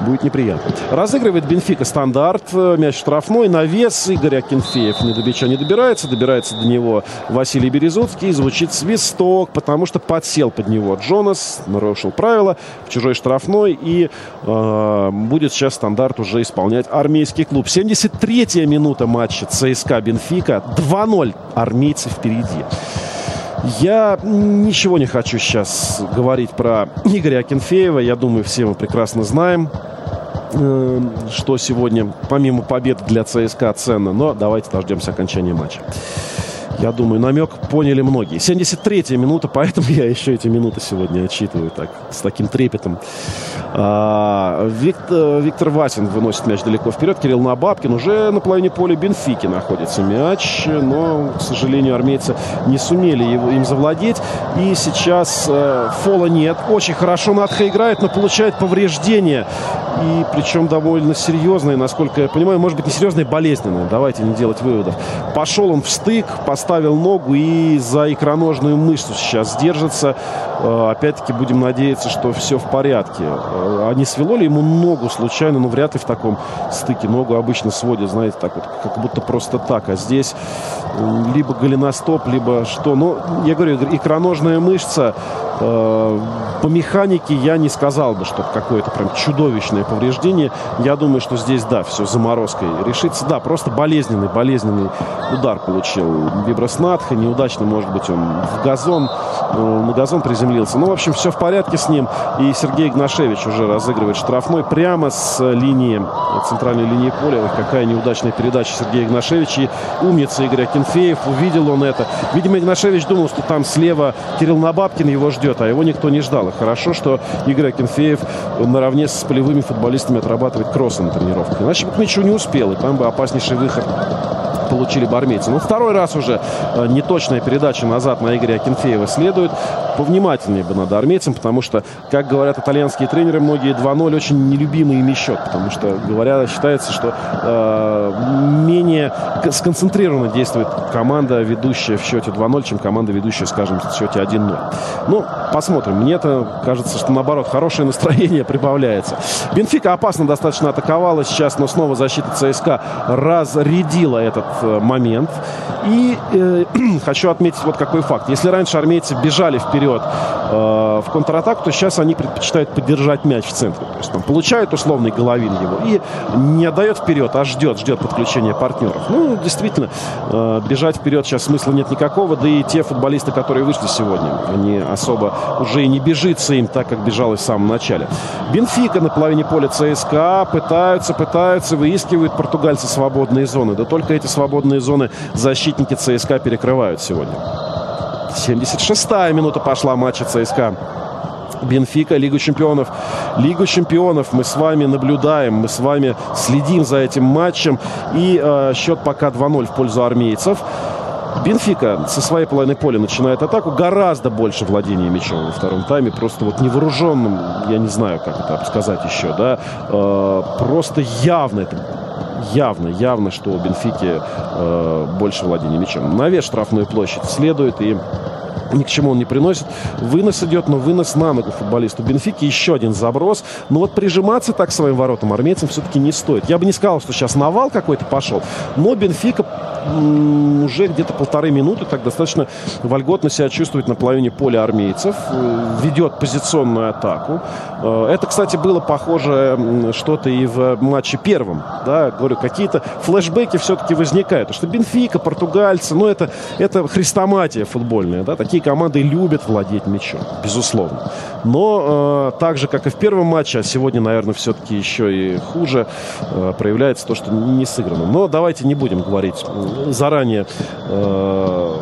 будет неприятно. Разыгрывает Бенфика стандарт. Э, мяч штрафной. Навес. Игорь Акинфеев не до бича не добирается. Добирается до него Василий Березутский. Звучит свисток, потому что подсел под него Джонас. Нарушил правила в чужой штрафной. И э, будет сейчас стандарт уже исполнять армейский клуб. 73-я минута матча ЦСКА Бенфика. 2-0. Армейцы впереди. Я ничего не хочу сейчас говорить про Игоря Акинфеева. Я думаю, все мы прекрасно знаем, э, что сегодня, помимо побед для ЦСКА, ценно. Но давайте дождемся окончания матча. Я думаю, намек поняли многие. 73-я минута, поэтому я еще эти минуты сегодня отчитываю так, с таким трепетом. А, Виктор, Виктор Васин выносит мяч далеко вперед. Кирилл Набабкин уже на половине поля Бенфики находится мяч. Но, к сожалению, армейцы не сумели его, им завладеть. И сейчас э, фола нет. Очень хорошо Надха играет, но получает повреждение. И причем довольно серьезные, насколько я понимаю. Может быть, не серьезные, болезненные. Давайте не делать выводов. Пошел он в стык, поставил ногу и за икроножную мышцу сейчас держится. Э, опять-таки будем надеяться, что все в порядке. Э, а не свело ли ему ногу случайно? Ну, вряд ли в таком стыке. Ногу обычно сводят, знаете, так вот, как будто просто так. А здесь либо голеностоп, либо что. Ну, я говорю, икроножная мышца по механике я не сказал бы, что какое-то прям чудовищное повреждение. Я думаю, что здесь, да, все заморозкой решится. Да, просто болезненный, болезненный удар получил Виброснатха. Неудачно, может быть, он в газон, на газон приземлился. Ну, в общем, все в порядке с ним. И Сергей Гнашевич уже разыгрывает штрафной прямо с линии, центральной линии поля. Какая неудачная передача Сергея Гнашевича. И умница Игорь Акинфеев. Увидел он это. Видимо, Игнашевич думал, что там слева Кирилл Набабкин его ждет, а его никто не ждал. И хорошо, что Игорь Акинфеев наравне с полевыми футболистами отрабатывает кроссы на тренировках. Иначе бы к мячу не успел, и там бы опаснейший выход получили бы армейцы. Ну, второй раз уже э, неточная передача назад на Игоря Акинфеева следует. Повнимательнее бы надо армейцам, потому что, как говорят итальянские тренеры, многие 2-0 очень нелюбимый ими счет, потому что, говоря, считается, что э, менее сконцентрированно действует команда, ведущая в счете 2-0, чем команда, ведущая, скажем, в счете 1-0. Ну, посмотрим. Мне-то кажется, что, наоборот, хорошее настроение прибавляется. Бенфика опасно достаточно атаковала сейчас, но снова защита ЦСКА разрядила этот момент. И э, хочу отметить вот какой факт. Если раньше армейцы бежали вперед э, в контратаку, то сейчас они предпочитают поддержать мяч в центре. То есть там получают условный головин его и не отдает вперед, а ждет, ждет подключения партнеров. Ну, действительно, э, бежать вперед сейчас смысла нет никакого. Да и те футболисты, которые вышли сегодня, они особо уже и не бежится им так, как бежалось в самом начале. Бенфика на половине поля ЦСКА пытаются, пытаются, выискивают португальцы свободные зоны. Да только эти свободные свободные зоны защитники ЦСКА перекрывают сегодня. 76-я минута пошла матча ЦСКА. Бенфика, Лигу чемпионов. Лигу чемпионов мы с вами наблюдаем, мы с вами следим за этим матчем. И э, счет пока 2-0 в пользу армейцев. Бенфика со своей половины поля начинает атаку. Гораздо больше владения мячом во втором тайме. Просто вот невооруженным, я не знаю, как это сказать еще, да, э, просто явно это явно, явно, что у Бенфики э, больше владения мячом. Навес штрафную площадь следует и ни к чему он не приносит. Вынос идет, но вынос на ногу футболисту Бенфики. Еще один заброс. Но вот прижиматься так своим воротам армейцам все-таки не стоит. Я бы не сказал, что сейчас навал какой-то пошел, но Бенфика уже где-то полторы минуты так достаточно вольготно себя чувствует на половине поля армейцев, э, ведет позиционную атаку. Э, это, кстати, было похоже что-то и в матче первом. Да, говорю, какие-то флешбеки все-таки возникают. Потому что Бенфика, португальцы, ну это, это хрестоматия футбольная. Да? Такие команды любят владеть мячом, безусловно. Но э, так же, как и в первом матче, а сегодня, наверное, все-таки еще и хуже, э, проявляется то, что не сыграно. Но давайте не будем говорить заранее э,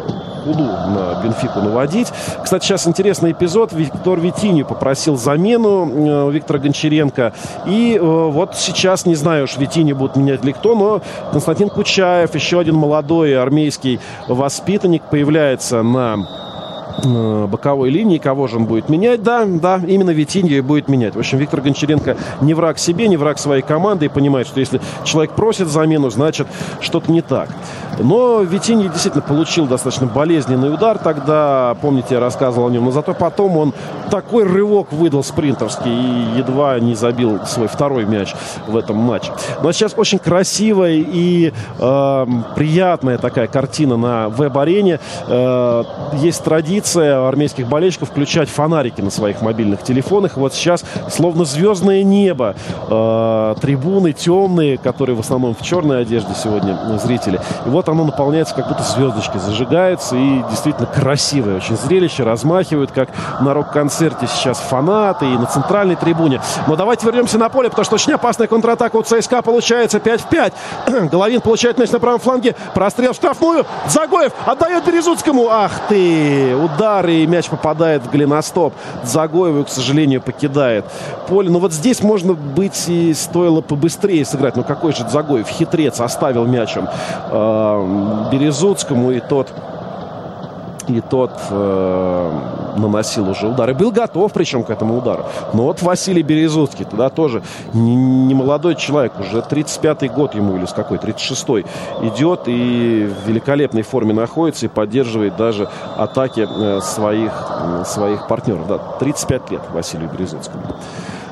худу на Бенфику наводить. Кстати, сейчас интересный эпизод. Виктор Витини попросил замену э, Виктора Гончаренко. И э, вот сейчас, не знаю уж, Витини будут менять ли кто, но Константин Кучаев, еще один молодой армейский воспитанник, появляется на боковой линии, кого же он будет менять? Да, да, именно Витиньо и будет менять. В общем, Виктор Гончаренко не враг себе, не враг своей команды и понимает, что если человек просит замену, значит что-то не так. Но Витиньо действительно получил достаточно болезненный удар тогда, помните, я рассказывал о нем, но зато потом он такой рывок выдал спринтерский и едва не забил свой второй мяч в этом матче. Но сейчас очень красивая и э, приятная такая картина на веб-арене. Э, есть традиция традиция армейских болельщиков включать фонарики на своих мобильных телефонах. Вот сейчас словно звездное небо. Э, трибуны темные, которые в основном в черной одежде сегодня зрители. И вот оно наполняется, как будто звездочки зажигаются. И действительно красивое очень зрелище. Размахивают, как на рок-концерте сейчас фанаты и на центральной трибуне. Но давайте вернемся на поле, потому что очень опасная контратака у ЦСКА получается 5 в 5. Головин получает мяч на правом фланге. Прострел в штрафную. Загоев отдает Березутскому. Ах ты! Удар, и мяч попадает в голеностоп. Загоеву, к сожалению, покидает поле. Но вот здесь, можно быть, и стоило побыстрее сыграть. Ну какой же Загоев, хитрец, оставил мячем э, Березутскому, и тот и тот э, наносил уже удар. И был готов, причем, к этому удару. Но вот Василий Березутский, туда тоже не, не молодой человек, уже 35-й год ему, или с какой, 36-й, идет и в великолепной форме находится и поддерживает даже атаки э, своих, своих партнеров. Да, 35 лет Василию Березутскому.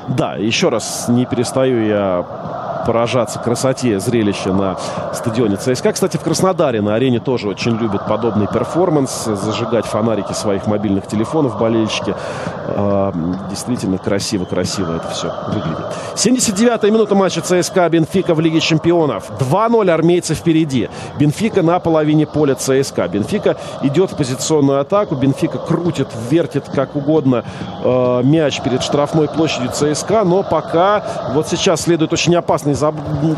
Да, еще раз не перестаю я поражаться красоте зрелища на стадионе ЦСКА. Кстати, в Краснодаре на арене тоже очень любят подобный перформанс, зажигать фонарики своих мобильных телефонов болельщики. А, действительно красиво-красиво это все выглядит. 79-я минута матча ЦСКА Бенфика в Лиге Чемпионов. 2-0 армейцы впереди. Бенфика на половине поля ЦСКА. Бенфика идет в позиционную атаку. Бенфика крутит, вертит как угодно э, мяч перед штрафной площадью ЦСКА. Но пока вот сейчас следует очень опасный, заб...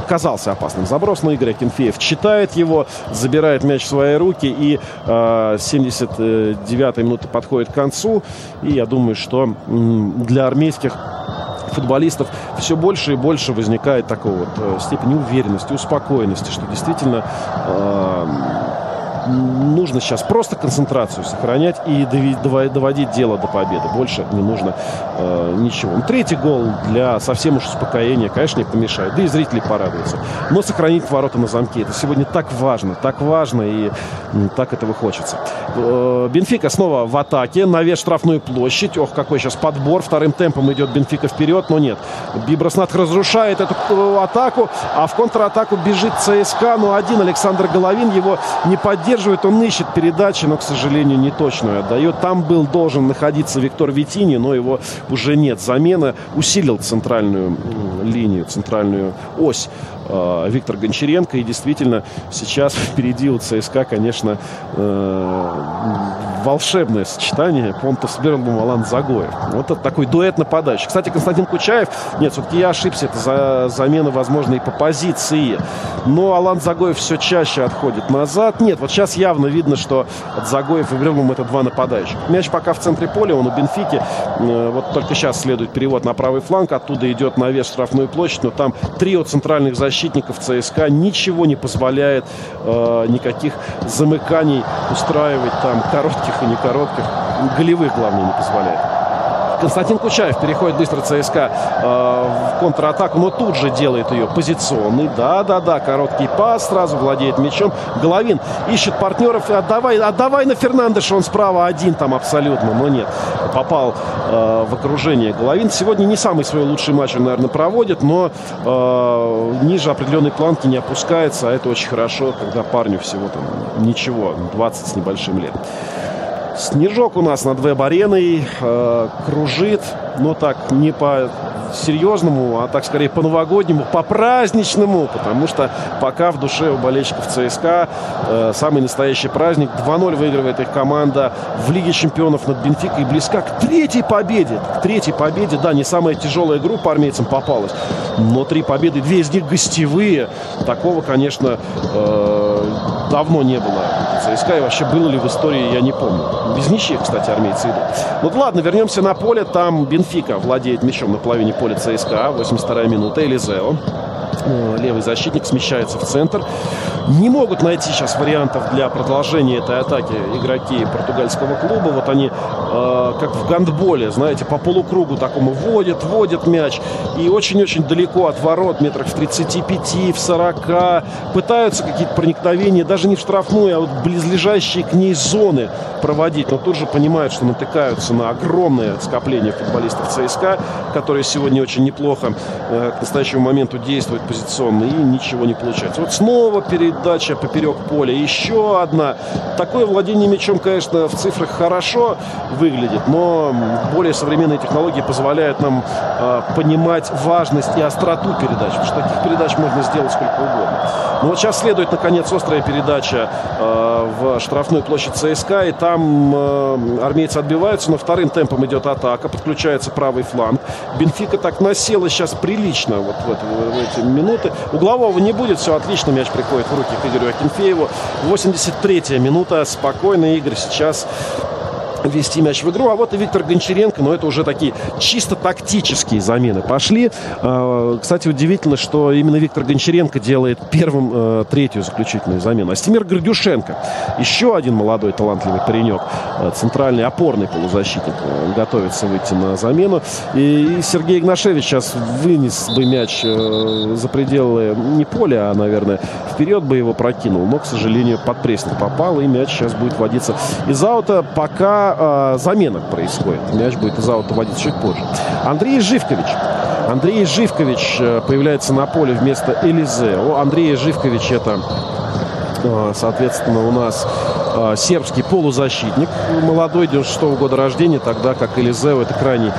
казался опасным заброс на Игоря Кенфеев. Читает его, забирает мяч в свои руки. И э, 79-я минута подходит к концу. И я думаю, что для армейских футболистов все больше и больше возникает такого вот э, степени уверенности, успокоенности, что действительно э, нужно сейчас просто концентрацию сохранять и доводить дело до победы. Больше не нужно э, ничего. Ну, третий гол для совсем уж успокоения, конечно, не помешает. Да и зрители порадуются. Но сохранить ворота на замке, это сегодня так важно, так важно и э, так этого хочется. Э, Бенфика снова в атаке, навес штрафную площадь. Ох, какой сейчас подбор. Вторым темпом идет Бенфика вперед, но нет. Биброснат разрушает эту э, атаку, а в контратаку бежит ЦСКА, но один Александр Головин его не поддерживает поддерживает, он ищет передачи, но, к сожалению, не точную отдает. Там был должен находиться Виктор Витини, но его уже нет. Замена усилил центральную линию, центральную ось э, Виктор Гончаренко. И действительно сейчас впереди у ЦСКА, конечно, э, волшебное сочетание Понтов Бернбум, Алан Загоев. Вот это такой дуэт нападающий. Кстати, Константин Кучаев, нет, все-таки я ошибся, это за, замена, возможно, и по позиции. Но Алан Загоев все чаще отходит назад. Нет, вот сейчас явно видно, что от Загоев и Бернбум это два нападающих. Мяч пока в центре поля, он у Бенфики. Э, вот только сейчас следует перевод на правый фланг, оттуда идет навес штрафную площадь, но там трио центральных защитников ЦСКА ничего не позволяет э, никаких замыканий устраивать там коротких и не коротких. Голевых, главное, не позволяет. Константин Кучаев переходит быстро ЦСКА э, в контратаку, но тут же делает ее позиционный. Да-да-да, короткий пас, сразу владеет мячом. Головин ищет партнеров. Отдавай, отдавай на Фернандеша, он справа один там абсолютно, но нет. Попал э, в окружение Головин. Сегодня не самый свой лучший матч он, наверное, проводит, но э, ниже определенной планки не опускается, а это очень хорошо, когда парню всего там ничего, 20 с небольшим лет. Снежок у нас над веб-ареной э, кружит, но так не по серьезному, а так скорее по-новогоднему, по-праздничному, потому что пока в душе у болельщиков ЦСКА э, самый настоящий праздник. 2-0 выигрывает их команда в Лиге чемпионов над Бенфикой близка к третьей победе. К третьей победе, да, не самая тяжелая группа армейцам попалась, но три победы, две из них гостевые. Такого, конечно, э, давно не было ЦСКА. И вообще было ли в истории, я не помню. Без ничьих, кстати, армейцы идут. Ну ладно, вернемся на поле. Там Бенфика владеет мячом на половине поля ЦСКА. 82-я минута. Элизео. Э, левый защитник смещается в центр. Не могут найти сейчас вариантов для продолжения этой атаки игроки португальского клуба. Вот они, э, как в гандболе, знаете, по полукругу такому водят, водят мяч. И очень-очень далеко от ворот, метрах в 35, в 40. Пытаются какие-то проникновения, даже не в штрафную, а вот близлежащие к ней зоны проводить. Но тут же понимают, что натыкаются на огромное скопление футболистов ЦСКА, которые сегодня очень неплохо э, к настоящему моменту действуют позиционно. И ничего не получается. Вот снова перед передача поперек поля. Еще одна. Такое владение мячом, конечно, в цифрах хорошо выглядит, но более современные технологии позволяют нам э, понимать важность и остроту передач. Потому что таких передач можно сделать сколько угодно. Но вот сейчас следует, наконец, острая передача э, в штрафную площадь ЦСКА. И там э, армейцы отбиваются, но вторым темпом идет атака. Подключается правый фланг. Бенфика так насела сейчас прилично вот в, это, в эти минуты. Углового не будет, все отлично, мяч приходит в руки к Игорю Акинфееву. 83-я минута. Спокойно Игорь сейчас вести мяч в игру. А вот и Виктор Гончаренко, но это уже такие чисто тактические замены пошли. А, кстати, удивительно, что именно Виктор Гончаренко делает первым э, третью заключительную замену. Астемир Гордюшенко, еще один молодой талантливый паренек, э, центральный опорный полузащитник, э, готовится выйти на замену. И Сергей Игнашевич сейчас вынес бы мяч за пределы не поля, а, наверное, вперед бы его прокинул. Но, к сожалению, под прессинг попал, и мяч сейчас будет водиться из аута. Пока э, замена происходит. Мяч будет из аута водить чуть позже. Андрей Живкович. Андрей Живкович э, появляется на поле вместо Элизе. О, Андрей Живкович это э, соответственно, у нас э, сербский полузащитник, молодой, 96 -го года рождения, тогда как Элизео, это крайний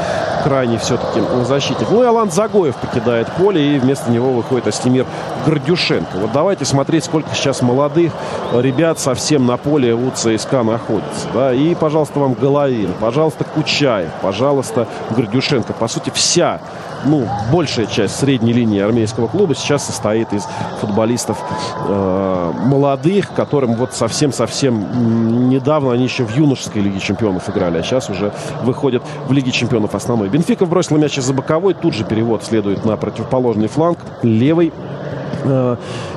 крайний все-таки защитник. Ну и Алан Загоев покидает поле, и вместо него выходит Астемир Гордюшенко. Вот давайте смотреть, сколько сейчас молодых ребят совсем на поле у ЦСКА находится. Да? И, пожалуйста, вам Головин, пожалуйста, Кучаев, пожалуйста, Гордюшенко. По сути, вся ну, большая часть средней линии армейского клуба сейчас состоит из футболистов э, молодых, которым вот совсем-совсем недавно они еще в юношеской Лиге Чемпионов играли, а сейчас уже выходят в Лиге Чемпионов основной. Бенфика бросила мяч из-за боковой, тут же перевод следует на противоположный фланг, левый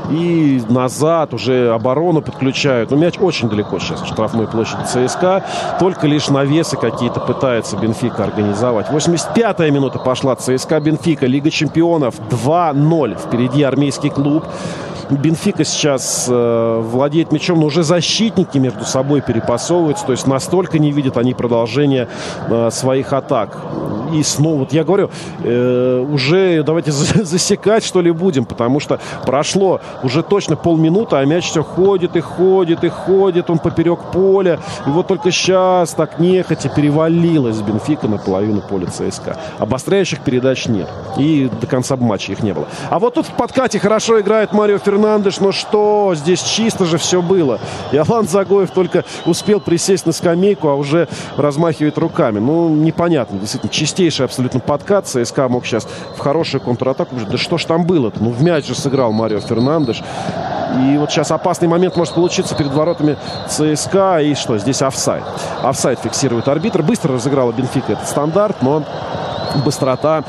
и назад уже оборону подключают. Но мяч очень далеко сейчас в штрафной площади ЦСКА. Только лишь навесы какие-то пытается Бенфика организовать. 85-я минута пошла. ЦСКА Бенфика. Лига чемпионов 2-0. Впереди армейский клуб. Бенфика сейчас э, владеет мячом, но уже защитники между собой перепасовываются. То есть настолько не видят они продолжения э, своих атак. И снова, вот я говорю, э, уже давайте засекать, что ли, будем, потому что прошло уже точно полминуты, а мяч все ходит и ходит и ходит, он поперек поля. И вот только сейчас так нехотя перевалилась Бенфика на половину поля ЦСКА. Обостряющих передач нет. И до конца матча их не было. А вот тут в подкате хорошо играет Марио Фернандес Фернандеш, но что? Здесь чисто же все было. И Алан Загоев только успел присесть на скамейку, а уже размахивает руками. Ну, непонятно. Действительно, чистейший абсолютно подкат. ЦСКА мог сейчас в хорошую контратаку. Да что ж там было-то? Ну, в мяч же сыграл Марио Фернандеш. И вот сейчас опасный момент может получиться перед воротами ЦСКА. И что? Здесь офсайд. Офсайд фиксирует арбитр. Быстро разыграла Бенфика этот стандарт, но быстрота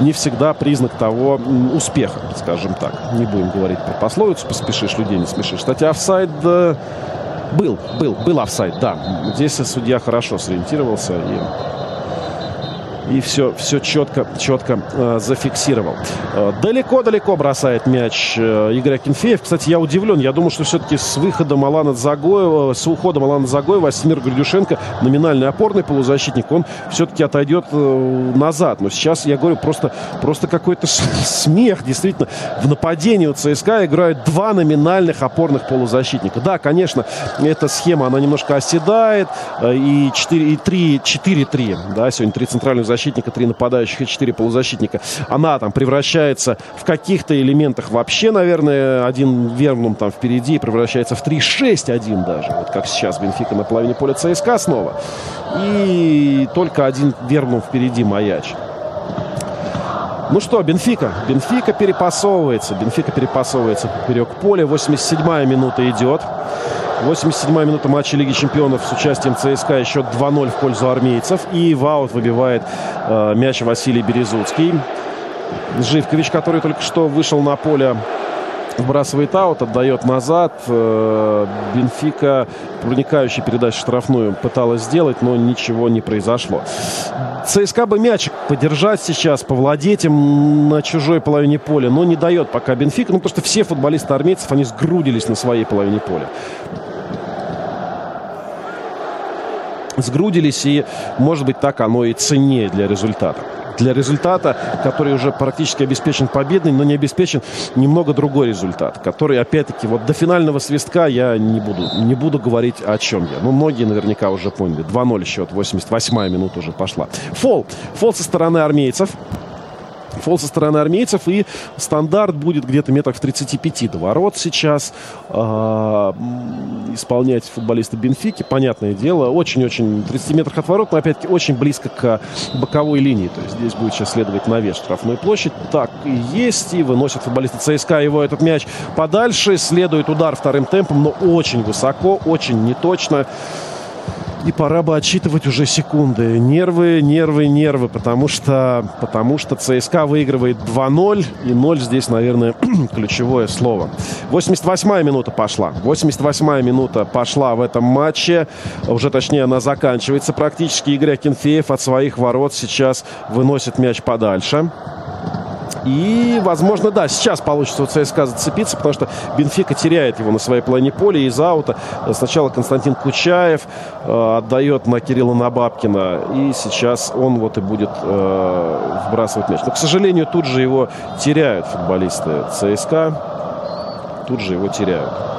не всегда признак того успеха, скажем так. Не будем говорить про пословицу «поспешишь, людей не смешишь». Кстати, офсайд э, был, был, был офсайд, да. Здесь судья хорошо сориентировался и и все, все четко, четко э, зафиксировал. Э, далеко-далеко бросает мяч э, Игорь Акинфеев. Кстати, я удивлен. Я думал, что все-таки с выходом Алана Загоева, с уходом Алана Загоева, Асимир Гридюшенко, номинальный опорный полузащитник, он все-таки отойдет э, назад. Но сейчас, я говорю, просто, просто какой-то смех. Действительно, в нападении у ЦСКА играют два номинальных опорных полузащитника. Да, конечно, эта схема, она немножко оседает. Э, и 4, и 3, 4-3. Да, сегодня три центральных защитника, три нападающих и четыре полузащитника. Она там превращается в каких-то элементах вообще, наверное, один верным там впереди превращается в 3-6-1 даже. Вот как сейчас Бенфика на половине поля ЦСКА снова. И только один верным впереди маяч. Ну что, Бенфика. Бенфика перепасовывается. Бенфика перепасовывается поперек поля. 87-я минута идет. 87-я минута матча Лиги Чемпионов с участием ЦСКА. Счет 2-0 в пользу армейцев. И в выбивает э, мяч Василий Березуцкий. Живкович, который только что вышел на поле вбрасывает аут, отдает назад. Э, Бенфика проникающий передачу штрафную пыталась сделать, но ничего не произошло. ЦСКА бы мяч подержать сейчас, повладеть им на чужой половине поля, но не дает пока Бенфика, ну потому что все футболисты армейцев, они сгрудились на своей половине поля. Сгрудились, и, может быть, так оно и ценнее для результата для результата, который уже практически обеспечен победный, но не обеспечен немного другой результат, который, опять-таки, вот до финального свистка я не буду, не буду говорить о чем я. Ну, многие наверняка уже поняли. 2-0 счет, 88-я минута уже пошла. Фол. Фол со стороны армейцев. Фол со стороны армейцев. И стандарт будет где-то метров в 35 до ворот сейчас. Э, исполнять футболисты Бенфики, понятное дело. Очень-очень 30 метров от ворот, но опять-таки очень близко к боковой линии. То есть здесь будет сейчас следовать навес штрафной площадь. Так и есть. И выносят футболисты ЦСКА его этот мяч подальше. Следует удар вторым темпом, но очень высоко, очень неточно. И пора бы отсчитывать уже секунды. Нервы, нервы, нервы, потому что, потому что ЦСКА выигрывает 2-0. И 0 здесь, наверное, ключевое слово. 88-я минута пошла. 88-я минута пошла в этом матче. Уже точнее она заканчивается практически. Игорь Акинфеев от своих ворот сейчас выносит мяч подальше. И, возможно, да, сейчас получится у ЦСКА зацепиться, потому что Бенфика теряет его на своей половине поля из аута. Сначала Константин Кучаев э, отдает на Кирилла Набабкина. И сейчас он вот и будет э, вбрасывать мяч. Но, к сожалению, тут же его теряют футболисты ЦСКА. Тут же его теряют.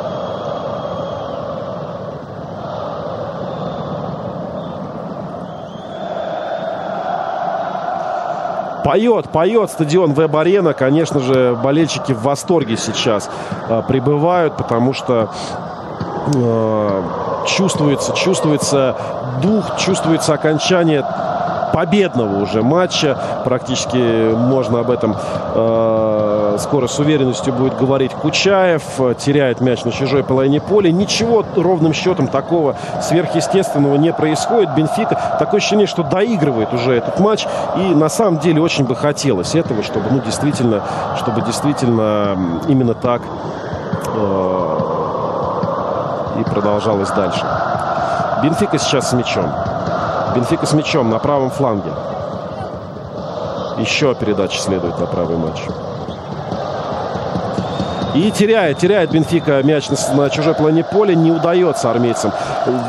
Поет, поет стадион Веб-арена. Конечно же, болельщики в восторге сейчас э, прибывают, потому что э, чувствуется, чувствуется дух, чувствуется окончание победного уже матча. Практически можно об этом э, скоро с уверенностью будет говорить Кучаев. Теряет мяч на чужой половине поля. Ничего ровным счетом такого сверхъестественного не происходит. Бенфика такое ощущение, что доигрывает уже этот матч. И на самом деле очень бы хотелось этого, чтобы ну, действительно, чтобы действительно именно так э, и продолжалось дальше. Бенфика сейчас с мячом. Бенфика с мячом на правом фланге. Еще передача следует на правый матч. И теряет, теряет Бенфика мяч на, чужой плане поля. Не удается армейцам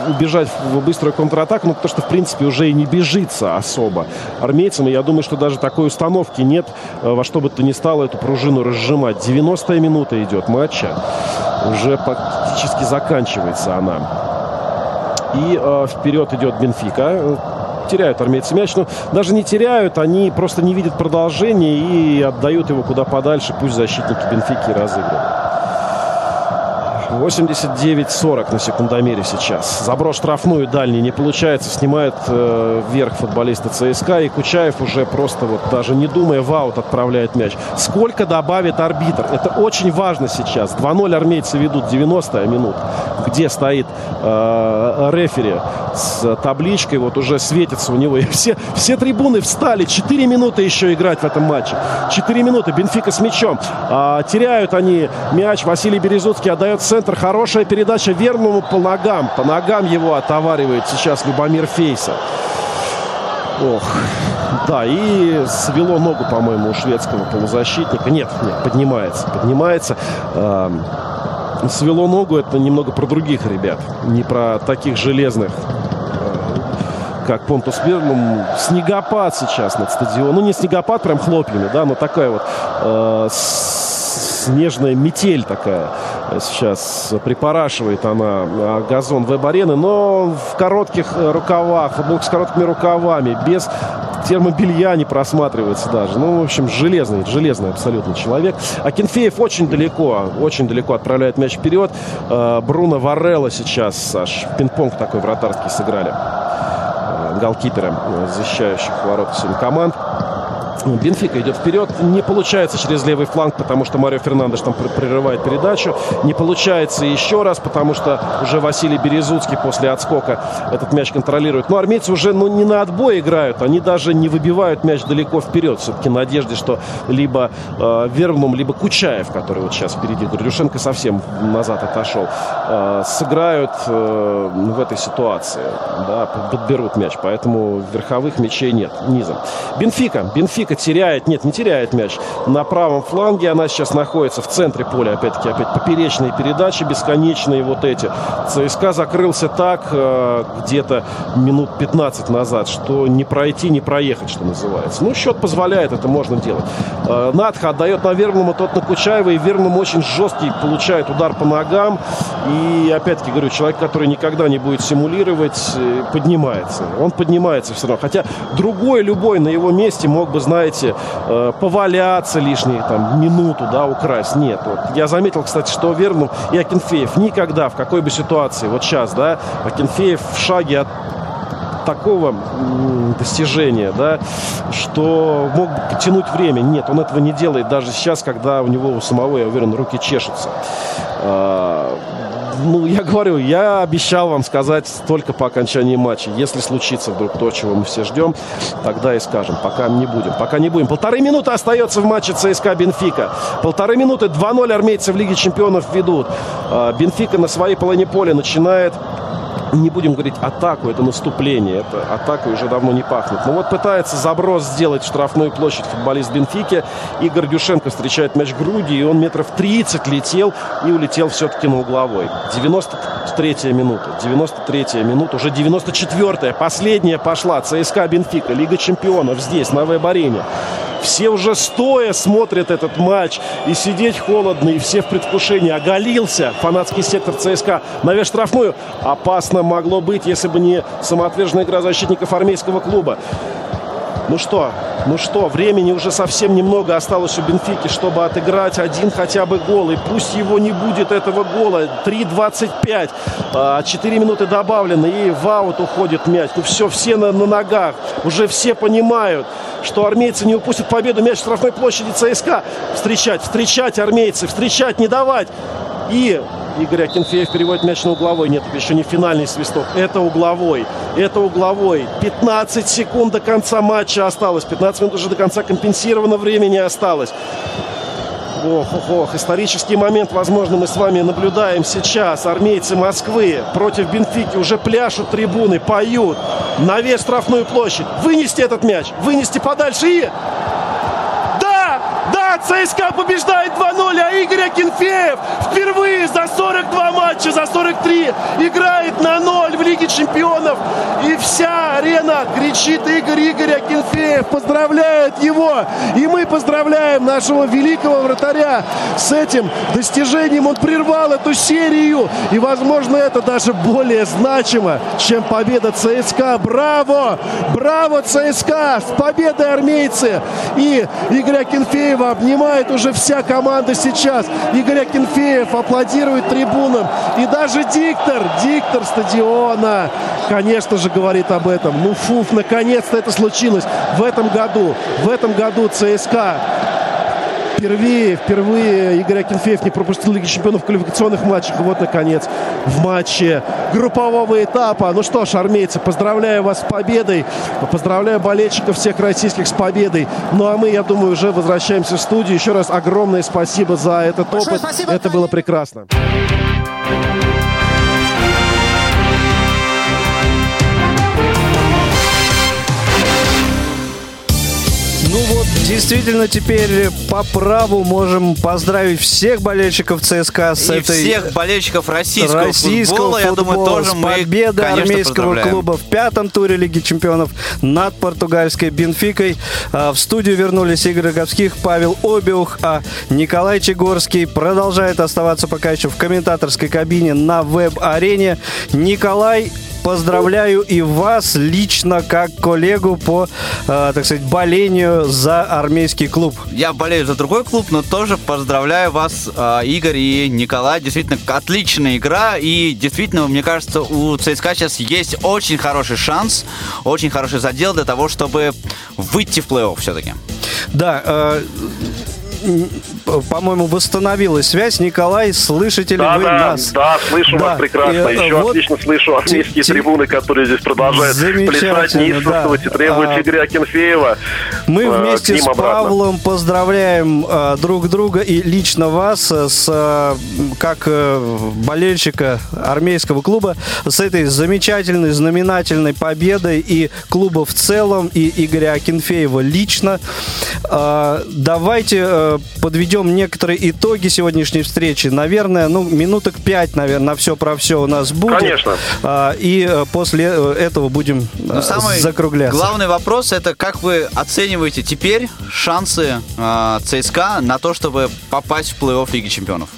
убежать в быструю контратаку, ну, потому что, в принципе, уже и не бежится особо армейцам. И я думаю, что даже такой установки нет, э, во что бы то ни стало эту пружину разжимать. 90-я минута идет матча. Уже практически заканчивается она. И э, вперед идет Бенфика. Теряют армейцы мяч, но даже не теряют, они просто не видят продолжения и отдают его куда подальше. Пусть защитники Бенфики разыгрывают. 89-40 на секундомере сейчас. Заброс штрафную дальний не получается. Снимает э, вверх футболиста ЦСКА. И Кучаев уже просто вот даже не думая в аут отправляет мяч. Сколько добавит арбитр? Это очень важно сейчас. 2-0 армейцы ведут 90 минут. Где стоит э, рефери с табличкой. Вот уже светится у него. И все, все трибуны встали. 4 минуты еще играть в этом матче. 4 минуты. Бенфика с мячом. А, теряют они мяч. Василий Березуцкий отдает центр центр. Хорошая передача верному по ногам. По ногам его отоваривает сейчас Любомир Фейса. Ох. Да, и свело ногу, по-моему, у шведского полузащитника. Нет, нет, поднимается, поднимается. Э, свело ногу, это немного про других ребят, не про таких железных как Понтус Берлум. Снегопад сейчас над стадионом. Ну, не снегопад прям хлопьями, да, но такая вот э, снежная метель такая сейчас припорашивает она а, газон веб-арены, но в коротких рукавах, футболка с короткими рукавами, без термобелья не просматривается даже. Ну, в общем, железный, железный абсолютно человек. А Кенфеев очень далеко, очень далеко отправляет мяч вперед. Э, Бруно Варелла сейчас аж пинг-понг такой вратарский сыграли. Э, голкипера, защищающих ворот сегодня команд. Бенфика идет вперед. Не получается через левый фланг, потому что Марио Фернандеш там прерывает передачу. Не получается еще раз, потому что уже Василий Березуцкий после отскока этот мяч контролирует. Но армейцы уже ну, не на отбой играют. Они даже не выбивают мяч далеко вперед. Все-таки надежде, что либо э, Вербнум, либо Кучаев, который вот сейчас впереди. Гордюшенко совсем назад отошел. Э, сыграют э, в этой ситуации. Да, подберут мяч. Поэтому верховых мячей нет. Низом. Бенфика. Бенфика Бенфика теряет, нет, не теряет мяч. На правом фланге она сейчас находится в центре поля. Опять-таки, опять поперечные передачи, бесконечные вот эти. ЦСКА закрылся так э, где-то минут 15 назад, что не пройти, не проехать, что называется. Ну, счет позволяет, это можно делать. Э, Надха отдает на Верному, тот на Кучаева, и Верному очень жесткий получает удар по ногам. И, опять-таки, говорю, человек, который никогда не будет симулировать, э, поднимается. Он поднимается все равно. Хотя другой, любой на его месте мог бы, знать знаете, э, поваляться лишние там минуту, да, украсть. Нет. Вот. Я заметил, кстати, что Вернум и Акинфеев никогда, в какой бы ситуации, вот сейчас, да, Акинфеев в шаге от такого достижения, да, что мог бы тянуть время. Нет, он этого не делает даже сейчас, когда у него у самого, я уверен, руки чешутся. Ну, я говорю, я обещал вам сказать только по окончании матча. Если случится вдруг то, чего мы все ждем, тогда и скажем. Пока не будем. Пока не будем. Полторы минуты остается в матче ЦСКА Бенфика. Полторы минуты 2-0 армейцы в Лиге Чемпионов ведут. А, Бенфика на своей половине поля начинает не будем говорить атаку, это наступление, это атака уже давно не пахнет. Но вот пытается заброс сделать в штрафную площадь футболист Бенфики. Игорь Дюшенко встречает мяч груди, и он метров 30 летел и улетел все-таки на угловой. 93-я минута, 93-я минута, уже 94-я, последняя пошла. ЦСКА Бенфика, Лига Чемпионов здесь, на веб-арене. Все уже стоя смотрят этот матч. И сидеть холодно, и все в предвкушении. Оголился фанатский сектор ЦСКА. Навес штрафную. Опасно могло быть, если бы не самоотверженная игра защитников армейского клуба. Ну что, ну что, времени уже совсем немного осталось у Бенфики, чтобы отыграть один хотя бы гол. И пусть его не будет этого гола. 3.25. 4 а, минуты добавлены. И в аут уходит мяч. Ну все, все на, на ногах. Уже все понимают, что армейцы не упустят победу. Мяч в штрафной площади ЦСКА. Встречать, встречать армейцы, встречать, не давать. И Игорь Акинфеев переводит мяч на угловой. Нет, это еще не финальный свисток. Это угловой. Это угловой. 15 секунд до конца матча осталось. 15 минут уже до конца компенсированного времени осталось. Ох, ох, ох, исторический момент, возможно, мы с вами наблюдаем сейчас. Армейцы Москвы против Бенфики уже пляшут трибуны, поют на весь штрафную площадь. Вынести этот мяч, вынести подальше и ЦСКА побеждает 2-0, а Игорь Акинфеев впервые за 42 матча, за 43 играет на 0 в Лиге Чемпионов. И вся арена кричит Игорь Игорь Акинфеев, поздравляет его. И мы поздравляем нашего великого вратаря с этим достижением. Он прервал эту серию. И, возможно, это даже более значимо, чем победа ЦСКА. Браво! Браво, ЦСКА! С победой армейцы! И Игорь Акинфеев Киева обнимает уже вся команда сейчас. Игорь Акинфеев аплодирует трибунам. И даже диктор, диктор стадиона, конечно же, говорит об этом. Ну, фуф, наконец-то это случилось в этом году. В этом году ЦСКА впервые, впервые Игорь Акинфеев не пропустил Лиги Чемпионов в квалификационных матчах. И вот, наконец, в матче группового этапа. Ну что ж, армейцы, поздравляю вас с победой. Поздравляю болельщиков всех российских с победой. Ну а мы, я думаю, уже возвращаемся в студию. Еще раз огромное спасибо за этот Большое опыт. Спасибо, Это было прекрасно. Ну вот, действительно, теперь по праву можем поздравить всех болельщиков ЦСКА с И этой... всех болельщиков российского, российского футбола, я думаю, футбола тоже мы, конечно, армейского поздравляем. клуба в пятом туре Лиги Чемпионов над португальской Бенфикой. А, В студию вернулись Игорь Роговских, Павел Обиух, а Николай Чегорский продолжает оставаться пока еще в комментаторской кабине на веб-арене. Николай, Поздравляю и вас лично как коллегу по, э, так сказать, болению за армейский клуб. Я болею за другой клуб, но тоже поздравляю вас, э, Игорь и Николай. Действительно, отличная игра. И действительно, мне кажется, у ЦСКА сейчас есть очень хороший шанс, очень хороший задел для того, чтобы выйти в плей-офф все-таки. Да, э, по-моему, восстановилась связь. Николай, слышите ли Да, вы да, нас? да, слышу Да, вас прекрасно. и, э, Еще вот отлично слышу армейские те- трибуны, которые здесь продолжают плясать, неистовствовать да. и требуют А, Игоря Акинфеева. Мы э, вместе с обратно. Павлом поздравляем э, друг друга и лично вас с э, как э, болельщика армейского клуба с этой замечательной, знаменательной победой и клуба в целом и Игоря Акинфеева лично. Э, давайте э, подведем некоторые итоги сегодняшней встречи. Наверное, ну минуток пять, наверное, на все про все у нас будет. Конечно. А, и э, после э, этого будем Но э, самый закругляться. главный вопрос это как вы оцениваете теперь шансы э, ЦСКА на то, чтобы попасть в плей-офф Лиги Чемпионов?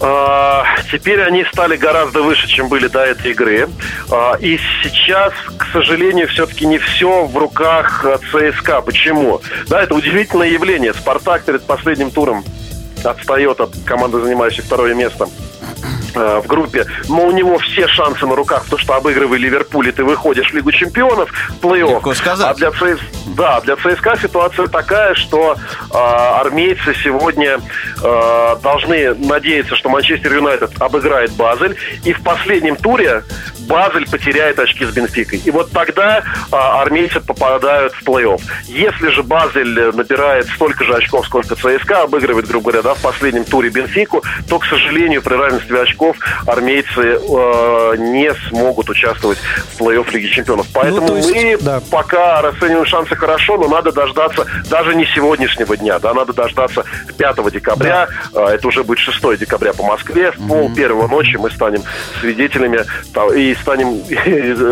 А, Теперь они стали гораздо выше, чем были до этой игры. А, И сейчас, к сожалению, все-таки не все в руках а, ЦСКА. Почему? Да, это удивительное явление. Спартак перед последним туром отстает от команды, занимающей второе место в группе, но у него все шансы на руках, потому что обыгрывая Ливерпуль, и ты выходишь в Лигу Чемпионов, плей-офф. Легко сказать. А для ЦС... Да, для ЦСКА ситуация такая, что э, армейцы сегодня э, должны надеяться, что Манчестер Юнайтед обыграет Базель, и в последнем туре Базель потеряет очки с Бенфикой. И вот тогда э, армейцы попадают в плей-офф. Если же Базель э, набирает столько же очков, сколько ЦСКА, обыгрывает, грубо говоря, да, в последнем туре Бенфику, то, к сожалению, при равенстве очков армейцы э, не смогут участвовать в плей-офф Лиги Чемпионов. Поэтому то есть, мы да. пока расцениваем шансы хорошо, но надо дождаться даже не сегодняшнего дня, да, надо дождаться 5 декабря, э, это уже будет 6 декабря по Москве, в пол первого ночи мы станем свидетелями и станем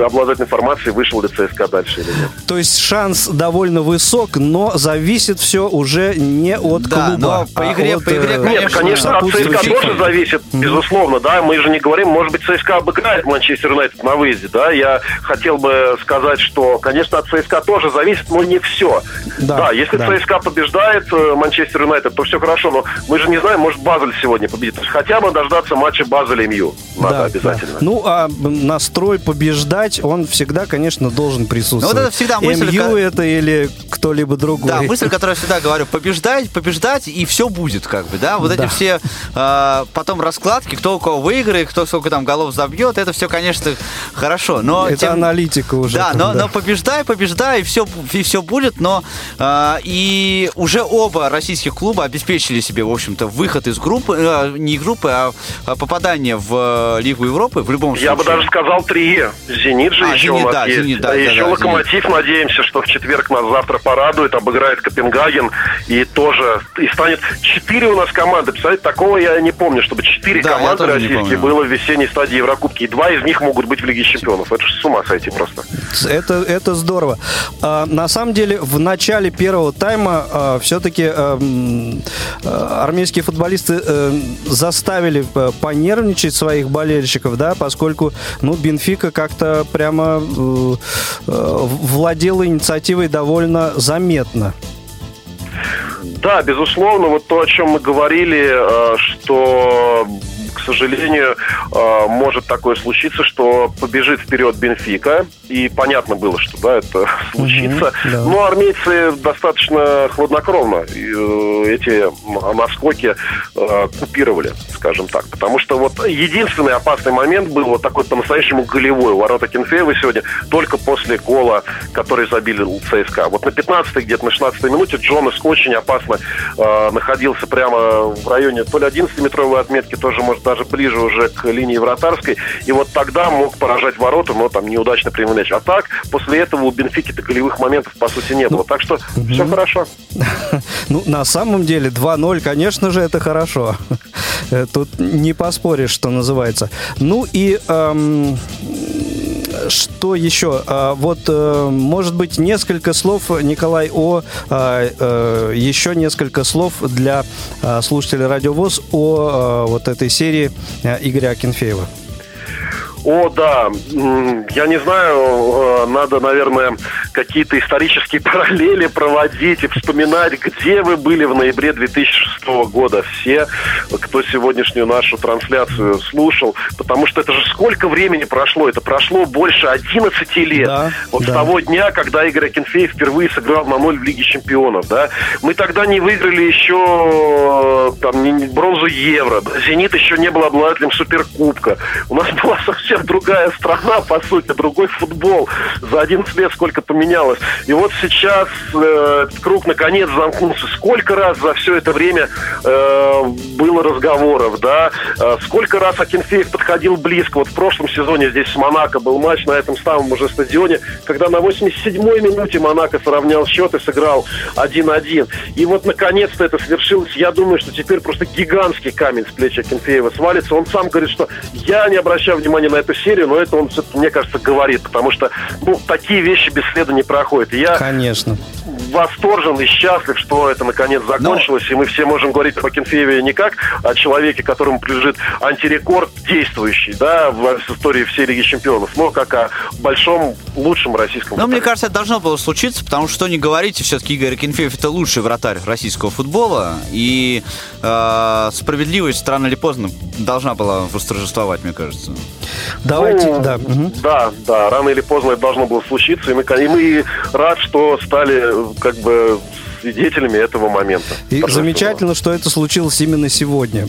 обладать информацией, вышел ли ЦСКА дальше или нет. То есть шанс довольно высок, но зависит все уже не от Да, клуба. но по а игре- от, по игре, э, конечно, Нет, конечно, от ЦСКА тоже зависит, безусловно, да. Мы же не говорим, может быть, ЦСКА обыграет Манчестер Юнайтед на выезде, да. Я хотел бы сказать, что, конечно, от ЦСКА тоже зависит, но не все. Да, Да, если да. ЦСКА побеждает э, Манчестер Юнайтед, то все хорошо, но мы же не знаем, может, Базель сегодня победит. Хотя бы дождаться матча Базеля и Мью. Надо Да, обязательно. да. Ну, а настрой побеждать, он всегда, конечно, должен присутствовать. Ну, вот это всегда мысль, МЮ ка- это или кто-либо другой. Да, мысль, которую я всегда говорю, побеждать, побеждать, и все будет, как бы, да. Вот Да. эти все э, потом раскладки, кто у кого выиграет, кто сколько там голов забьет, это все, конечно, хорошо. Но Это тем- аналитика уже. Да, там, но, но побеждай, побеждай, и все, и все будет, но э, и уже оба российских клуба обеспечили себе, в общем-то, выход из группы, э, не группы, а а попадание в э, Лигу Европы в любом случае. Я бы даже сказал три. Зенит же А, еще «Зенит», у нас да, есть. «Зенит», да, да, еще да, Локомотив, надеемся, что в четверг нас завтра порадует, обыграет Копенгаген и тоже и станет четыре у нас команды. Представляете, такого я не помню, чтобы четыре Да, не российские было в весенней стадии Еврокубки. И два из них могут быть в Лиге Чемпионов. Это же с ума сойти просто. Это, это здорово. А, на самом деле, в начале первого тайма все-таки армейские футболисты э, заставили э, понервничать своих болельщиков, да, поскольку, ну, Бенфика как-то прямо э, владела инициативой довольно заметно. Да, безусловно, вот то, о чем мы говорили, э, что сожалению, может такое случиться, что побежит вперед Бенфика, и понятно было, что да, это случится. да. Но армейцы достаточно хладнокровно э, эти наскоки э, э, купировали, скажем так. Потому что вот единственный опасный момент был вот такой по-настоящему голевой у ворота Кенфеева сегодня, только после гола, который забили ЦСКА. Вот на 15-й, где-то на 16-й минуте Джонас очень опасно э, находился прямо в районе то ли 11-метровой отметки, тоже, может, даже ближе уже к линии вратарской. И вот тогда мог поражать ворота, но там неудачно принял мяч. А так, после этого у Бенфики-то голевых моментов, по сути, не было. Ну, так что угу. все хорошо. Ну, на самом деле, 2-0, конечно же, это хорошо. Тут не поспоришь, что называется. Ну и эм, что еще? А, вот, э, может быть, несколько слов, Николай, о а, э, еще несколько слов для а, слушателей Радиовоз о вот этой серии э, Игоря Акинфеева. О, да. Я не знаю, э, надо, наверное, какие-то исторические параллели проводить и вспоминать, где вы были в ноябре 2006 года. Все, кто сегодняшнюю нашу трансляцию слушал. Потому что это же сколько времени прошло? Это прошло больше 11 лет. Да, вот да. с того дня, когда Игорь Акинфеев впервые сыграл на ноль в Лиге Чемпионов. Да? Мы тогда не выиграли еще там, бронзу Евро. Да? «Зенит» еще не был обладателем Суперкубка. У нас была совсем совсем другая страна, по сути, другой футбол. За 11 лет сколько поменялось. И вот сейчас э, круг наконец замкнулся. Сколько раз за все это время э, было разговоров, да? Э, сколько раз Акинфеев подходил близко. Вот в прошлом сезоне здесь с Монако был матч на этом самом уже стадионе, когда на 87-й минуте Монако сравнял счет и сыграл 1-1. И вот наконец-то это свершилось. Я думаю, что теперь просто гигантский камень с плеч Акинфеева свалится. Он сам говорит, что я не обращаю внимания на эту серию, но это он, мне кажется, говорит, потому что ну, такие вещи бесследно не проходят. И я Конечно. восторжен и счастлив, что это наконец закончилось, но... и мы все можем говорить о Кенфееве не как о человеке, которому принадлежит антирекорд действующий да, в истории всей Лиги Чемпионов, но как о большом, лучшем российском Но мне кажется, это должно было случиться, потому что, что не говорите, все-таки Игорь Кенфеев это лучший вратарь российского футбола, и э, справедливость рано или поздно должна была восторжествовать, мне кажется. Давайте, ну, да. Да, да, рано или поздно это должно было случиться, и мы, и мы рад, что стали как бы свидетелями этого момента. И замечательно, что это случилось именно сегодня.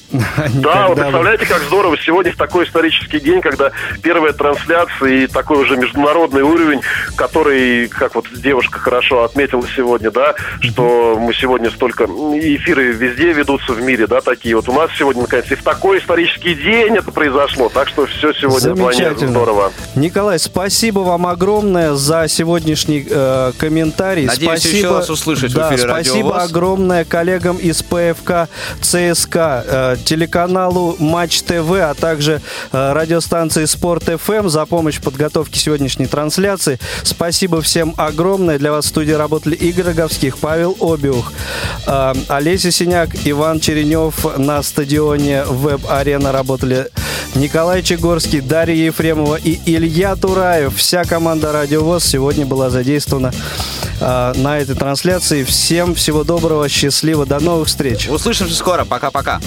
Да, вы представляете, как здорово сегодня в такой исторический день, когда первая трансляция и такой уже международный уровень, который, как вот девушка хорошо отметила сегодня, да, что мы сегодня столько эфиры везде ведутся в мире, да, такие. Вот у нас сегодня, наконец, и в такой исторический день это произошло. Так что все сегодня вдвойне здорово. Николай, спасибо вам огромное за сегодняшний э, комментарий. Надеюсь, спасибо. еще раз услышать да, в эфире Спасибо Радио огромное коллегам из ПФК ЦСКА, э, телеканалу Матч ТВ, а также э, радиостанции Спорт ФМ за помощь в подготовке сегодняшней трансляции. Спасибо всем огромное. Для вас в студии работали Игорь Роговских, Павел Обиух, э, Олеся Синяк, Иван Черенев на стадионе ВЭБ Арена работали Николай Чегорский, Дарья Ефремова и Илья Тураев. Вся команда Радиовоз сегодня была задействована на этой трансляции. Всем всего доброго, счастливо, до новых встреч. Услышимся скоро, пока-пока.